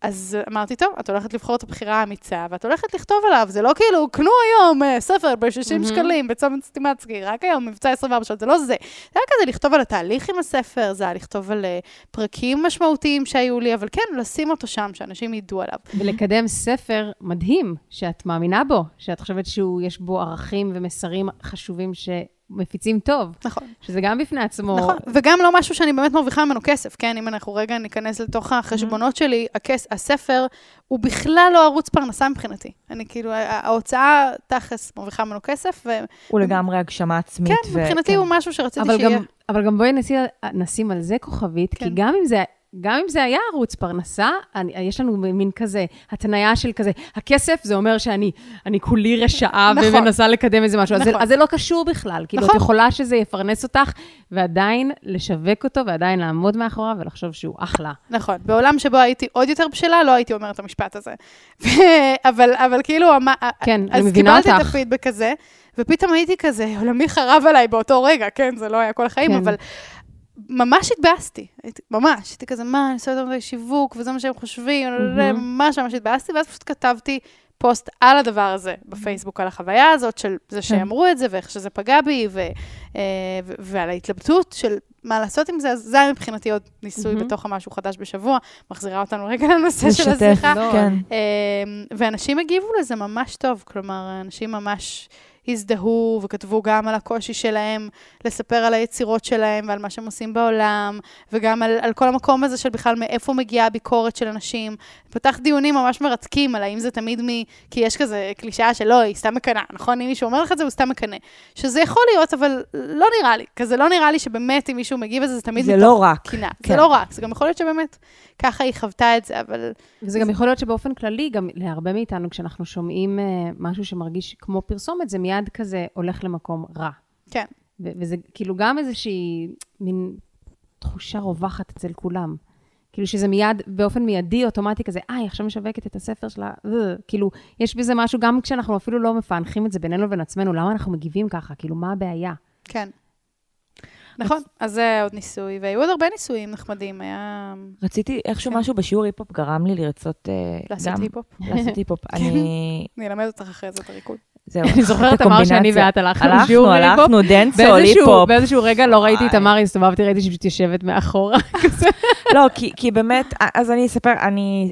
אז אמרתי, טוב, את הולכת לבחור את הבחירה האמיצה, ואת הולכת לכתוב עליו, זה לא כאילו, קנו היום uh, ספר ב-60 mm-hmm. שקלים בצומת סטימצקי, רק היום, מבצע 24 שעות, זה לא זה. זה היה כזה לכתוב על התהליך עם הספר, זה היה לכתוב על uh, פרקים משמעותיים שהיו לי, אבל כן, לשים אותו שם, שאנשים ידעו עליו. ולקדם ספר מדהים, שאת מאמינה בו, שאת חושבת שיש בו ערכים ומסרים חשובים ש... מפיצים טוב. נכון. שזה גם בפני עצמו... נכון, וגם לא משהו שאני באמת מרוויחה ממנו כסף, כן? אם אנחנו רגע ניכנס לתוך החשבונות mm-hmm. שלי, הכס, הספר הוא בכלל לא ערוץ פרנסה מבחינתי. אני כאילו, ההוצאה תכלס מרוויחה ממנו כסף, ו... הוא לגמרי הגשמה עצמית. כן, ו... מבחינתי כן. הוא משהו שרציתי אבל שיהיה... גם, אבל גם בואי נשים, נשים על זה כוכבית, כן. כי גם אם זה גם אם זה היה ערוץ פרנסה, אני, יש לנו מין כזה, התניה של כזה, הכסף זה אומר שאני אני כולי רשעה נכון. ומנסה לקדם איזה משהו. אז, נכון. זה, אז זה לא קשור בכלל. כאילו, נכון. את יכולה שזה יפרנס אותך, ועדיין לשווק אותו, ועדיין לעמוד מאחוריו ולחשוב שהוא אחלה. נכון. בעולם שבו הייתי עוד יותר בשלה, לא הייתי אומרת את המשפט הזה. <laughs> אבל, אבל כאילו, כן, אני אז מבינה קיבלתי את אותך. הפידבק הזה, ופתאום הייתי כזה, עולמי חרב עליי באותו רגע, כן, זה לא היה כל החיים, כן. אבל ממש התבאסתי, ממש, הייתי כזה, מה, אני עושה יותר מדי שיווק, וזה מה שהם חושבים. ממש ממש התבאסתי, ואז פשוט כתבתי פוסט על הדבר הזה בפייסבוק, על החוויה הזאת של זה שאמרו את זה, ואיך שזה פגע בי, ו, אה, ו- ועל ההתלבטות של מה לעשות עם זה, אז זה היה מבחינתי עוד ניסוי. בתוך המשהו חדש בשבוע, מחזירה אותנו רגע <laughs> לנושא של השיחה. לא, כן. אמ, ואנשים הגיבו לזה ממש טוב, כלומר, אנשים ממש הזדהו וכתבו גם על הקושי שלהם לספר על היצירות שלהם ועל מה שהם עושים בעולם, וגם על, על כל המקום הזה של בכלל מאיפה מגיעה הביקורת של אנשים. פתח דיונים ממש מרתקים על האם זה תמיד מ... כי יש כזה קלישאה של לא, היא סתם מקנאה, נכון? אם מישהו אומר לך את זה, הוא סתם מקנא. שזה יכול להיות, אבל לא נראה לי. כזה לא נראה לי שבאמת אם מישהו מגיב את זה, זה תמיד זה מתוך לא רק. קנאה. כן. זה לא רק, זה גם יכול להיות שבאמת ככה היא חוותה את זה, אבל... וזה גם יכול להיות שבאופן כללי, גם להרבה מאיתנו, כשאנחנו שומעים uh, משהו שמרגיש כמו פרסומת, זה מיד כזה הולך למקום רע. כן. ו- וזה כאילו גם איזושהי מין תחושה רווחת אצל כולם. כאילו שזה מיד, באופן מיידי, אוטומטי כזה, אה, היא עכשיו משווקת את הספר שלה, אה, כאילו, יש בזה משהו, גם כשאנחנו אפילו לא מפענחים את זה בינינו לבין עצמנו, למה אנחנו מגיבים ככה? כאילו, מה הבעיה? כן. נכון, אז זה עוד ניסוי, והיו עוד הרבה ניסויים נחמדים, היה רציתי, איכשהו כן. משהו בשיעור היפ-הופ גרם לי לרצות אה, לעשות גם... היפ-הופ. לעשות היפ-הופ. אני... אני אלמד אותך אחרי זה את הריקוד. זהו. אני זוכרת, אמר שאני ואת הלכנו הלכנו, לשיעור. הלכנו, dance hall, באיזשהו, היפ-הופ. באיזשהו רגע לא ראיתי את וואי. תמר, הסתובבתי, ראיתי שהיא פשוט יושבת מאחורה. <laughs> לא, כי, באמת, אז אני אספר, אני,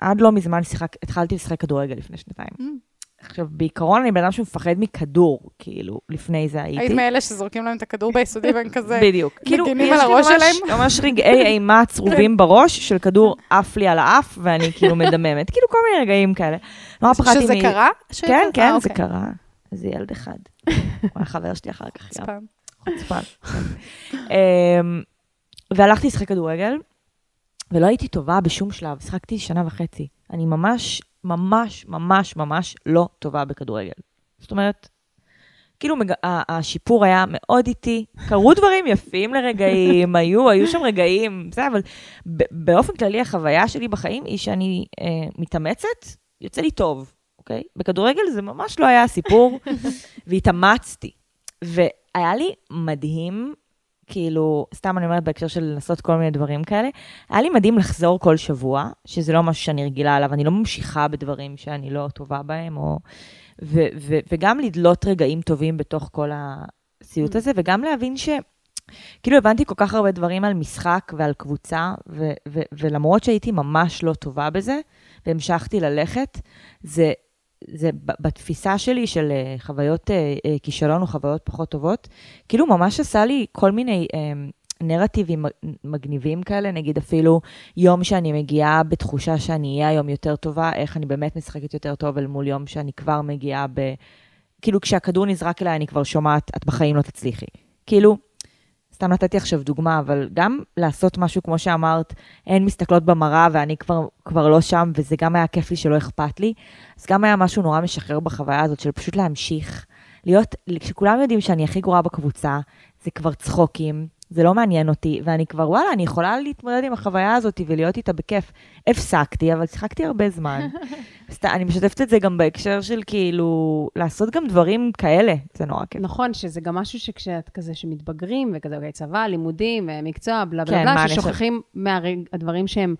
עד לא מזמן התחלתי לשחק כדורגל לפני שנתיים. עכשיו, בעיקרון אני בן אדם שמפחד מכדור, כאילו, לפני זה הייתי. היית מאלה שזורקים להם את הכדור ביסודי והם <laughs> כזה... בדיוק. כאילו, מגינים יש על הראש שלהם? ממש רגעי אימה צרובים בראש של כדור עף לי על האף, ואני כאילו מדממת. כאילו, כל מיני רגעים כאלה. נורא פחדתי שזה מ- קרה? ש- כן, אה, כן, זה אוקיי. קרה. זה ילד אחד. <laughs> הוא היה חבר שלי אחר כך. ספן. חוצפן. אמ, והלכתי לשחק כדורגל, ולא הייתי טובה בשום שלב, שיחקתי שנה וחצי. אני ממש, ממש, ממש, ממש לא טובה בכדורגל. זאת אומרת, כאילו מג... השיפור היה מאוד איטי, קרו <laughs> דברים יפים לרגעים, <laughs> היו, היו שם רגעים, זה, אבל באופן כללי החוויה שלי בחיים היא שאני אה, מתאמצת, יוצא לי טוב, אוקיי? בכדורגל זה ממש לא היה הסיפור, <laughs> והתאמצתי. והיה לי מדהים, כאילו, סתם אני אומרת בהקשר של לנסות כל מיני דברים כאלה, היה לי מדהים לחזור כל שבוע, שזה לא משהו שאני רגילה עליו, אני לא ממשיכה בדברים שאני לא טובה בהם, או... ו- ו- וגם לדלות רגעים טובים בתוך כל הסיוט הזה, וגם להבין ש... כאילו הבנתי כל כך הרבה דברים על משחק ועל קבוצה, ו- ו- ולמרות שהייתי ממש לא טובה בזה, והמשכתי ללכת, זה, זה בתפיסה שלי של אה, חוויות אה, אה, כישלון או חוויות פחות טובות, כאילו ממש עשה לי כל מיני אה, נרטיבים מגניבים כאלה, נגיד אפילו יום שאני מגיעה בתחושה שאני אהיה היום יותר טובה, איך אני באמת משחקת יותר טוב אל מול יום שאני כבר מגיעה ב... כאילו כשהכדור נזרק אליי אני כבר שומעת, את בחיים לא תצליחי. כאילו, סתם נתתי עכשיו דוגמה, אבל גם לעשות משהו כמו שאמרת, הן מסתכלות במראה ואני כבר, כבר לא שם, וזה גם היה כיף לי שלא אכפת לי. אז גם היה משהו נורא משחרר בחוויה הזאת של פשוט להמשיך, להיות, כשכולם יודעים שאני הכי גרועה בקבוצה, זה כבר צחוקים, זה לא מעניין אותי, ואני כבר, וואלה, אני יכולה להתמודד עם החוויה הזאת ולהיות איתה בכיף. הפסקתי, אבל שיחקתי הרבה זמן. <laughs> סת, אני משתפת את זה גם בהקשר של כאילו, לעשות גם דברים כאלה, זה נורא כיף. נכון, שזה גם משהו שכשאת כזה, שמתבגרים, וכזה, אוקיי, צבא, לימודים, אה, מקצוע, בלה בלה כן, בלה, ששוכחים מהדברים שהם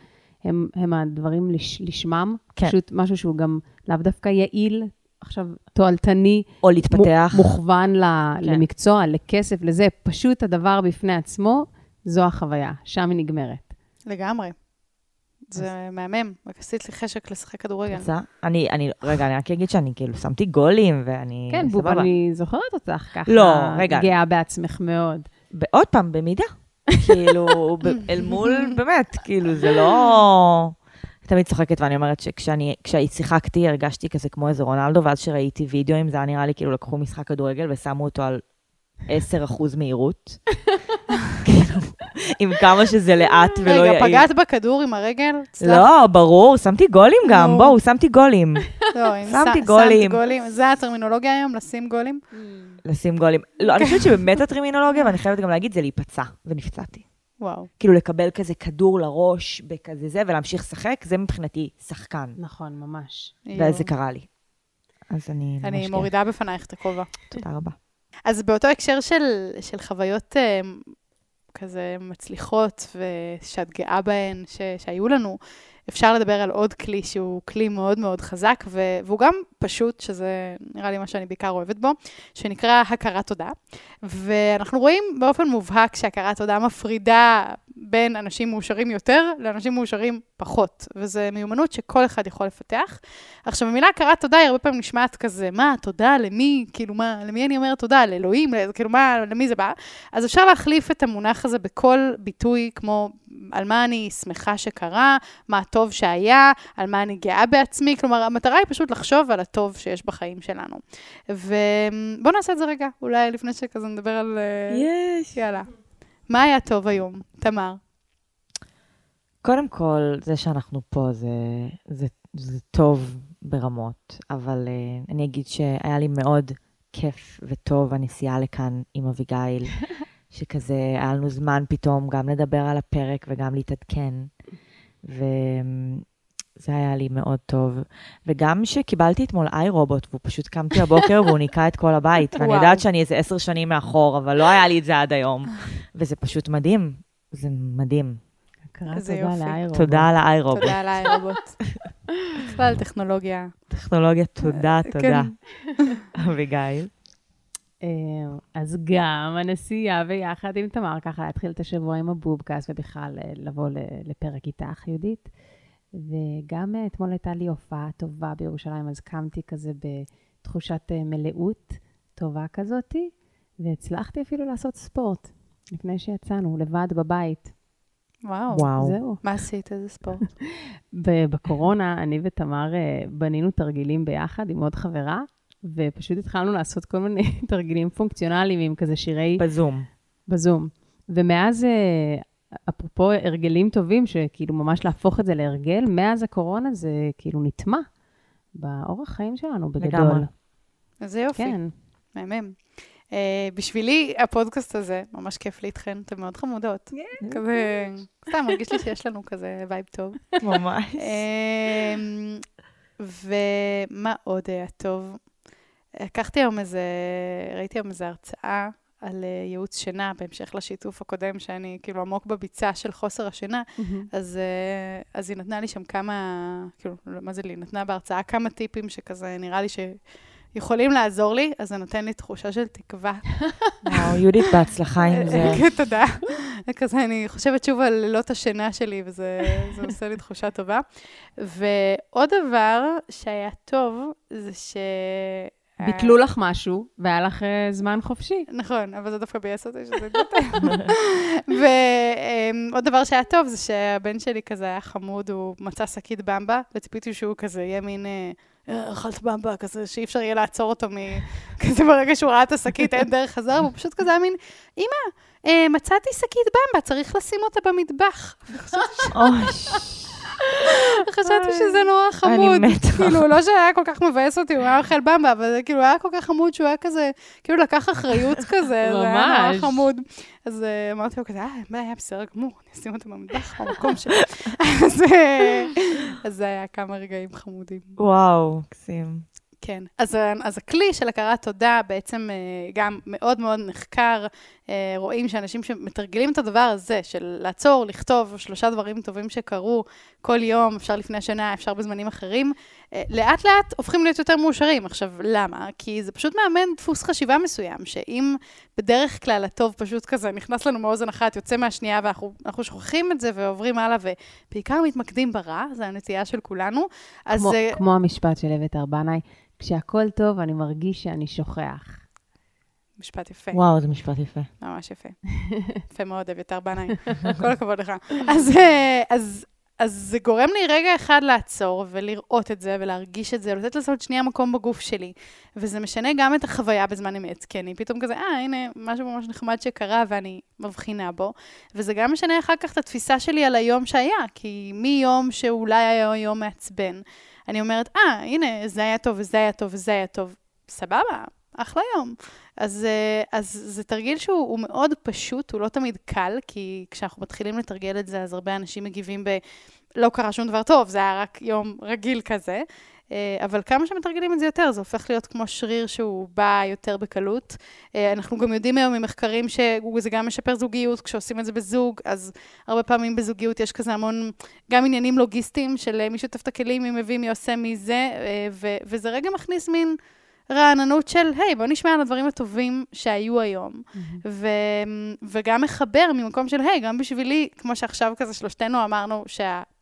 הם, הם הדברים לש, לשמם. כן. פשוט משהו שהוא גם לאו דווקא יעיל, עכשיו, תועלתני, או להתפתח. מוכוון ל, כן. למקצוע, לכסף, לזה. פשוט הדבר בפני עצמו, זו החוויה, שם היא נגמרת. לגמרי. זה מהמם, רק עשית לי חשק לשחק כדורגל. רוצה? אני, אני, רגע, אני רק אגיד שאני כאילו שמתי גולים, ואני... כן, בוב. אני זוכרת אותך ככה. לא, רגע. גאה בעצמך מאוד. עוד פעם, במידה. <laughs> כאילו, אל מול, באמת, כאילו, זה לא... תמיד צוחקת ואני אומרת שכשאני כשהי- שיחקתי, הרגשתי כזה כמו איזה רונלדו, ואז כשראיתי וידאוים, זה היה נראה לי כאילו לקחו משחק כדורגל ושמו אותו על 10% מהירות. <laughs> עם כמה שזה לאט ולא יעיל. רגע, פגעת בכדור עם הרגל? לא, ברור, שמתי גולים גם. בואו, שמתי גולים. <laughs> לא, שמתי גולים. שמת גולים. זה הטרמינולוגיה היום, לשים גולים? לשים גולים. לא, אני חושבת שבאמת הטרמינולוגיה, ואני חייבת גם להגיד, זה להיפצע, ונפצעתי. וואו. כאילו לקבל כזה כדור לראש, בכזה זה, ולהמשיך לשחק, זה מבחינתי שחקן. נכון, ממש. וזה קרה לי. אז אני ממש... אני גאה. מורידה בפנייך את הכובע. תודה רבה. אז באותו הקשר של, של חוויות אה, כזה מצליחות ושאת גאה בהן, ש, שהיו לנו, אפשר לדבר על עוד כלי שהוא כלי מאוד מאוד חזק, ו, והוא גם פשוט, שזה נראה לי מה שאני בעיקר אוהבת בו, שנקרא הכרת תודה. ואנחנו רואים באופן מובהק שהכרת תודה מפרידה בין אנשים מאושרים יותר לאנשים מאושרים פחות, וזו מיומנות שכל אחד יכול לפתח. עכשיו, המילה הכרת תודה היא הרבה פעמים נשמעת כזה, מה, תודה, למי, כאילו, מה, למי אני אומרת תודה? לאלוהים? כאילו, מה, למי זה בא? אז אפשר להחליף את המונח הזה בכל ביטוי, כמו על מה אני שמחה שקרה, מה הטוב שהיה, על מה אני גאה בעצמי. כלומר, המטרה היא פשוט לחשוב על הטוב שיש בחיים שלנו. ובואו נעשה את זה רגע, אולי לפני שכזה נדבר על... אה, יש. יאללה. מה היה טוב היום, תמר? קודם כל, זה שאנחנו פה זה, זה, זה טוב ברמות, אבל uh, אני אגיד שהיה לי מאוד כיף וטוב הנסיעה לכאן עם אביגיל, <laughs> שכזה היה לנו זמן פתאום גם לדבר על הפרק וגם להתעדכן, וזה היה לי מאוד טוב. וגם שקיבלתי אתמול איי רובוט, והוא פשוט קמתי הבוקר והוא ניקה את כל הבית, ואני. יודעת שאני איזה עשר שנים מאחור, אבל לא היה לי את זה עד היום, וזה פשוט מדהים, זה מדהים. איזה תודה יופי. תודה על האיי רובוט. תודה על האיירובוט. בכלל, טכנולוגיה. טכנולוגיה, תודה, כן. תודה. אביגיל. אה, אז גם הנסיעה ביחד עם תמר, ככה להתחיל את השבוע עם הבובקאסט ובכלל אה, לבוא ל- לפרק איתך, יהודית. וגם אה, אתמול הייתה לי הופעה טובה בירושלים, אז קמתי כזה בתחושת אה, מלאות טובה כזאתי, והצלחתי אפילו לעשות ספורט לפני שיצאנו, לבד בבית. וואו. וואו. זהו. מה עשית? איזה ספורט? <laughs> בקורונה, אני ותמר בנינו תרגילים ביחד עם עוד חברה, ופשוט התחלנו לעשות כל מיני <laughs> תרגילים פונקציונליים עם כזה שירי בזום. בזום. ומאז, אה, אפרופו הרגלים טובים, שכאילו ממש להפוך את זה להרגל, מאז הקורונה זה כאילו נטמע באורח חיים שלנו בגדול. לגמרי. איזה יופי. כן. מהמם. Uh, בשבילי, הפודקאסט הזה, ממש כיף לי איתכן, אתן מאוד חמודות. כזה, סתם, מרגיש לי שיש לנו כזה vibe טוב. ממש. אמ, ומה עוד היה טוב? לקחתי היום איזה, ראיתי היום איזה הרצאה על אה, ייעוץ שינה, בהמשך לשיתוף הקודם, שאני כאילו עמוק בביצה של חוסר השינה, אז, אה, אז היא נתנה לי שם כמה, כאילו, לא, מה זה לי? נתנה בהרצאה כמה טיפים שכזה נראה לי שיכולים לעזור לי, אז זה נותן לי תחושה של תקווה. <laughs> וואו, יהודית, בהצלחה עם זה. כן, תודה. כזה, אני חושבת שוב על לילות השינה שלי, וזה זה עושה לי תחושה טובה. ועוד דבר שהיה טוב, זה ש... ביטלו לך משהו, והיה לך אה, זמן חופשי. נכון, אבל זה דווקא ביאס אותי שזה גוטה. <laughs> ועוד דבר שהיה טוב זה שהבן שלי כזה היה חמוד, הוא מצא שקית במבה, וציפיתי שהוא כזה יהיה מין... אה, "אה, אכלת במבה, כזה שאי אפשר יהיה לעצור אותו מ... <laughs> כזה ברגע שהוא ראה את השקית, אין דרך חזר, והוא פשוט כזה היה מין, אמא, אה, מצאתי שקית במבה, צריך לשים אותה במטבח. אוי, <laughs> חשבתי שזה נורא אני חמוד. מתה. כאילו, לא שהיה כל כך מבאס אותי, הוא היה אוכל במבה, אבל זה כאילו היה כל כך חמוד שהוא היה כזה, כאילו לקח אחריות <laughs> כזה, זה היה נורא. חמוד. אז אה, אמרתי לו כזה, אה, אין בעיה, בסדר גמור, אני אשים אותה במטבח, במקום שלי. <laughs> אז, אה, אז זה היה כמה רגעים חמודים. וואו, מקסים. כן. אז, ה- אז הכלי של הכרת תודה בעצם אה, גם מאוד מאוד נחקר. אה, רואים שאנשים שמתרגלים את הדבר הזה של לעצור, לכתוב שלושה דברים טובים שקרו כל יום, אפשר לפני השנה, אפשר בזמנים אחרים, אה, לאט לאט הופכים להיות יותר מאושרים. עכשיו, למה? כי זה פשוט מאמן דפוס חשיבה מסוים, שאם בדרך כלל הטוב פשוט כזה נכנס לנו מאוזן אחת, יוצא מהשנייה, ואנחנו אנחנו שוכחים את זה ועוברים הלאה, ובעיקר מתמקדים ברע, זו הנטייה של כולנו. אז כמו, אה, כמו המשפט של אביתר בנאי, כשהכול טוב, אני מרגיש שאני שוכח. משפט יפה. וואו, זה משפט יפה. ממש יפה. <laughs> יפה מאוד, אביתר בנאי. כל הכבוד לך. אז, אה, אז אז זה גורם לי רגע אחד לעצור ולראות את זה ולהרגיש את זה, לתת לזה עוד שנייה מקום בגוף שלי. וזה משנה גם את החוויה בזמן אמת, כי אני פתאום כזה, אה, הנה, משהו ממש נחמד שקרה ואני מבחינה בו. וזה גם משנה אחר כך את התפיסה שלי על היום שהיה, כי מיום שאולי היה יום מעצבן, אני אומרת, אה, הנה, זה היה טוב וזה היה טוב וזה היה טוב. סבבה, אחלה יום. אז, אה, אז זה תרגיל שהוא מאוד פשוט, הוא לא תמיד קל, כי כשאנחנו מתחילים לתרגל את זה, אז הרבה אנשים מגיבים ב... לא קרה שום דבר טוב, זה היה רק יום רגיל כזה. אה, אבל כמה שמתרגלים את זה יותר, זה הופך להיות כמו שריר שהוא בא יותר בקלות. אה, אנחנו גם יודעים היום ממחקרים שזה גם משפר זוגיות, כשעושים את זה בזוג, אז הרבה פעמים בזוגיות יש כזה המון, גם עניינים לוגיסטיים של מי שותף את הכלים, מי מביא, מי עושה, מי זה, וזה רגע מכניס מין... רעננות של, היי, בוא נשמע על הדברים הטובים שהיו היום. Mm-hmm. ו- וגם מחבר ממקום של, היי, גם בשבילי, כמו שעכשיו כזה שלושתנו אמרנו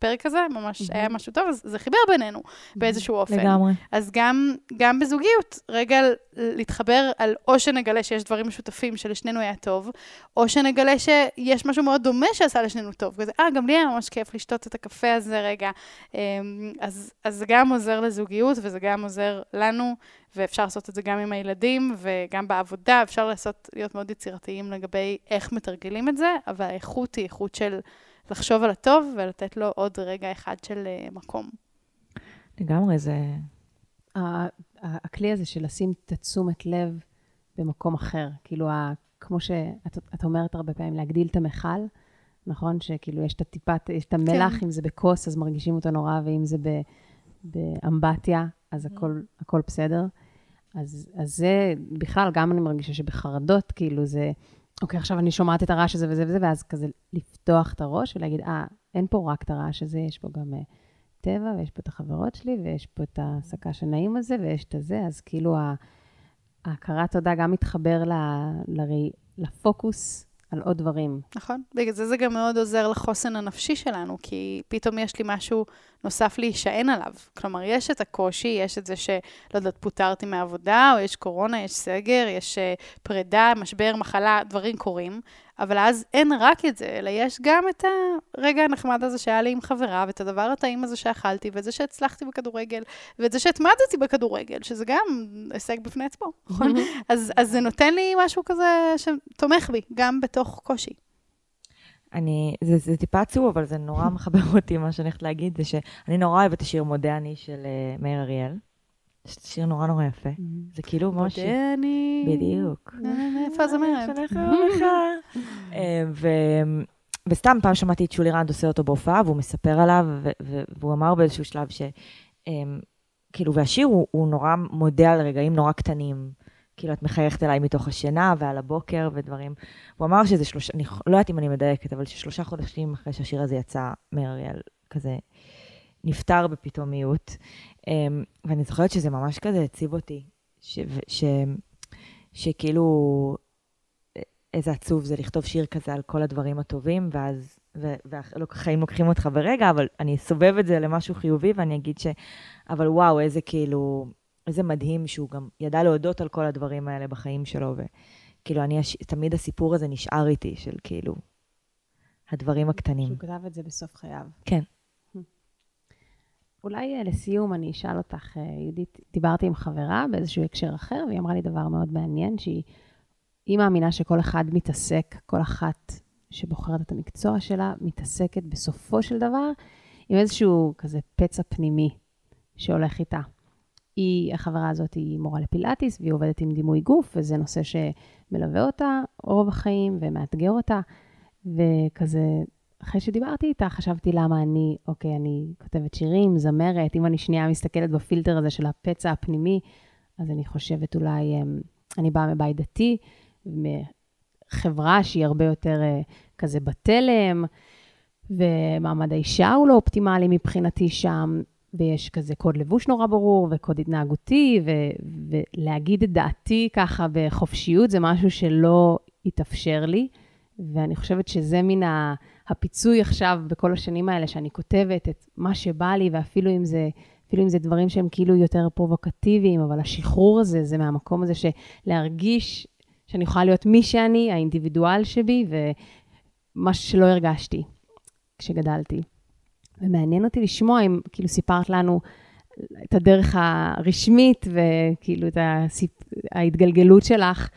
שהפרק הזה ממש mm-hmm. היה משהו טוב, אז זה חיבר בינינו mm-hmm. באיזשהו אופן. לגמרי. אז גם, גם בזוגיות, רגע להתחבר על או שנגלה שיש דברים משותפים שלשנינו היה טוב, או שנגלה שיש משהו מאוד דומה שעשה לשנינו טוב. כזה, אה, גם לי היה ממש כיף לשתות את הקפה הזה רגע. אמ, אז, אז זה גם עוזר לזוגיות וזה גם עוזר לנו. ואפשר לעשות את זה גם עם הילדים וגם בעבודה, אפשר לעשות, להיות מאוד יצירתיים לגבי איך מתרגלים את זה, אבל האיכות היא איכות של לחשוב על הטוב ולתת לו עוד רגע אחד של uh, מקום. לגמרי, זה... הכלי הזה של לשים את התשומת לב במקום אחר, כאילו, כמו שאת אומרת הרבה פעמים, להגדיל את המכל, נכון? שכאילו יש את הטיפת, יש את המלח, כן. אם זה בכוס, אז מרגישים אותו נורא, ואם זה באמבטיה, אז mm. הכל, הכל בסדר. אז, אז זה, בכלל, גם אני מרגישה שבחרדות, כאילו זה, אוקיי, עכשיו אני שומעת את הרעש הזה וזה וזה, ואז כזה לפתוח את הראש ולהגיד, אה, אין פה רק את הרעש הזה, יש פה גם uh, טבע, ויש פה את החברות שלי, ויש פה את הסק"ש הנעים הזה, ויש את הזה, אז כאילו ההכרת תודה גם מתחבר ל, ל, לפוקוס על עוד דברים. נכון. בגלל זה זה גם מאוד עוזר לחוסן הנפשי שלנו, כי פתאום יש לי משהו נוסף להישען עליו. כלומר, יש את הקושי, יש את זה שלא יודעת, פוטרתי מעבודה, או יש קורונה, יש סגר, יש uh, פרידה, משבר, מחלה, דברים קורים, אבל אז אין רק את זה, אלא יש גם את הרגע הנחמד הזה שהיה לי עם חברה, ואת הדבר הטעים הזה שאכלתי, ואת זה שהצלחתי בכדורגל, ואת זה שהתמדתי בכדורגל, שזה גם הישג בפני עצמו, נכון? אז, אז זה נותן לי משהו כזה שתומך בי, גם בתוך קושי. אני, זה, זה טיפה עצוב, אבל זה נורא מחבר אותי, מה שאני הולכת להגיד, זה שאני נורא אוהבת את השיר מודה אני של uh, מאיר אריאל. זה שיר נורא נורא יפה. Mm-hmm. זה כאילו ממש... מודה אני... בדיוק. איפה הזמרת? אה, וסתם פעם שמעתי את שולי רנד עושה אותו בהופעה, והוא מספר עליו, והוא אמר באיזשהו שלב ש... אמ, כאילו, והשיר הוא נורא מודה על רגעים נורא קטנים. כאילו, את מחייכת אליי מתוך השינה ועל הבוקר ודברים. הוא אמר שזה שלושה, אני לא יודעת אם אני מדייקת, אבל ששלושה חודשים אחרי שהשיר הזה יצא, מאריאל כזה נפטר בפתאומיות. אמ, ואני זוכרת שזה ממש כזה הציב אותי, ש, ש, שכאילו, איזה עצוב זה לכתוב שיר כזה על כל הדברים הטובים, ואז, והחיים לוקחים אותך ברגע, אבל אני אסובב את זה למשהו חיובי, ואני אגיד ש... אבל וואו, איזה כאילו... איזה מדהים שהוא גם ידע להודות על כל הדברים האלה בחיים שלו, וכאילו, אני, תמיד הסיפור הזה נשאר איתי, של כאילו, הדברים הקטנים. שהוא כתב את זה בסוף חייו. כן. אולי אה, לסיום אני אשאל אותך, אה, יהודית, דיברתי עם חברה באיזשהו הקשר אחר, והיא אמרה לי דבר מאוד מעניין, שהיא מאמינה שכל אחד מתעסק, כל אחת שבוחרת את המקצוע שלה, מתעסקת בסופו של דבר עם איזשהו כזה פצע פנימי שהולך איתה. היא, החברה הזאת היא מורה לפילאטיס, והיא עובדת עם דימוי גוף, וזה נושא שמלווה אותה רוב החיים ומאתגר אותה. וכזה, אחרי שדיברתי איתה, חשבתי למה אני, אוקיי, אני כותבת שירים, זמרת, אם אני שנייה מסתכלת בפילטר הזה של הפצע הפנימי, אז אני חושבת אולי, אמ, אני באה מבית דתי, מחברה שהיא הרבה יותר אה, כזה בתלם, ומעמד האישה הוא לא אופטימלי מבחינתי שם, ויש כזה קוד לבוש נורא ברור, וקוד התנהגותי, ו- ולהגיד את דעתי ככה בחופשיות, זה משהו שלא התאפשר לי. ואני חושבת שזה מן הפיצוי עכשיו, בכל השנים האלה, שאני כותבת את מה שבא לי, ואפילו אם זה, אפילו אם זה דברים שהם כאילו יותר פרובוקטיביים, אבל השחרור הזה, זה מהמקום הזה שלהרגיש שאני יכולה להיות מי שאני, האינדיבידואל שבי, ומה שלא הרגשתי כשגדלתי. ומעניין אותי לשמוע אם כאילו סיפרת לנו את הדרך הרשמית וכאילו את הסיפ... ההתגלגלות שלך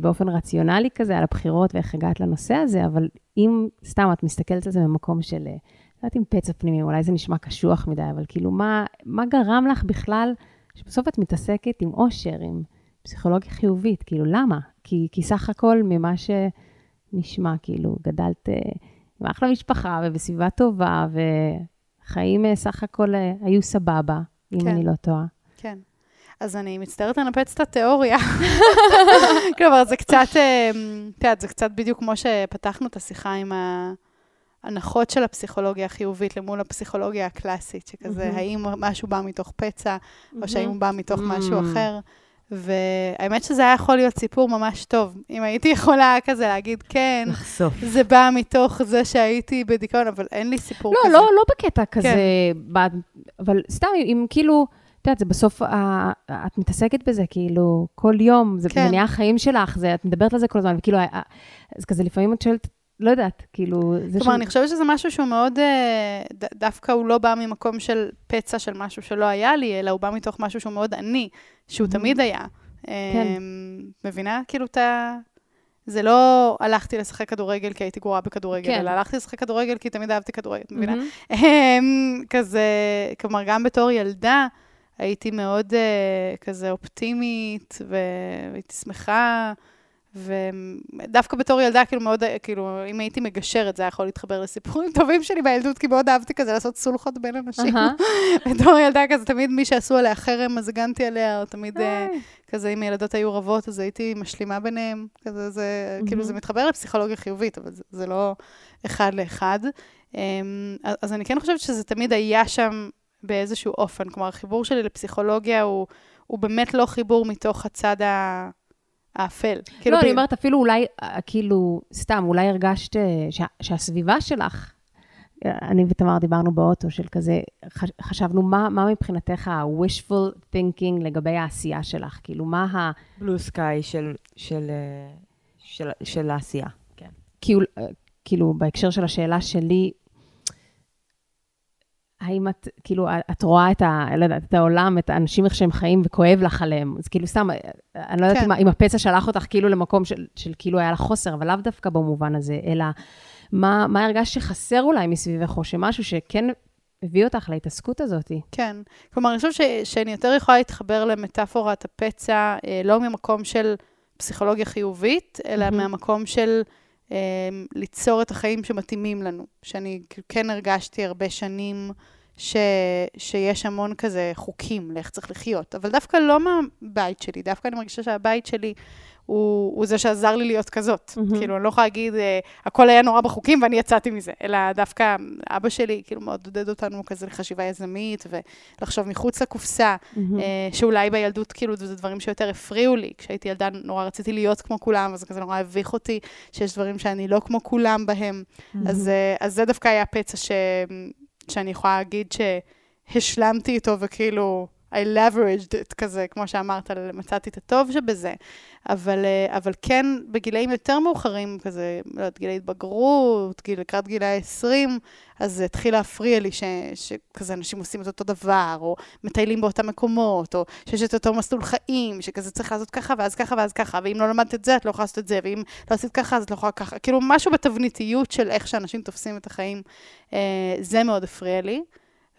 באופן רציונלי כזה על הבחירות ואיך הגעת לנושא הזה, אבל אם סתם את מסתכלת על זה ממקום של, אה, לא יודעת אם פצע פנימי, אולי זה נשמע קשוח מדי, אבל כאילו מה, מה גרם לך בכלל, שבסוף את מתעסקת עם אושר, עם פסיכולוגיה חיובית, כאילו למה? כי, כי סך הכל ממה שנשמע, כאילו גדלת אה, עם אחלה משפחה ובסביבה טובה, וחיים סך הכל היו סבבה, אם כן. אני לא טועה. כן. אז אני מצטערת לנפץ את התיאוריה. <laughs> כלומר, זה קצת, אה, את יודעת, זה קצת בדיוק כמו שפתחנו את השיחה עם ההנחות של הפסיכולוגיה החיובית למול הפסיכולוגיה הקלאסית, שכזה, האם משהו בא מתוך פצע, או שהאם הוא בא מתוך משהו אחר. והאמת שזה היה יכול להיות סיפור ממש טוב. אם הייתי יכולה כזה להגיד, כן, לחשוף. זה בא מתוך זה שהייתי בדיכאון, אבל אין לי סיפור לא, כזה. לא, לא בקטע כזה, כן. אבל סתם, אם כאילו... את יודעת, זה בסוף, את מתעסקת בזה, כאילו, כל יום, זה, כן. נהיה החיים שלך, זה, את מדברת על זה כל הזמן, וכאילו, אז כזה לפעמים את שואלת, לא יודעת, כאילו... כלומר, ש... אני חושבת שזה משהו שהוא מאוד, אה, ד, דווקא הוא לא בא ממקום של פצע של משהו שלא היה לי, אלא הוא בא מתוך משהו שהוא מאוד עני, שהוא תמיד היה. כן. מבינה? כאילו, אתה... זה לא הלכתי לשחק כדורגל כי הייתי גרועה בכדורגל, כן. אלא הלכתי לשחק כדורגל כי תמיד אהבתי כדורגל, מבינה? כזה, כלומר, גם בתור ילדה, הייתי מאוד uh, כזה אופטימית, והייתי שמחה, ודווקא בתור ילדה, כאילו מאוד, כאילו, אם הייתי מגשרת, זה היה יכול להתחבר לסיפורים <laughs> טובים שלי בילדות, כי מאוד אהבתי כזה לעשות סולחות בין אנשים. <laughs> בתור ילדה כזה, תמיד מי שעשו עליה חרם, אז הגנתי עליה, או תמיד uh, כזה, אם ילדות היו רבות, אז הייתי משלימה ביניהם. כזה, זה. כאילו, זה מתחבר לפסיכולוגיה חיובית, אבל זה, זה לא אחד לאחד. Um, אז אני כן חושבת שזה תמיד היה שם באיזשהו אופן. כלומר, החיבור שלי לפסיכולוגיה הוא, הוא באמת לא חיבור מתוך הצד ה... האפל. כאילו לא, ב... אני אומרת, אפילו אולי, אה, כאילו, סתם, אולי הרגשת אה, שה, שהסביבה שלך, אה, אני ותמר דיברנו באוטו של כזה, חשבנו, מה, מה מבחינתך ה-wishful thinking לגבי העשייה שלך? כאילו, מה ה... בלו סקאי של, של, של, של העשייה, כן. כאילו, כאילו, בהקשר של השאלה שלי, האם את, כאילו, את רואה את, ה, לא יודעת, את העולם, את האנשים איך שהם חיים וכואב לך עליהם? אז כאילו, סתם, אני לא יודעת כן. אם, אם הפצע שלח אותך כאילו למקום של, של כאילו היה לך חוסר, אבל לאו דווקא במובן הזה, אלא מה, מה הרגשת שחסר אולי מסביבך, או שמשהו שכן הביא אותך להתעסקות הזאת? כן. כלומר, אני חושבת שאני יותר יכולה להתחבר למטאפורת הפצע, אה, לא ממקום של פסיכולוגיה חיובית, אלא mm-hmm. מהמקום של... אמ, ליצור את החיים שמתאימים לנו. שאני כן הרגשתי הרבה שנים ש, שיש המון כזה חוקים לאיך צריך לחיות, אבל דווקא לא מהבית שלי, דווקא אני מרגישה שהבית שלי הוא, הוא זה שעזר לי להיות כזאת. Mm-hmm. כאילו, אני לא יכולה להגיד, אה, הכל היה נורא בחוקים ואני יצאתי מזה, אלא דווקא אבא שלי, כאילו, מאוד עודד אותנו כזה לחשיבה יזמית ולחשוב מחוץ לקופסה, mm-hmm. אה, שאולי בילדות, כאילו, זה דברים שיותר הפריעו לי. כשהייתי ילדה, נורא רציתי להיות כמו כולם, אז כזה נורא הביך אותי שיש דברים שאני לא כמו כולם בהם. Mm-hmm. אז, אה, אז זה דווקא היה פצע ש, שאני יכולה להגיד שהשלמתי איתו, וכאילו... I leveraged it כזה, כמו שאמרת, מצאתי את הטוב שבזה. אבל, אה, אבל כן, בגילאים יותר מאוחרים, כזה, לא יודעת, גילי התבגרות, גיל, לקראת גילי ה-20, אז זה התחיל להפריע לי ש, שכזה אנשים עושים את אותו דבר, או מטיילים באותם מקומות, או שיש את אותו מסלול חיים, שכזה צריך לעשות ככה, ואז ככה, ואז ככה, ואם לא למדת את זה, את לא יכולה לעשות את זה, ואם לא עשית ככה, אז את לא יכולה ככה. כאילו, משהו בתבניתיות של איך שאנשים תופסים את החיים, אה, זה מאוד הפריע לי.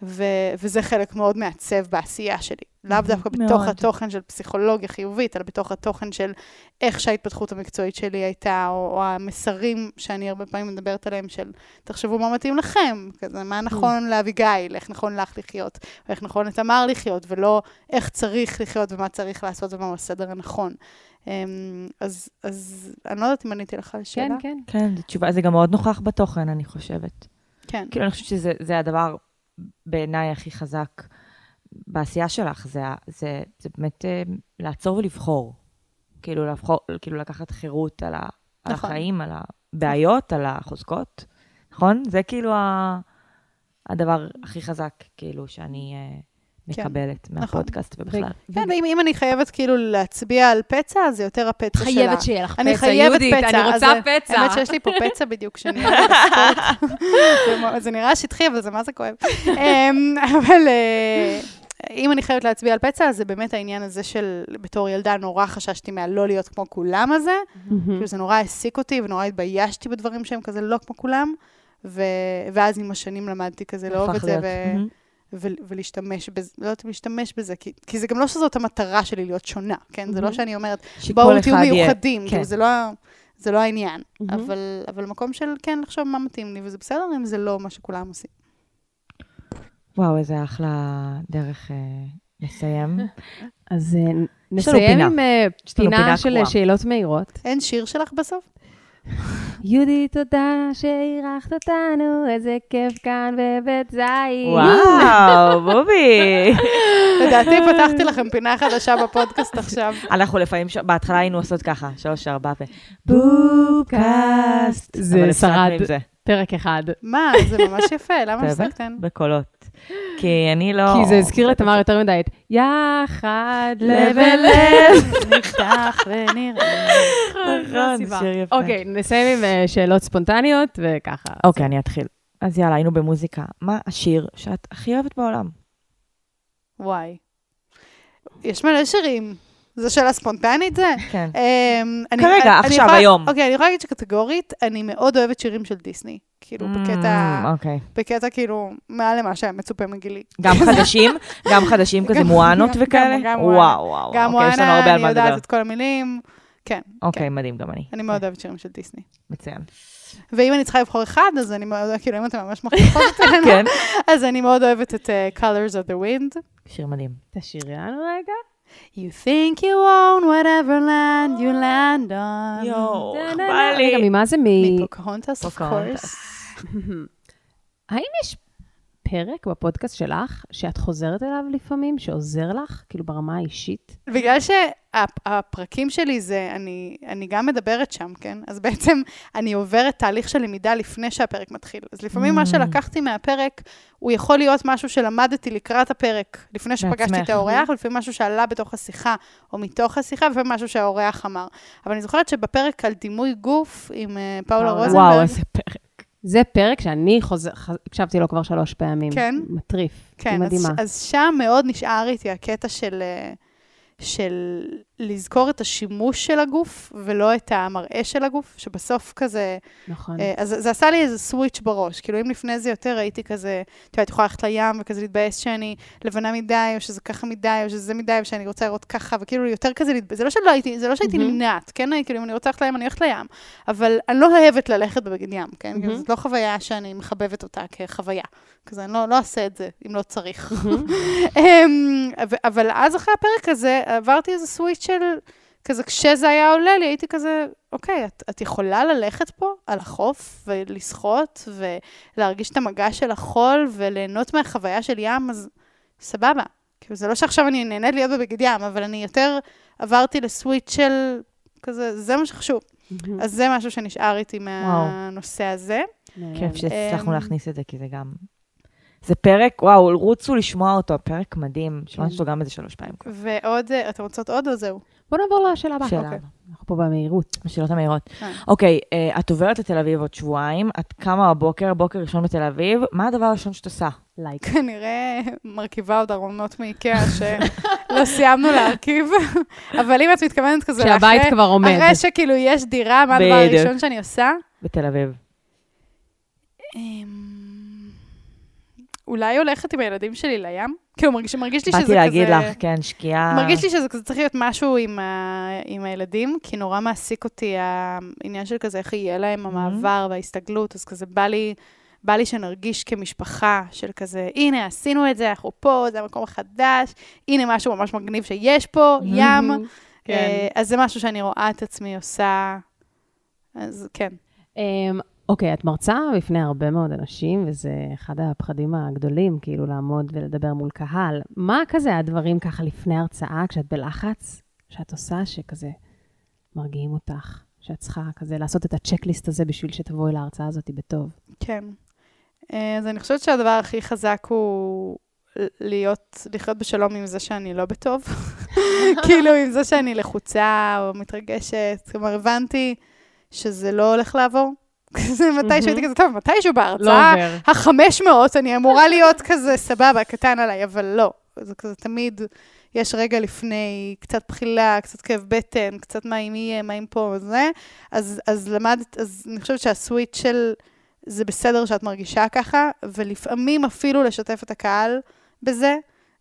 ו- וזה חלק מאוד מעצב בעשייה שלי. לאו דווקא מאוד. בתוך התוכן של פסיכולוגיה חיובית, אלא בתוך התוכן של איך שההתפתחות המקצועית שלי הייתה, או, או המסרים שאני הרבה פעמים מדברת עליהם, של תחשבו מה מתאים לכם, כזה, מה נכון. לאביגיל, איך נכון לך לחיות, או איך נכון לתמר לחיות, ולא איך צריך לחיות ומה צריך לעשות ומה הסדר הנכון. אמ, אז, אז אני לא יודעת אם עניתי לך על השאלה. כן, כן. כן, זו תשובה, זה גם מאוד נוכח בתוכן, אני חושבת. כן. כאילו, אני חושבת שזה הדבר בעיניי הכי חזק בעשייה שלך, זה, זה, זה באמת אה, לעצור ולבחור. כאילו, לבחור, כאילו לקחת חירות על, ה, נכון. על החיים, על הבעיות, על החוזקות, נכון? זה כאילו ה, הדבר הכי חזק, כאילו, שאני uh, מקבלת מהפודקאסט ובכלל. כן, ואם אם אני חייבת כאילו להצביע על פצע, אז זה יותר הפצע שלה. חייבת שיהיה לך אני פצע, חייבת יהודית, פצע. אני אז רוצה זה- פצע. האמת שיש לי פה פצע בדיוק בספורט. זה נראה שטחי, אבל זה מה זה כואב. אמ, אבל אה, אם אני חייבת להצביע על פצע, אז זה באמת העניין הזה של, בתור ילדה, נורא חששתי מהלא להיות כמו כולם הזה. כאילו זה נורא העסיק אותי, ונורא התביישתי בדברים שהם כזה לא כמו כולם. ו- ואז עם השנים למדתי כזה לאהוב את זה. ו-. ו- ולהשתמש בזה, לא יודעת אם להשתמש בזה, כי, כי זה גם לא שזאת המטרה שלי להיות שונה, כן? זה לא מהמם. שאני אומרת, בואו תהיו מיוחדים, כן. כאילו זה לא, זה לא העניין. מהמם. אבל, אבל מקום של כן לחשוב מה מתאים לי, וזה בסדר אם זה לא מה שכולם עושים. וואו, איזה אחלה דרך אה, לסיים. <laughs> אז אה, נסיים. עם אה, פינה פינה של קבועה. שאלות מהירות. אין שיר שלך בסוף? יהודית, תודה שאירחת אותנו, איזה כיף כאן בבית זית. וואו, <laughs> בובי. לדעתי פתחתי לכם פינה חדשה בפודקאסט עכשיו. אנחנו לפעמים, בהתחלה היינו עושות ככה, שלוש, ארבע, ו... בובקאסט. זה שרד פרק אחד. מה, זה ממש יפה, למה? הפסקתן? בקולות. כי אני לא... כי זה הזכיר לתמר יותר מדי את יחד לב לב אל אל לב. <laughs> נפתח ונראה. נכון, זה שיר יפה. אוקיי, נסיים עם אה, שאלות ספונטניות, וככה. אוקיי, אני אתחיל. אז יאללה, היינו במוזיקה. מה השיר שאת הכי אוהבת בעולם? וואי. יש מלא שירים. זו שאלה ספונטנית זה? כן. אמ, אני- כרגע, אני עכשיו, יכולה- היום. אוקיי, אני יכולה להגיד שקטגורית, אני מאוד אוהבת שירים של דיסני. כאילו, בקטע, Mm, אוקיי. בקטע כאילו, מעל למה שהיה מצופה מגילי. גם <laughs> חדשים? גם חדשים כזה מואנות גם- וכאלה? גם מואנה. וואו, וואו. גם אוקיי, על אני. יודעת את כל המילים. כן, אוקיי, מדהים, גם אני. אני מאוד אוהבת שירים של דיסני. מצוין. ואם אני צריכה לבחור אחד, אז אני מאוד, כאילו, אם אתם ממש מכריחות אותנו, <laughs> כן. אז אני מאוד אוהבת את אה, Colors of the Wind. שיר מדהים. תשאירי לנו רגע. You think you own whatever land you land on. יואו, נה, איך נה, בא נה. לי. רגע, ממה זה מ... מפוקהונטס, of פוקהונטס. course. <laughs> האם יש פרק בפודקאסט שלך שאת חוזרת אליו לפעמים, שעוזר לך, כאילו ברמה האישית? בגלל שהפרקים שלי זה, אני, אני גם מדברת שם, כן? אז בעצם אני עוברת תהליך של למידה לפני שהפרק מתחיל. אז לפעמים מה Mm. שלקחתי מהפרק, הוא יכול להיות משהו שלמדתי לקראת הפרק, לפני שפגשתי. את האורח, לפעמים משהו שעלה בתוך השיחה, או מתוך השיחה, ולפעמים משהו שהאורח אמר. אבל אני זוכרת שבפרק על דימוי גוף עם פאולה פאולה. רוזנברג, וואו, איזה פרק. זה פרק שאני חוזר, הקשבתי לו כבר שלוש פעמים. כן? מטריף. כן, היא אז, מדהימה. אז שם מאוד נשאר איתי הקטע של, אה, של לזכור את השימוש של הגוף, ולא את המראה של הגוף, שבסוף כזה, נכון. אה, אז זה עשה לי איזה סוויץ' בראש. כאילו, אם לפני זה יותר הייתי כזה, את יודעת, יכולה ללכת לים וכזה להתבאס שאני לבנה מדי, או שזה ככה מדי, או שזה מדי, ושאני רוצה לראות ככה, וכאילו יותר כזה להתבאס. זה לא שלא הייתי, זה לא שהייתי מהמם. נמנעת, כן? כאילו, אם אני רוצה ללכת לים, אני הולכת לים. אבל אני לא אוהבת ללכת בבגד ים, כן? מהמם. זאת לא חוויה שאני מחבבת אותה כחוויה. כזה, אני לא, לא אעשה את זה אם לא צריך. <laughs> ו- אבל אז אחרי הפרק הזה, עברתי איזה סוויץ' של, כזה, כשזה היה עולה לי, הייתי כזה, אוקיי, את, את יכולה ללכת פה על החוף ולשחות ולהרגיש את המגע של החול וליהנות מהחוויה של ים, אז סבבה. כאילו, זה לא שעכשיו אני נהנית להיות בבגד ים, אבל אני יותר עברתי לסוויץ' של כזה, זה מה שחשוב. אז זה משהו שנשאר איתי מהנושא הזה. כיף שהצלחנו אמ, להכניס את זה, כי זה גם... זה פרק, וואו, רוצו לשמוע אותו, פרק מדהים. שמעתי אותו גם איזה שלוש פעמים. ועוד, אה, אתם רוצות עוד או זהו? בוא נעבור לשאלה הבאה. שאלה אוקיי. אנחנו פה במהירות. השאלות המהירות. אה. אוקיי, אה, את עוברת לתל אביב עוד שבועיים, את קמה בבוקר, בוקר ראשון בתל אביב, מה הדבר הראשון שאת עושה? לייק. כנראה מרכיבה עוד ארונות מאיקאה שלא סיימנו להרכיב. אבל אם את מתכוונת כזה לאחרי- כבר עומד. אחרי שכאילו יש דירה, מה הדבר. הראשון שאני עושה? בתל אביב. אולי הולכת עם הילדים שלי לים? כאילו, מרגיש, מרגיש לי שזה באתי כזה... להגיד לך, כן, שקיעה... מרגיש לי שזה כזה צריך להיות משהו עם, ה... עם הילדים, כי נורא מעסיק אותי העניין של כזה, איך יהיה להם המעבר וההסתגלות, אז כזה בא לי, בא לי שנרגיש כמשפחה של כזה, הנה, עשינו את זה, אנחנו פה, זה המקום החדש, הנה משהו ממש מגניב שיש פה, ים. כן. אה, אז זה משהו שאני רואה את עצמי עושה, אז כן. אמ, אוקיי, את מרצה בפני הרבה מאוד אנשים, וזה אחד הפחדים הגדולים, כאילו לעמוד ולדבר מול קהל. מה כזה הדברים ככה לפני הרצאה, כשאת בלחץ, שאת עושה, שכזה מרגיעים אותך, שאת צריכה כזה לעשות את הצ'קליסט הזה בשביל שתבואי להרצאה הזאת בטוב? כן. אה, אז אני חושבת שהדבר הכי חזק הוא להיות, לחיות בשלום עם זה שאני לא בטוב. <laughs> כאילו, עם זה שאני לחוצה או מתרגשת. כלומר, הבנתי שזה לא הולך לעבור. זה מתי שהייתי כזה, טוב, מתישהו בהרצאה לא. החמש מאות, אני אמורה להיות כזה סבבה, קטן עליי, אבל לא. זה כזה תמיד, יש רגע לפני, קצת בחילה, קצת כאב בטן, קצת מה אם יהיה, מה אם פה וזה. אז, אז למדת, אז אני חושבת שהסוויץ' של זה בסדר שאת מרגישה ככה, ולפעמים אפילו לשתף את הקהל בזה,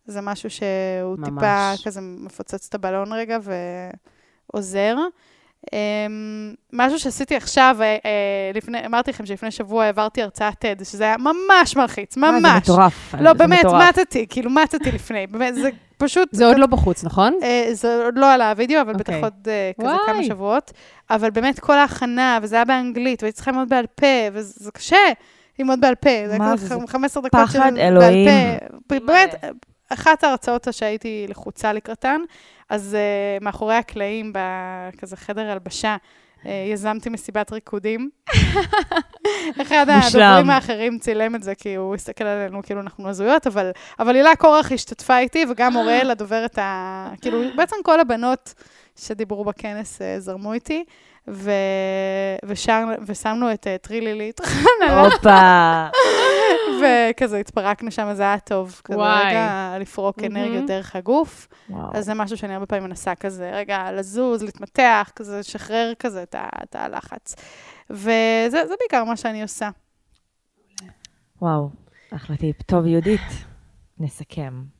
זה משהו שהוא ממש. טיפה כזה מפוצץ את הבלון רגע ועוזר. Um, משהו שעשיתי עכשיו, uh, uh, לפני, אמרתי לכם שלפני שבוע העברתי הרצאת TED, שזה היה ממש מלחיץ, ממש. זה מטורף. לא, זה באמת. מתתי, כאילו מתתי לפני, באמת, זה פשוט... זה עוד לא בחוץ, נכון? אה, זה עוד לא עלה הווידאו, אבל בטח אוקיי. עוד אה, כזה וואי. כמה שבועות. אבל באמת כל ההכנה, וזה היה באנגלית, והייתי צריכה ללמוד בעל פה, וזה קשה ללמוד בעל פה. זה מה היה זה? כזה זה 15 דקות של פחד בעל אלוהים. פה. באמת, אחת ההרצאות שהייתי לחוצה לקראתן, אז אה, מאחורי הקלעים, בכזה חדר הלבשה, אה, יזמתי מסיבת ריקודים. <laughs> אחד. הדוברים האחרים צילם את זה, כי הוא הסתכל עלינו כאילו אנחנו הזויות, אבל, אבל הילה קורח השתתפה איתי, וגם אוראל, הדוברת ה... כאילו, בעצם כל הבנות שדיברו בכנס אה, זרמו איתי, ו... ושר... ושמנו את אה, טרילי ליט, <laughs> הופה. וכזה התפרקנו שם, זה היה טוב. כזה וואי. רגע לפרוק. אנרגיות דרך הגוף. וואו. אז זה משהו שאני הרבה פעמים מנסה כזה, רגע, לזוז, להתמתח, כזה, לשחרר כזה את, הלחץ. וזה זה בעיקר מה שאני עושה. וואו, אחלה טיפ. טוב, יהודית, נסכם.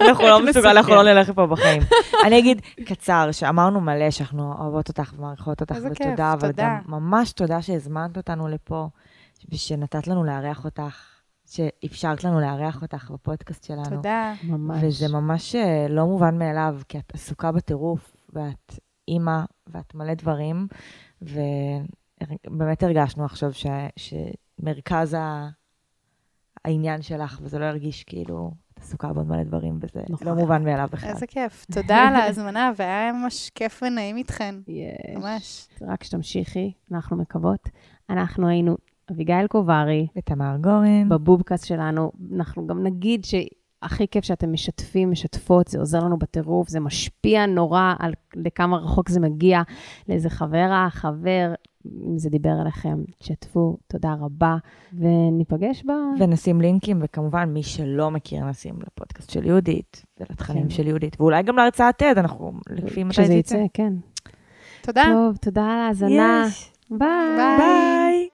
אנחנו לא מסוגל, אנחנו לא נלך פה בחיים. <laughs> אני אגיד קצר, שאמרנו מלא שאנחנו אוהבות אותך ומעריכות אותך, ותודה, אבל תודה. גם ממש תודה שהזמנת אותנו לפה, ושנתת לנו לארח אותך, שאפשרת לנו לארח אותך בפודקאסט שלנו. תודה. ממש. וזה ממש אה, לא מובן מאליו, כי את עסוקה בטירוף, ואת אימא, ואת מלא דברים, ובאמת הרגשנו עכשיו ש, שמרכז ה... העניין שלך, וזה לא ירגיש כאילו עסוקה בעוד מלא דברים, וזה נכון. לא מובן מאליו בכלל. איזה כיף. תודה על ההזמנה, <laughs> והיה ממש כיף ונעים איתכן. יש. ממש. רק שתמשיכי, אנחנו מקוות. אנחנו היינו אביגיל קוברי, ותמר גורן. בבובקאסט שלנו. אנחנו גם נגיד שהכי כיף שאתם משתפים, משתפות, זה עוזר לנו בטירוף, זה משפיע נורא על לכמה רחוק זה מגיע לאיזה חברה, חבר, אם זה דיבר עליכם, תשתפו, תודה רבה, וניפגש ב... ונשים לינקים, וכמובן, מי שלא מכיר, נשים לפודקאסט של יהודית, ולתכנים כן. של יהודית, ואולי גם להרצאת TED, אנחנו, לפי מתי כשזה זה יצא, יצא. כן. תודה. טוב, תודה על ההאזנה. יש. ביי. ביי.